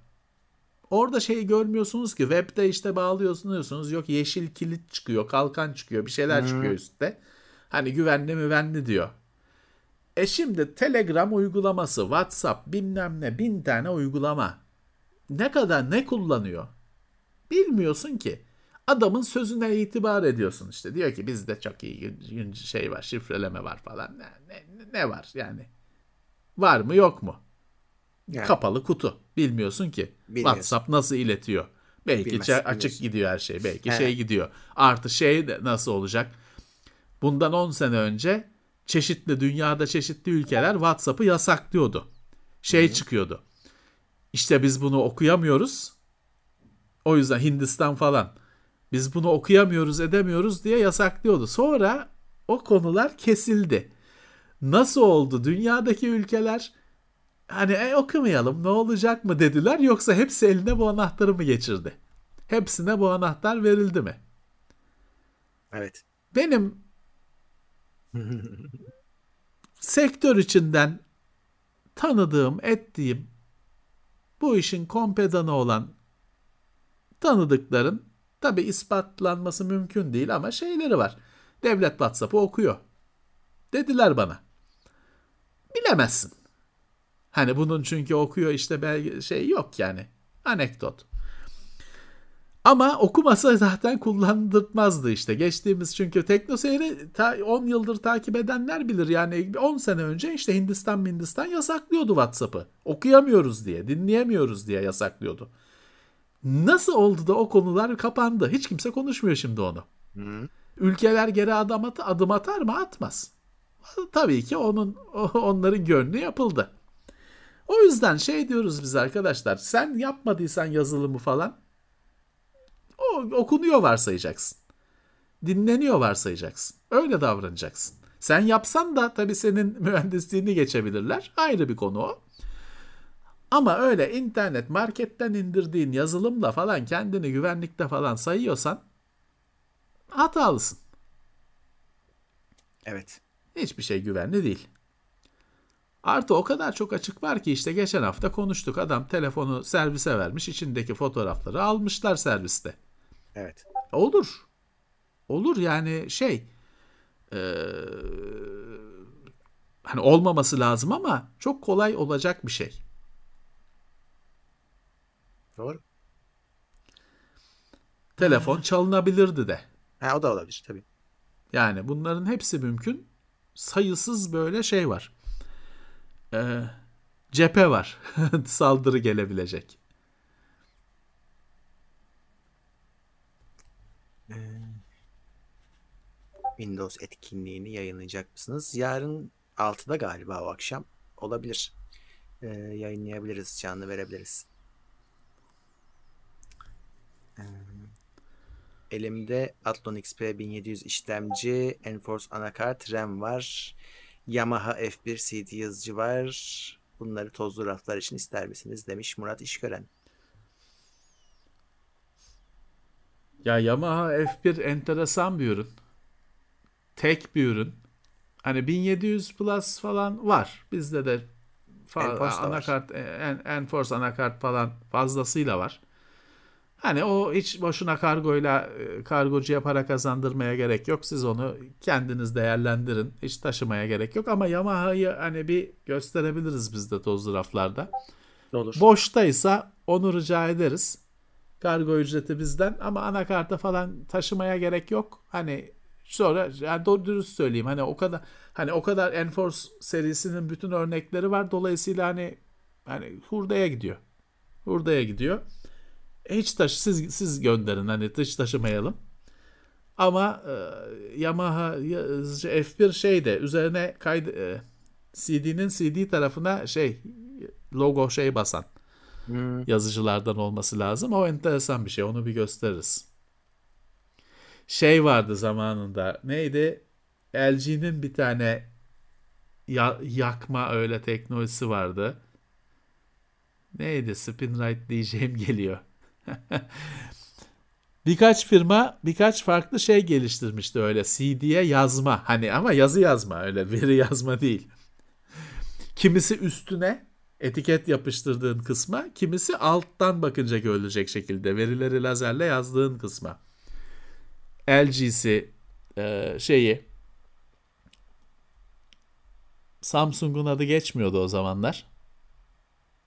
orada şeyi görmüyorsunuz ki webde işte bağlıyorsunuz yok yeşil kilit çıkıyor, kalkan çıkıyor, bir şeyler Hmm. çıkıyor üstte. Hani güvenli müvenli diyor. E şimdi Telegram uygulaması, WhatsApp bilmem ne bin tane uygulama. Ne kadar ne kullanıyor? Bilmiyorsun ki. Adamın sözüne itibar ediyorsun işte. Diyor ki bizde çok iyi şey var, şifreleme var falan. Ne, ne, ne var yani? Var mı yok mu? Yani, Kapalı kutu. Bilmiyorsun ki. Bilmiyorsun. WhatsApp nasıl iletiyor? Belki Bilmezsin, ça- açık bilmiyorsun. gidiyor her şey. Belki He. şey gidiyor. Artı şey nasıl olacak? Bundan 10 sene önce çeşitli dünyada çeşitli ülkeler WhatsApp'ı yasaklıyordu. Şey çıkıyordu. İşte biz bunu okuyamıyoruz. O yüzden Hindistan falan. Biz bunu okuyamıyoruz, edemiyoruz diye yasaklıyordu. Sonra o konular kesildi. Nasıl oldu? Dünyadaki ülkeler hani e, okumayalım ne olacak mı dediler yoksa hepsi eline bu anahtarı mı geçirdi? Hepsine bu anahtar verildi mi? evet. Benim sektör içinden tanıdığım, ettiğim bu işin kompedanı olan tanıdıkların tabi ispatlanması mümkün değil ama şeyleri var. Devlet WhatsApp'ı okuyor. Dediler bana. Bilemezsin. Hani bunun çünkü okuyor işte belge şey yok yani. Anekdot. Ama okumasa zaten kullandırtmazdı işte. Geçtiğimiz çünkü teknoseyri ta- 10 yıldır takip edenler bilir. Yani 10 sene önce işte Hindistan Hindistan yasaklıyordu WhatsApp'ı. Okuyamıyoruz diye, dinleyemiyoruz diye yasaklıyordu. Nasıl oldu da o konular kapandı? Hiç kimse konuşmuyor şimdi onu. Hı. Ülkeler geri adım, at- adım atar mı? Atmaz. Tabii ki onun *laughs* onların gönlü yapıldı. O yüzden şey diyoruz biz arkadaşlar. Sen yapmadıysan yazılımı falan o okunuyor varsayacaksın. Dinleniyor varsayacaksın. Öyle davranacaksın. Sen yapsan da tabii senin *laughs* mühendisliğini geçebilirler. Ayrı bir konu o. Ama öyle internet marketten indirdiğin yazılımla falan kendini güvenlikte falan sayıyorsan hatalısın. Evet. Hiçbir şey güvenli değil. Artı o kadar çok açık var ki işte geçen hafta konuştuk. Adam telefonu servise vermiş. içindeki fotoğrafları almışlar serviste. Evet. Olur. Olur yani şey eee, hani olmaması lazım ama çok kolay olacak bir şey. Doğru. Telefon çalınabilirdi de. Ha, o da olabilir tabii. Yani bunların hepsi mümkün. Sayısız böyle şey var. Ee, cephe var. *laughs* Saldırı gelebilecek. Windows etkinliğini yayınlayacak mısınız? Yarın 6'da galiba o akşam olabilir. Ee, yayınlayabiliriz, canlı verebiliriz. Ee, elimde Athlon XP 1700 işlemci, Enforce anakart, RAM var. Yamaha F1 CD yazıcı var. Bunları tozlu raflar için ister misiniz demiş Murat İşgören. Ya Yamaha F1 enteresan bir ürün. Tek bir ürün. Hani 1700 Plus falan var. Bizde de fa- anakart, en, Enforce anakart falan fazlasıyla var. Hani o hiç boşuna kargoyla e, kargocuya para kazandırmaya gerek yok. Siz onu kendiniz değerlendirin. Hiç taşımaya gerek yok ama Yamaha'yı hani bir gösterebiliriz biz de tozlu raflarda. Olur. Boştaysa onu rica ederiz. Kargo ücreti bizden ama anakarta falan taşımaya gerek yok. Hani sonra yani doğru dürüst söyleyeyim hani o kadar hani o kadar Enforce serisinin bütün örnekleri var. Dolayısıyla hani hani hurdaya gidiyor. Hurdaya gidiyor. Hiç taşı siz siz gönderin hani hiç taşımayalım. Ama e, Yamaha ya- F1 şey de üzerine kaydı e, CD'nin CD tarafına şey logo şey basan Hmm. yazıcılardan olması lazım. O enteresan bir şey. Onu bir gösteririz. Şey vardı zamanında. Neydi? LG'nin bir tane ya- yakma öyle teknolojisi vardı. Neydi? Spinrite diyeceğim *laughs* geliyor. Birkaç firma birkaç farklı şey geliştirmişti öyle CD'ye yazma. Hani ama yazı yazma öyle veri *laughs* yazma değil. Kimisi üstüne etiket yapıştırdığın kısma, kimisi alttan bakınca görülecek şekilde verileri lazerle yazdığın kısma. LG'si e, şeyi Samsung'un adı geçmiyordu o zamanlar.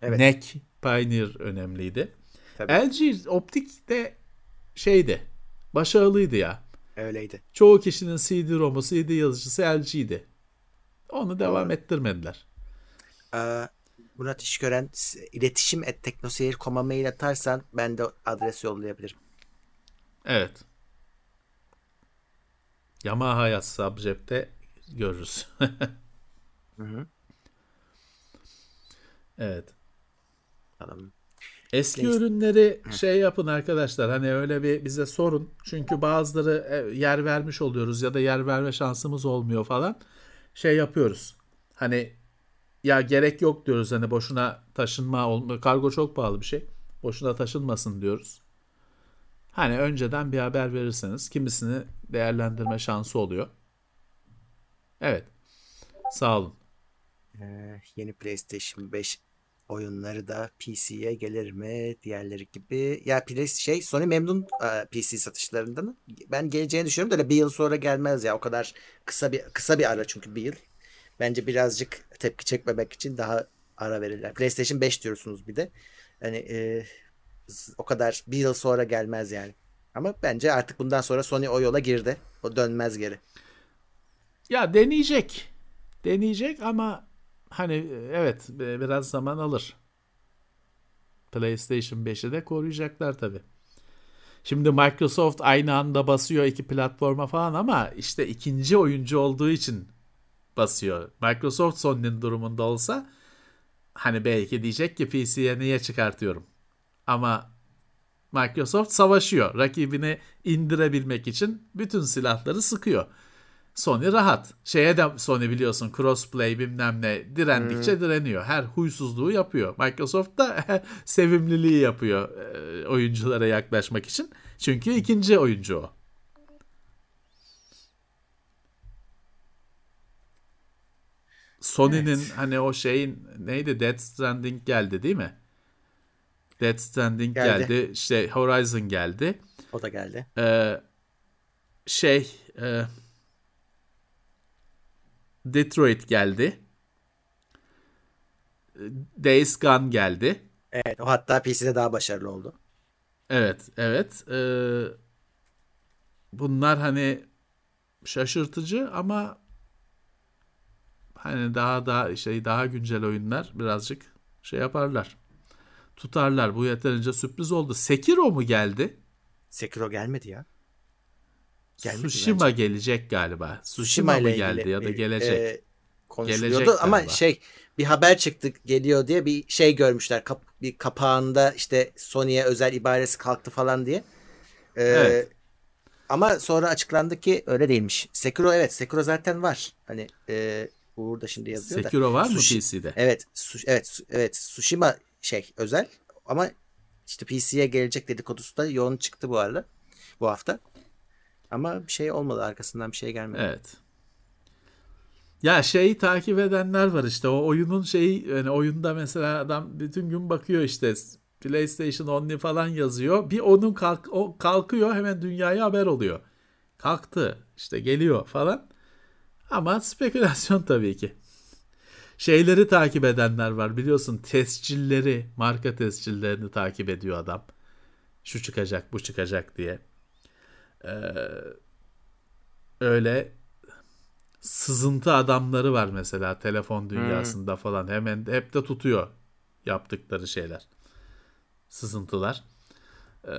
Evet. NEC Pioneer önemliydi. Tabii. LG optik de şeydi. Başarılıydı ya. Öyleydi. Çoğu kişinin CD-ROM'u, CD yazıcısı LG'di. Onu devam Doğru. ettirmediler. Ee, Murat İşgören iletişim et teknoseyir.com'a mail atarsan ben de adres yollayabilirim. Evet. Yamaha yazsa cepte görürüz. Hı hı. evet. Tamam. Eski Neyse. ürünleri şey yapın arkadaşlar hani öyle bir bize sorun. Çünkü bazıları e, yer vermiş oluyoruz ya da yer verme şansımız olmuyor falan. Şey yapıyoruz. Hani ya gerek yok diyoruz hani boşuna taşınma kargo çok pahalı bir şey. Boşuna taşınmasın diyoruz. Hani önceden bir haber verirseniz kimisini değerlendirme şansı oluyor. Evet. Sağ olun. Ee, yeni PlayStation 5 oyunları da PC'ye gelir mi? Diğerleri gibi. Ya şey Sony memnun e, PC satışlarından. Ben geleceğini düşünüyorum da bir yıl sonra gelmez ya. O kadar kısa bir kısa bir ara çünkü bir yıl. Bence birazcık tepki çekmemek için daha ara verirler. PlayStation 5 diyorsunuz bir de. Hani e, o kadar bir yıl sonra gelmez yani. Ama bence artık bundan sonra Sony o yola girdi. O dönmez geri. Ya deneyecek. Deneyecek ama hani evet bi- biraz zaman alır. PlayStation 5'i de koruyacaklar tabii. Şimdi Microsoft aynı anda basıyor iki platforma falan ama işte ikinci oyuncu olduğu için basıyor. Microsoft Sony'nin durumunda olsa hani belki diyecek ki PC'ye niye çıkartıyorum? Ama Microsoft savaşıyor. Rakibini indirebilmek için bütün silahları sıkıyor. Sony rahat. Şeye de Sony biliyorsun crossplay bilmem ne direndikçe direniyor. Her huysuzluğu yapıyor. Microsoft da *laughs* sevimliliği yapıyor e, oyunculara yaklaşmak için. Çünkü ikinci oyuncu o. Sony'nin Evet. hani o şeyin neydi Death Stranding geldi değil mi? Death Stranding Geldi. geldi. İşte Horizon geldi. O da geldi. Ee, şey e, Detroit geldi. Days Gone geldi. Evet o hatta PC'de daha başarılı oldu. Evet, evet. Ee, bunlar hani şaşırtıcı ama hani daha daha şey daha güncel oyunlar birazcık şey yaparlar. Tutarlar. Bu yeterince sürpriz oldu. Sekiro mu geldi? Sekiro gelmedi ya. Gelmedi Tsushima bence. gelecek galiba. Tsushima, mı geldi ya da gelecek? E, konuşuluyordu gelecek ama galiba. şey bir haber çıktı geliyor diye bir şey görmüşler. Kap, bir kapağında işte Sony'ye özel ibaresi kalktı falan diye. Ee, evet. Ama sonra açıklandı ki öyle değilmiş. Sekiro evet Sekiro zaten var. Hani e, Uğur da şimdi yazıyor Sekiro da. var mı PC'de? Evet, su, evet, evet. Tsushima şey özel ama işte PC'ye gelecek dedikodusu da yoğun çıktı bu arada. Bu hafta. Ama bir şey olmadı arkasından bir şey gelmedi. Evet. Ya şeyi takip edenler var işte o oyunun şeyi yani oyunda mesela adam bütün gün bakıyor işte PlayStation Only falan yazıyor. Bir onun kalk o kalkıyor hemen dünyaya haber oluyor. Kalktı işte geliyor falan. Ama spekülasyon tabii ki. Şeyleri takip edenler var biliyorsun tescilleri, marka tescillerini takip ediyor adam. Şu çıkacak, bu çıkacak diye. Ee, öyle sızıntı adamları var mesela telefon dünyasında hmm. falan. Hemen hep de tutuyor yaptıkları şeyler. Sızıntılar. Ee,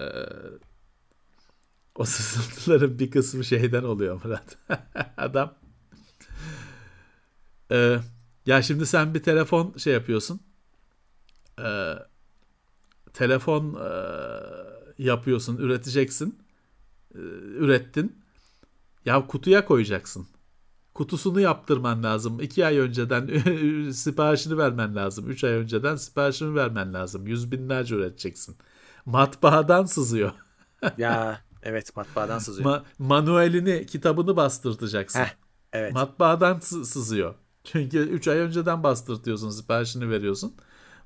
o *laughs* sızıntıların bir kısmı şeyden oluyor Murat. *laughs* Adam ee, ya şimdi sen bir telefon şey yapıyorsun. Ee, telefon e, yapıyorsun, üreteceksin. Ee, ürettin. Ya kutuya koyacaksın. Kutusunu yaptırman lazım. İki ay önceden *laughs* siparişini vermen lazım. Üç ay önceden siparişini vermen lazım. Yüz binlerce üreteceksin. Matbaadan sızıyor. *laughs* ya evet matbaadan sızıyor. Ma- manuelini, kitabını bastırtacaksın. Heh, evet. Matbaadan sızıyor. Çünkü 3 ay önceden bastırtıyorsun siparişini veriyorsun.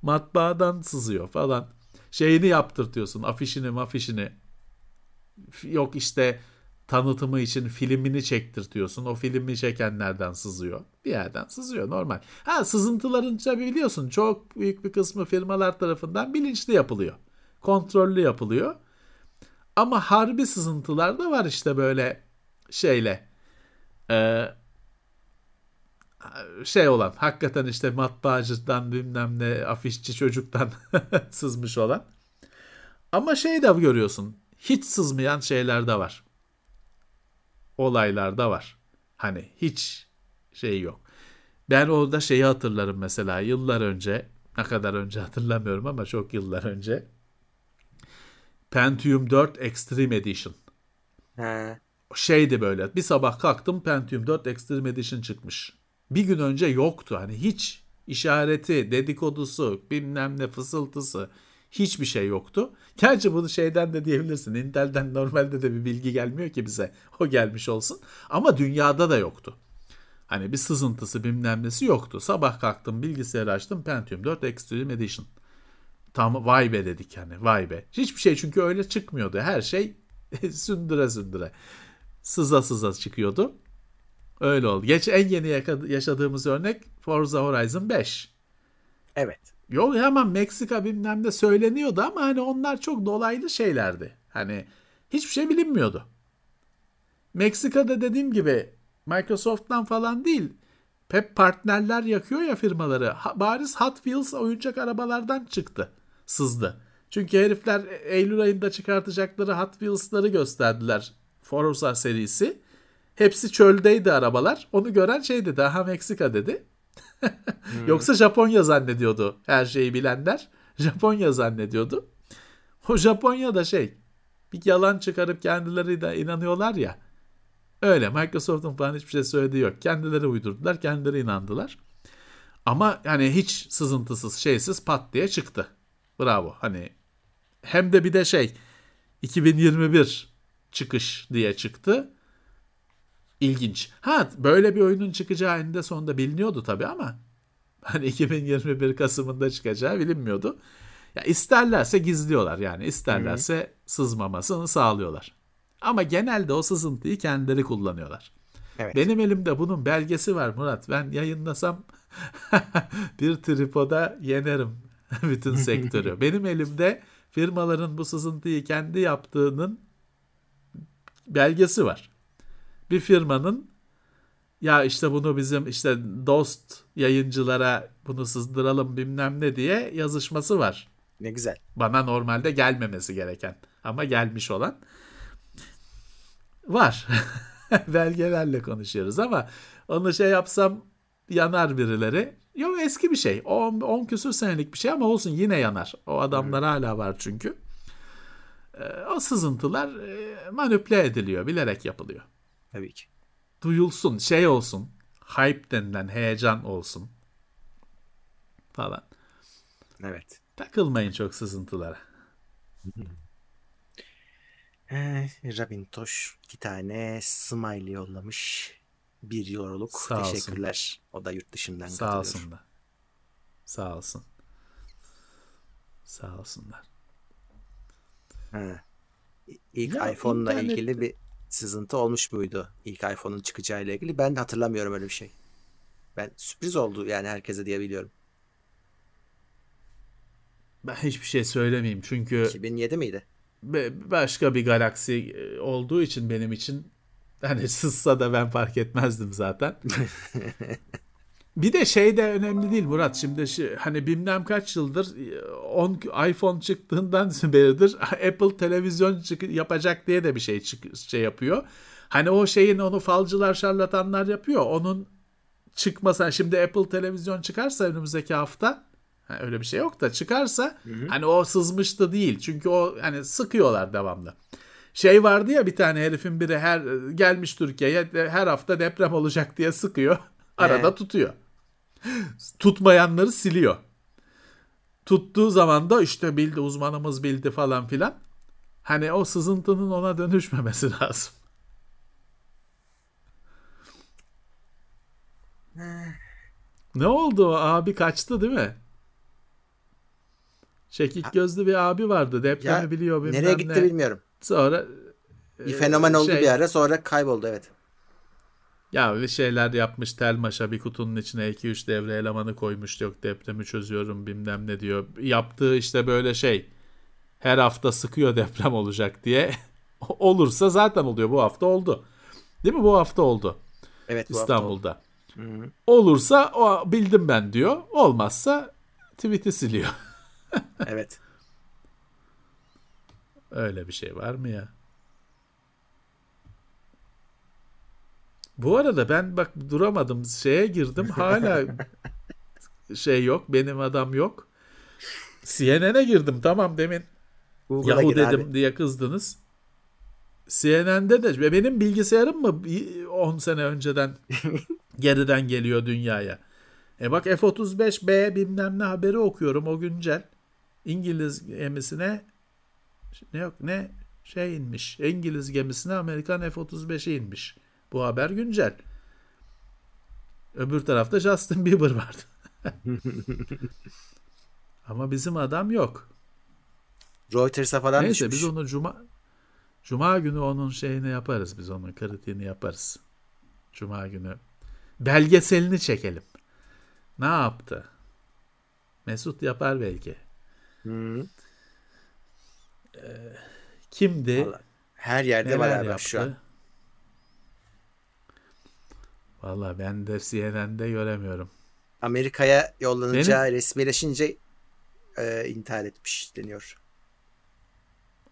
Matbaadan sızıyor falan. Şeyini yaptırtıyorsun afişini mafişini. Yok işte tanıtımı için filmini çektirtiyorsun. O filmi çekenlerden sızıyor. Bir yerden sızıyor normal. Ha sızıntıların tabii biliyorsun çok büyük bir kısmı firmalar tarafından bilinçli yapılıyor. Kontrollü yapılıyor. Ama harbi sızıntılar da var işte böyle şeyle. Ee, şey olan hakikaten işte matbaacıdan bilmem ne afişçi çocuktan *laughs* sızmış olan. Ama şey de görüyorsun hiç sızmayan şeyler de var. Olaylar da var. Hani hiç şey yok. Ben orada şeyi hatırlarım mesela yıllar önce ne kadar önce hatırlamıyorum ama çok yıllar önce. Pentium 4 Extreme Edition. He. Şeydi böyle bir sabah kalktım Pentium 4 Extreme Edition çıkmış bir gün önce yoktu. Hani hiç işareti, dedikodusu, bilmem ne fısıltısı hiçbir şey yoktu. Gerçi bunu şeyden de diyebilirsin. Intel'den normalde de bir bilgi gelmiyor ki bize. O gelmiş olsun. Ama dünyada da yoktu. Hani bir sızıntısı bilmem nesi yoktu. Sabah kalktım bilgisayarı açtım Pentium 4 Extreme Edition. Tam vay be dedik yani vay be. Hiçbir şey çünkü öyle çıkmıyordu. Her şey *laughs* sündüre sündüre. Sıza sıza çıkıyordu. Öyle oldu. Geç en yeni yaşadığımız örnek Forza Horizon 5. Evet. Yok hemen Meksika bilmem de söyleniyordu ama hani onlar çok dolaylı şeylerdi. Hani hiçbir şey bilinmiyordu. Meksika'da dediğim gibi Microsoft'tan falan değil. Hep partnerler yakıyor ya firmaları. Bariz Hot Wheels oyuncak arabalardan çıktı. Sızdı. Çünkü herifler Eylül ayında çıkartacakları Hot Wheels'ları gösterdiler. Forza serisi. Hepsi çöldeydi arabalar. Onu gören şey dedi. Aha Meksika dedi. hmm. *laughs* Yoksa Japonya zannediyordu her şeyi bilenler. Japonya zannediyordu. O Japonya'da şey bir yalan çıkarıp kendileri de inanıyorlar ya. Öyle Microsoft'un falan hiçbir şey söylediği yok. Kendileri uydurdular, kendileri inandılar. Ama yani hiç sızıntısız, şeysiz pat diye çıktı. Bravo. Hani hem de bir de şey 2021 çıkış diye çıktı. İlginç. Ha böyle bir oyunun çıkacağı eninde sonunda biliniyordu tabii ama hani 2021 Kasım'ında çıkacağı bilinmiyordu. Ya isterlerse gizliyorlar yani isterlerse Hı-hı. sızmamasını sağlıyorlar. Ama genelde o sızıntıyı kendileri kullanıyorlar. Evet. Benim elimde bunun belgesi var Murat. Ben yayınlasam *laughs* bir tripoda yenerim *laughs* bütün sektörü. *laughs* Benim elimde firmaların bu sızıntıyı kendi yaptığının belgesi var bir firmanın ya işte bunu bizim işte dost yayıncılara bunu sızdıralım bilmem ne diye yazışması var. Ne güzel. Bana normalde gelmemesi gereken ama gelmiş olan var. *laughs* Belgelerle konuşuyoruz ama onu şey yapsam yanar birileri. Yok eski bir şey. 10 küsür senelik bir şey ama olsun yine yanar. O adamlar hala var çünkü. Ee, o sızıntılar e, manipüle ediliyor, bilerek yapılıyor. Tabii ki. Duyulsun, şey olsun, hype denilen heyecan olsun falan. Evet. Takılmayın çok sızıntılara. Ee, Rabin Toş iki tane smiley yollamış. Bir euroluk. Sağ Teşekkürler. Olsun. O da yurt dışından Sağ katılıyor. olsunlar. Sağ olsun. Sağ olsunlar. Ha. İlk Ya, iPhone'la ilgili bir sızıntı olmuş muydu? İlk iPhone'un çıkacağıyla ilgili. Ben hatırlamıyorum öyle bir şey. Ben sürpriz oldu yani herkese diye biliyorum. Ben hiçbir şey söylemeyeyim çünkü 2007 miydi? başka bir galaksi e, olduğu için benim için hani *laughs* sızsa da ben fark etmezdim zaten. *laughs* bir de şey de önemli değil Murat. Şimdi şi- hani bilmem kaç yıldır e, 10 iPhone çıktığından *laughs* beridir Apple televizyon çık- yapacak diye de bir şey çık- şey yapıyor. Hani o şeyin onu falcılar şarlatanlar yapıyor. Onun çıkmasa şimdi Apple televizyon çıkarsa önümüzdeki hafta ha, öyle bir şey yok da çıkarsa hani o sızmıştı değil. Çünkü o hani sıkıyorlar devamlı. Şey vardı ya bir tane herifin biri her gelmiş Türkiye'ye her hafta deprem olacak diye sıkıyor. *laughs* Arada Ee? tutuyor. Tutmayanları siliyor. Tuttuğu zaman da işte bildi uzmanımız bildi falan filan. Hani o sızıntının ona dönüşmemesi *laughs* lazım. Ne oldu o abi kaçtı değil mi? Çekik gözlü bir abi vardı depremi Ya, biliyor bilmem Nereye gitti ne. bilmiyorum. Sonra Bir e, fenomen oldu şey- bir ara sonra kayboldu evet. Ya bir şeyler yapmış Telmaş'a bir kutunun içine 2-3 devre elemanı koymuş yok depremi çözüyorum bilmem ne diyor. Yaptığı işte böyle şey her hafta sıkıyor *laughs* deprem olacak diye. *laughs* Olursa zaten oluyor bu hafta oldu. Değil mi bu hafta oldu Evet bu hafta oldu. İstanbul'da. Hı hı. Olursa o bildim ben diyor. Olmazsa tweet'i siliyor. *laughs* Evet. Öyle bir şey var mı ya? Bu arada ben bak duramadım. Şeye girdim. Hala *laughs* şey yok. Benim adam yok. CNN'e girdim. Tamam demin Google'a gir dedim abi. diye kızdınız. CNN'de de benim bilgisayarım mı 10 sene önceden *laughs* geriden geliyor dünyaya. E bak F-35B bilmem ne haberi okuyorum o güncel. İngiliz gemisine ne yok ne şey inmiş. İngiliz gemisine Amerikan F-35'i inmiş. Bu haber güncel. Öbür tarafta Justin Bieber vardı. *laughs* Ama bizim adam yok. Reuters'a falan Neyse düşmüş. biz onu cuma cuma günü onun şeyini yaparız biz onun kritiğini yaparız. Cuma günü belgeselini çekelim. Ne yaptı? Mesut yapar belki. Hı. Kimdi? Vallahi Her yerde var Neler abi yaptı? şu an. Valla ben de CNN'de göremiyorum. Amerika'ya yollanacağı resmileşince e, intihar etmiş deniyor.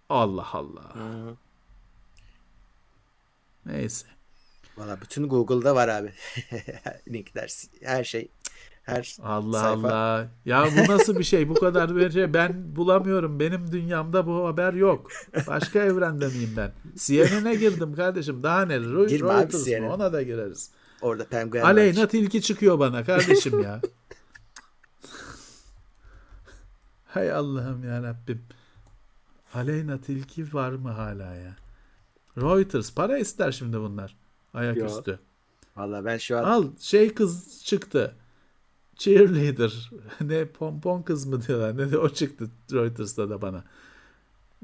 Allah Allah. Hı. Neyse. Valla bütün Google'da var abi. *laughs* Linkler, her şey. Her Allah sayfa. Allah. Ya bu nasıl bir şey? Bu kadar bir şey. Ben bulamıyorum. Benim dünyamda bu haber yok. Başka evrende miyim ben? CNN'e girdim kardeşim. Daha ne? Reuters Girme abi mı? CNN. Ona da gireriz. Orada penguen Aleyna var. tilki çıkıyor bana kardeşim ya. *laughs* Hay Allah'ım ya Rabbim. Aleyna tilki var mı hala ya? Reuters para ister şimdi bunlar. Ayaküstü. Valla ben şu an Al şey kız çıktı. Cheerleader. *laughs* ne pompon kız mı diyorlar. Ne de o çıktı Reuters'ta da bana.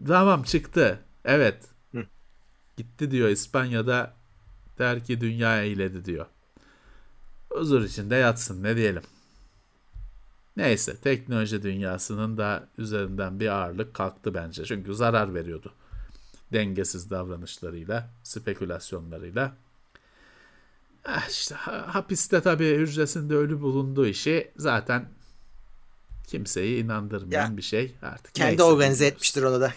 Tamam çıktı. Evet. Hı. Gitti diyor İspanya'da der ki dünya eyledi diyor. Huzur içinde yatsın ne diyelim. Neyse teknoloji dünyasının da üzerinden bir ağırlık kalktı bence. Çünkü zarar veriyordu. Dengesiz davranışlarıyla, spekülasyonlarıyla. Ah işte hapiste tabii hücresinde ölü bulunduğu işi zaten kimseyi inandırmayan ya, bir şey artık. Kendi Neyse organize etmiştir onu da.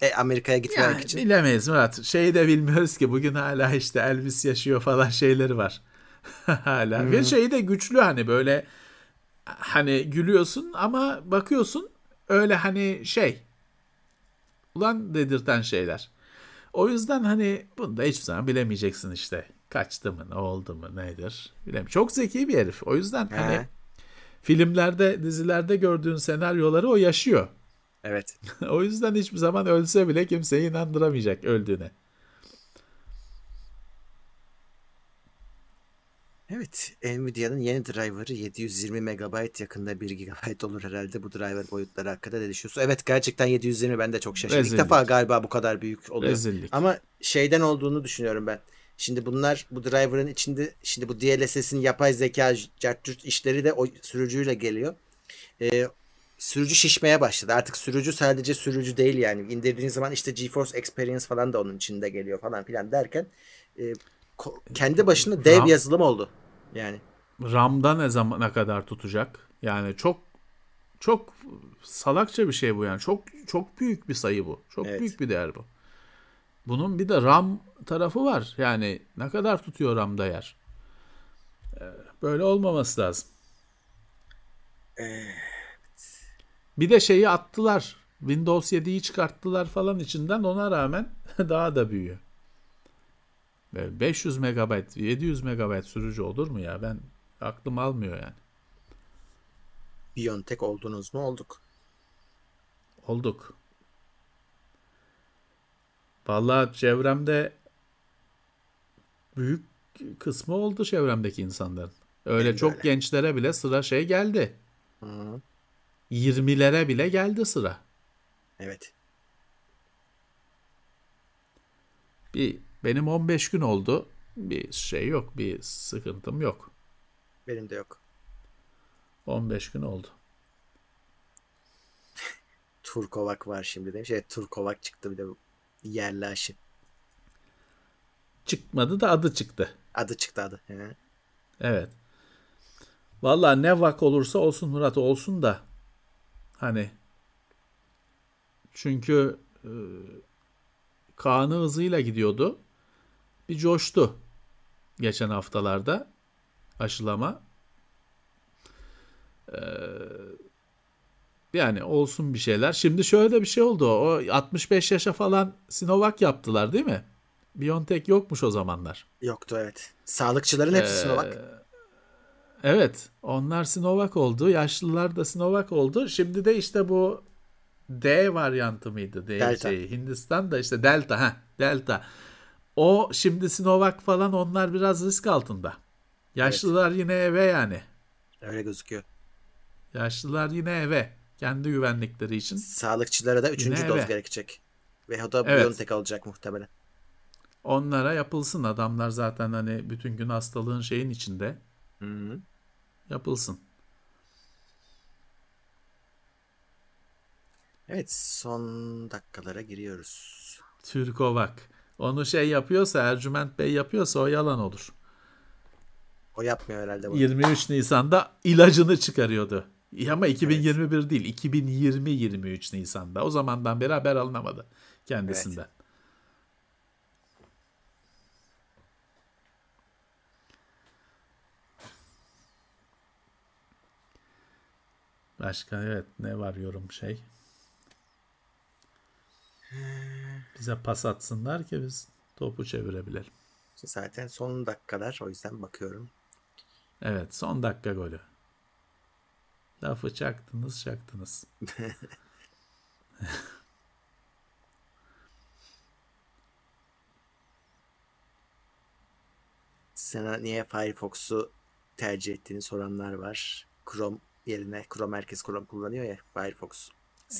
E, Amerika'ya gitmek yani, için. Bilemeyiz Murat. Şeyi de bilmiyoruz ki bugün hala işte Elvis yaşıyor falan şeyleri var. *laughs* hala. Hmm. Ve şeyi de güçlü hani böyle hani gülüyorsun ama bakıyorsun öyle hani şey ulan dedirten şeyler. O yüzden hani bunu da hiçbir zaman bilemeyeceksin işte. Kaçtı mı, ne oldu mu, nedir? Bilemiyorum. Çok zeki bir herif. O yüzden He. hani filmlerde, dizilerde gördüğün senaryoları o yaşıyor. Evet. *laughs* o yüzden hiçbir zaman ölse bile kimseyi inandıramayacak öldüğüne. Evet, Nvidia'nın yeni driver'ı 720 MB yakında 1 GB olur herhalde. Bu driver boyutları hakkında ne düşünüyorsun? Evet gerçekten 720 ben de çok şaşırdım. Rezillik. İlk defa galiba bu kadar büyük oluyor. Rezillik. Ama şeyden olduğunu düşünüyorum ben. Şimdi bunlar bu driver'ın içinde şimdi bu DLSS'in yapay zeka cartürt işleri de o sürücüyle geliyor. Ee, sürücü şişmeye başladı. Artık sürücü sadece sürücü değil yani. İndirdiğin zaman işte GeForce Experience falan da onun içinde geliyor falan filan derken e, kendi başına dev RAM, yazılım oldu. Yani. RAM'da ne zamana kadar tutacak? Yani çok çok salakça bir şey bu yani. Çok çok büyük bir sayı bu. Çok evet. büyük bir değer bu. Bunun bir de RAM tarafı var. Yani ne kadar tutuyor RAM'da yer? Ee, böyle olmaması lazım. Evet. Bir de şeyi attılar. Windows 7'yi çıkarttılar falan içinden ona rağmen *laughs* daha da büyüyor. 500 MB, 700 MB sürücü olur mu ya? Ben aklım almıyor yani. Biontech oldunuz mu? Olduk. Olduk. Vallahi çevremde büyük kısmı oldu çevremdeki insanların. Öyle Benim çok öyle. gençlere bile sıra şey geldi. Hı. 20'lere bile geldi sıra. Evet. Bir benim 15 gün oldu. Bir şey yok, bir sıkıntım yok. Benim de yok. 15 gün oldu. *laughs* Turkovak var şimdi de. Şey Turkovak çıktı bir de yerli aşı. Çıkmadı da adı çıktı. Adı çıktı adı. He. Evet. Valla ne vak olursa olsun Murat olsun da hani çünkü e, Kaan'ı hızıyla gidiyordu bir coştu geçen haftalarda aşılama. Ee, yani olsun bir şeyler. Şimdi şöyle bir şey oldu. O 65 yaşa falan Sinovac yaptılar değil mi? BioNTech yokmuş o zamanlar. Yoktu evet. Sağlıkçıların hepsi ee, Sinovac. Evet. Onlar Sinovac oldu. Yaşlılar da Sinovac oldu. Şimdi de işte bu D varyantı mıydı? D Delta. Şey, Hindistan da işte Delta. ha Delta. O şimdi Sinovac falan onlar biraz risk altında. Yaşlılar evet. yine eve yani. Öyle gözüküyor. Yaşlılar yine eve. Kendi güvenlikleri için. Sağlıkçılara da üçüncü yine doz eve. gerekecek. Ve o da evet. Biontech alacak muhtemelen. Onlara yapılsın. Adamlar zaten hani bütün gün hastalığın şeyin içinde. Hı-hı. Yapılsın. Evet son dakikalara giriyoruz. Türkovak. Onu şey yapıyorsa Ercüment Bey yapıyorsa o yalan olur. O yapmıyor herhalde. Bunu. 23 Nisan'da ilacını çıkarıyordu. Ama 2021 evet. değil 2020 23 Nisan'da. O zamandan beri haber alınamadı kendisinden. Evet. Başka evet ne var yorum şey? Bize pas atsınlar ki biz topu çevirebilelim. Zaten son dakikalar o yüzden bakıyorum. Evet son dakika golü. Lafı çaktınız çaktınız. *laughs* Sana niye Firefox'u tercih ettiğini soranlar var. Chrome yerine Chrome herkes Chrome kullanıyor ya Firefox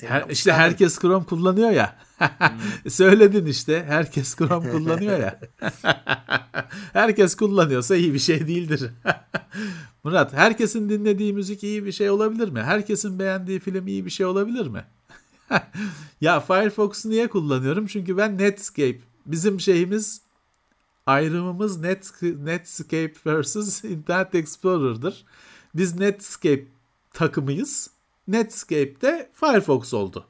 her, işte herkes Chrome kullanıyor ya. Hmm. *laughs* Söyledin işte. Herkes Chrome kullanıyor ya. *laughs* herkes kullanıyorsa iyi bir şey değildir. *laughs* Murat, herkesin dinlediği müzik iyi bir şey olabilir mi? Herkesin beğendiği film iyi bir şey olabilir mi? ya Firefox'u niye kullanıyorum? Çünkü ben Netscape bizim şeyimiz ayrımımız Net, Netscape vs Internet Explorer'dır. Biz Netscape takımıyız. Netscape de Firefox oldu.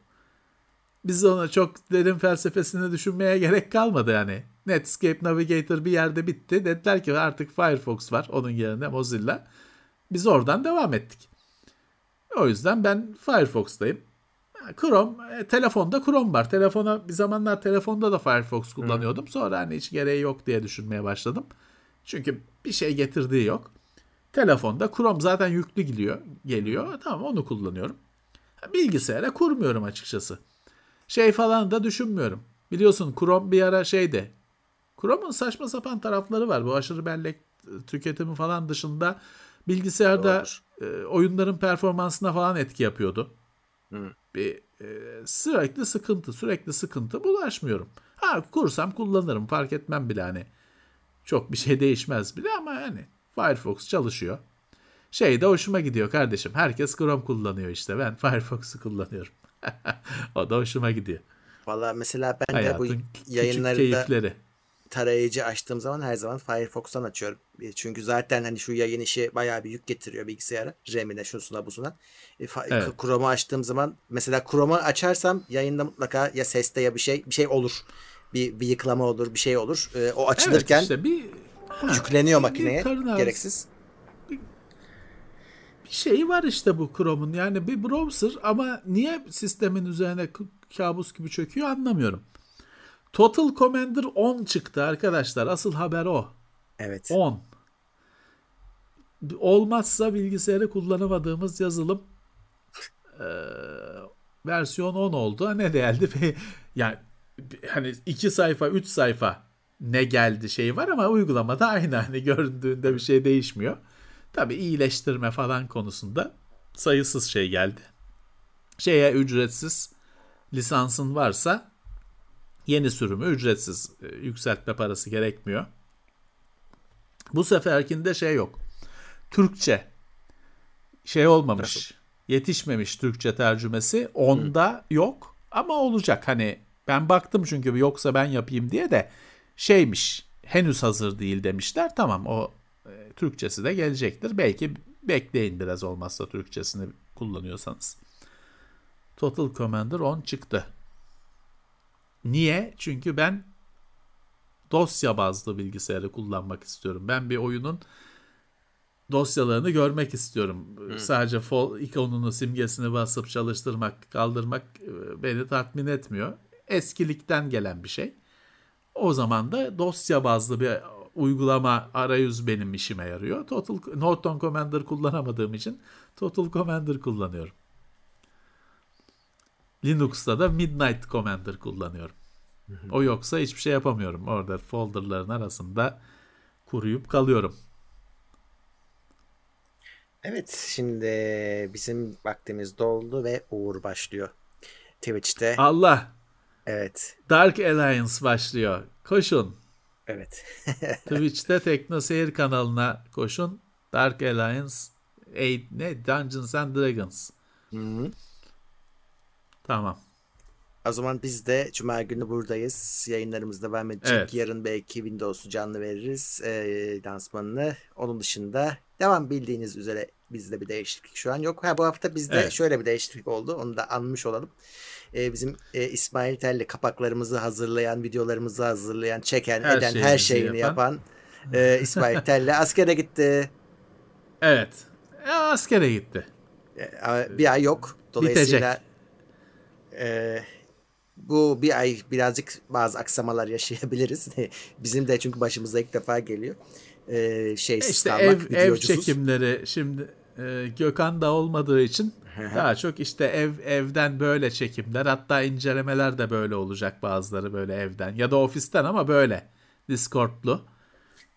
Biz ona çok derin felsefesini düşünmeye gerek kalmadı yani. Netscape Navigator bir yerde bitti. Dediler ki artık Firefox var onun yerine Mozilla. Biz oradan devam ettik. O yüzden ben Firefox'tayım. Chrome, e, telefonda Chrome var. Telefona bir zamanlar telefonda da Firefox kullanıyordum. Sonra hani hiç gereği yok diye düşünmeye başladım. Çünkü bir şey getirdiği yok. Telefonda Chrome zaten yüklü geliyor. geliyor. Tamam onu kullanıyorum. Bilgisayara kurmuyorum açıkçası. Şey falan da düşünmüyorum. Biliyorsun Chrome bir ara şeydi. Chrome'un saçma sapan tarafları var. Bu aşırı bellek tüketimi falan dışında bilgisayarda e, oyunların performansına falan etki yapıyordu. Hı. Bir e, sürekli sıkıntı, sürekli sıkıntı bulaşmıyorum. Ha kursam kullanırım fark etmem bile hani. Çok bir şey değişmez bile ama yani Firefox çalışıyor. Şey de hoşuma gidiyor kardeşim. Herkes Chrome kullanıyor işte. Ben *laughs* Firefox'u kullanıyorum. *laughs* o da hoşuma gidiyor. Valla mesela ben Hayatın de bu yayınlarda keyifleri. tarayıcı açtığım zaman her zaman Firefox'tan açıyorum. E, çünkü zaten hani şu yayın işi bayağı bir yük getiriyor bilgisayara. RAM'ine şusuna busuna. E, evet. Chrome'u açtığım zaman mesela Chrome'u açarsam yayında mutlaka ya seste ya bir şey bir şey olur. Bir, bir yıklama olur bir şey olur. E, o açılırken evet işte bir, yükleniyor ha, makineye gereksiz bir şey var işte bu Chrome'un. Yani bir browser ama niye sistemin üzerine kabus gibi çöküyor anlamıyorum. Total Commander 10 çıktı arkadaşlar. Asıl haber o. Evet. 10. Olmazsa bilgisayarı kullanamadığımız yazılım e, versiyon 10 oldu. Ne geldi? *laughs* yani hani 2 sayfa 3 sayfa ne geldi şey var ama uygulamada aynı. Hani göründüğünde bir şey değişmiyor. Tabii iyileştirme falan konusunda sayısız şey geldi. Şeye ücretsiz lisansın varsa yeni sürümü ücretsiz e, yükseltme parası gerekmiyor. Bu seferkinde şey yok. Türkçe şey olmamış. Nasıl? Yetişmemiş Türkçe tercümesi. Onda Hı. yok ama olacak. Hani ben baktım çünkü yoksa ben yapayım diye de şeymiş. Henüz hazır değil demişler. Tamam o e, Türkçesi de gelecektir. Belki bekleyin biraz olmazsa Türkçesini kullanıyorsanız. Total Commander 10 çıktı. Niye? Çünkü ben dosya bazlı bilgisayarı kullanmak istiyorum. Ben bir oyunun dosyalarını görmek istiyorum. Hmm. Sadece fol ikonunu, simgesini basıp çalıştırmak, kaldırmak e, beni tatmin etmiyor. Eskilikten gelen bir şey. O zaman da dosya bazlı bir uygulama arayüz benim işime yarıyor. Total Norton Commander kullanamadığım için Total Commander kullanıyorum. Linux'ta da Midnight Commander kullanıyorum. O yoksa hiçbir şey yapamıyorum. Orada folderların arasında kuruyup kalıyorum. Evet şimdi bizim vaktimiz doldu ve Uğur başlıyor. Twitch'te. Allah. Evet. Dark Alliance başlıyor. Koşun. Evet. *laughs* Twitch'te Tekno Seyir kanalına koşun. Dark Alliance 8 ne? Dungeons and Dragons. Hı-hı. Tamam. O zaman biz de Cuma günü buradayız. Yayınlarımız devam edecek. Evet. Yarın belki Windows'u canlı veririz. E, lansmanını. Onun dışında devam bildiğiniz üzere bizde bir değişiklik şu an yok. Ha bu hafta bizde evet. şöyle bir değişiklik oldu. Onu da anmış olalım e, bizim e, İsmail Telli kapaklarımızı hazırlayan, videolarımızı hazırlayan, çeken, her eden, her şeyini yapan, yapan e, İsmail Telli *laughs* askere gitti. Evet. E, askere gitti. E, bir ay yok. Dolayısıyla e, bu bir ay birazcık bazı aksamalar yaşayabiliriz. *laughs* Bizim de çünkü başımıza ilk defa geliyor. E, şey işte ev, ev çekimleri şimdi e, Gökhan da olmadığı için daha çok işte ev evden böyle çekimler hatta incelemeler de böyle olacak bazıları böyle evden ya da ofisten ama böyle Discord'lu.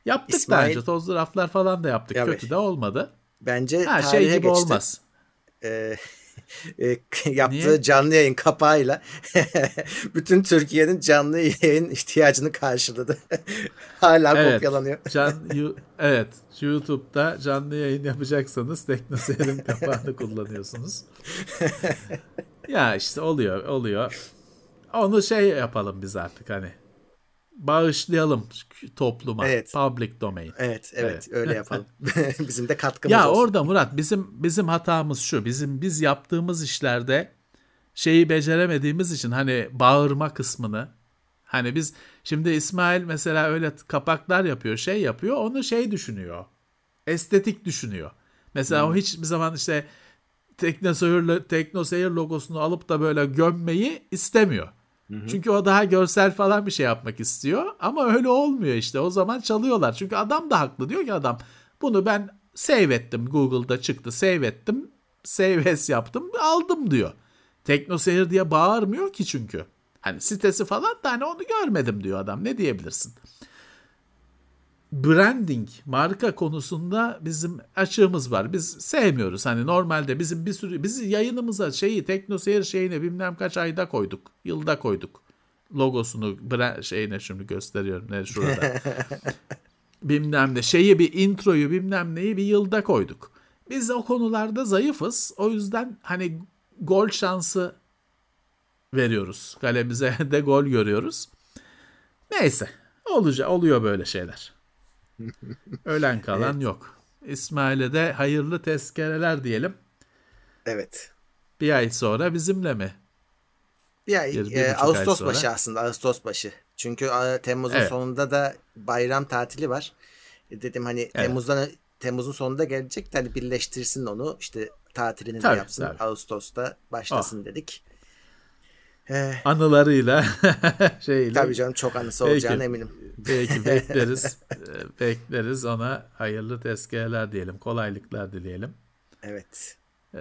Yaptık İsmail, önce tozlu raflar falan da yaptık. Evet. Kötü de olmadı. Bence ha, şey gibi geçti. olmaz. Ee, *laughs* e, yaptığı Niye? canlı yayın kapağıyla *laughs* bütün Türkiye'nin canlı yayın ihtiyacını karşıladı. *laughs* Hala evet, kopyalanıyor. Can, you, evet. YouTube'da canlı yayın yapacaksanız TeknoSeyir'in kapağını kullanıyorsunuz. ya işte oluyor, oluyor. Onu şey yapalım biz artık hani. Bağışlayalım topluma. Evet. Public domain. Evet, evet, evet. öyle *laughs* yapalım. *laughs* bizim de katkımız ya olsun. orada Murat bizim bizim hatamız şu. Bizim biz yaptığımız işlerde şeyi beceremediğimiz için hani bağırma kısmını hani biz şimdi İsmail mesela öyle kapaklar yapıyor, şey yapıyor. Onu şey düşünüyor. Estetik düşünüyor. Mesela hmm. o hiçbir zaman işte Teknoseyir, Teknoseyir logosunu alıp da böyle gömmeyi istemiyor. Çünkü o daha görsel falan bir şey yapmak istiyor. Ama öyle olmuyor işte. O zaman çalıyorlar. Çünkü adam da haklı. Diyor ki adam bunu ben save ettim. Google'da çıktı. Save ettim. Save as yaptım. Aldım diyor. Teknoseyir diye bağırmıyor ki çünkü. Hani sitesi falan da hani onu görmedim diyor adam. Ne diyebilirsin? Branding, marka konusunda bizim açığımız var. Biz sevmiyoruz. Hani normalde bizim bir sürü biz yayınımıza şeyi teknoseyir şeyine bilmem kaç ayda koyduk. Yılda koyduk. Logosunu brand, şeyine şimdi gösteriyorum ne şurada. *laughs* bilmem ne şeyi bir introyu bilmem neyi bir yılda koyduk. Biz o konularda zayıfız. O yüzden hani gol şansı veriyoruz. Kalemize de gol görüyoruz. Neyse. Olacak, oluyor böyle şeyler. *laughs* Ölen kalan evet. yok. İsmail'e de hayırlı tezkereler diyelim. Evet. Bir ay sonra bizimle mi? Bir ay, bir, e, Ağustos ay başı aslında Ağustos başı. Çünkü e, Temmuz'un evet. sonunda da bayram tatili var. E, dedim hani evet. Temmuz'dan Temmuz'un sonunda gelecek hani birleştirsin onu işte tatilini tabii, de yapsın tabii. Ağustos'ta başlasın oh. dedik. Ee, Anılarıyla *laughs* şeyle. Tabii canım çok anısı Peki. olacağına eminim. Belki bekleriz. *laughs* E, bekleriz ona hayırlı tezkereler diyelim. Kolaylıklar dileyelim. Evet. Ee,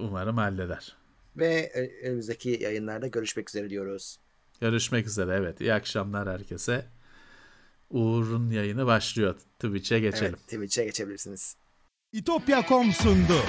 umarım halleder. Ve önümüzdeki yayınlarda görüşmek üzere diyoruz. Görüşmek üzere evet. İyi akşamlar herkese. Uğur'un yayını başlıyor. Twitch'e geçelim. Evet, Twitch'e geçebilirsiniz. İtopya.com sundu.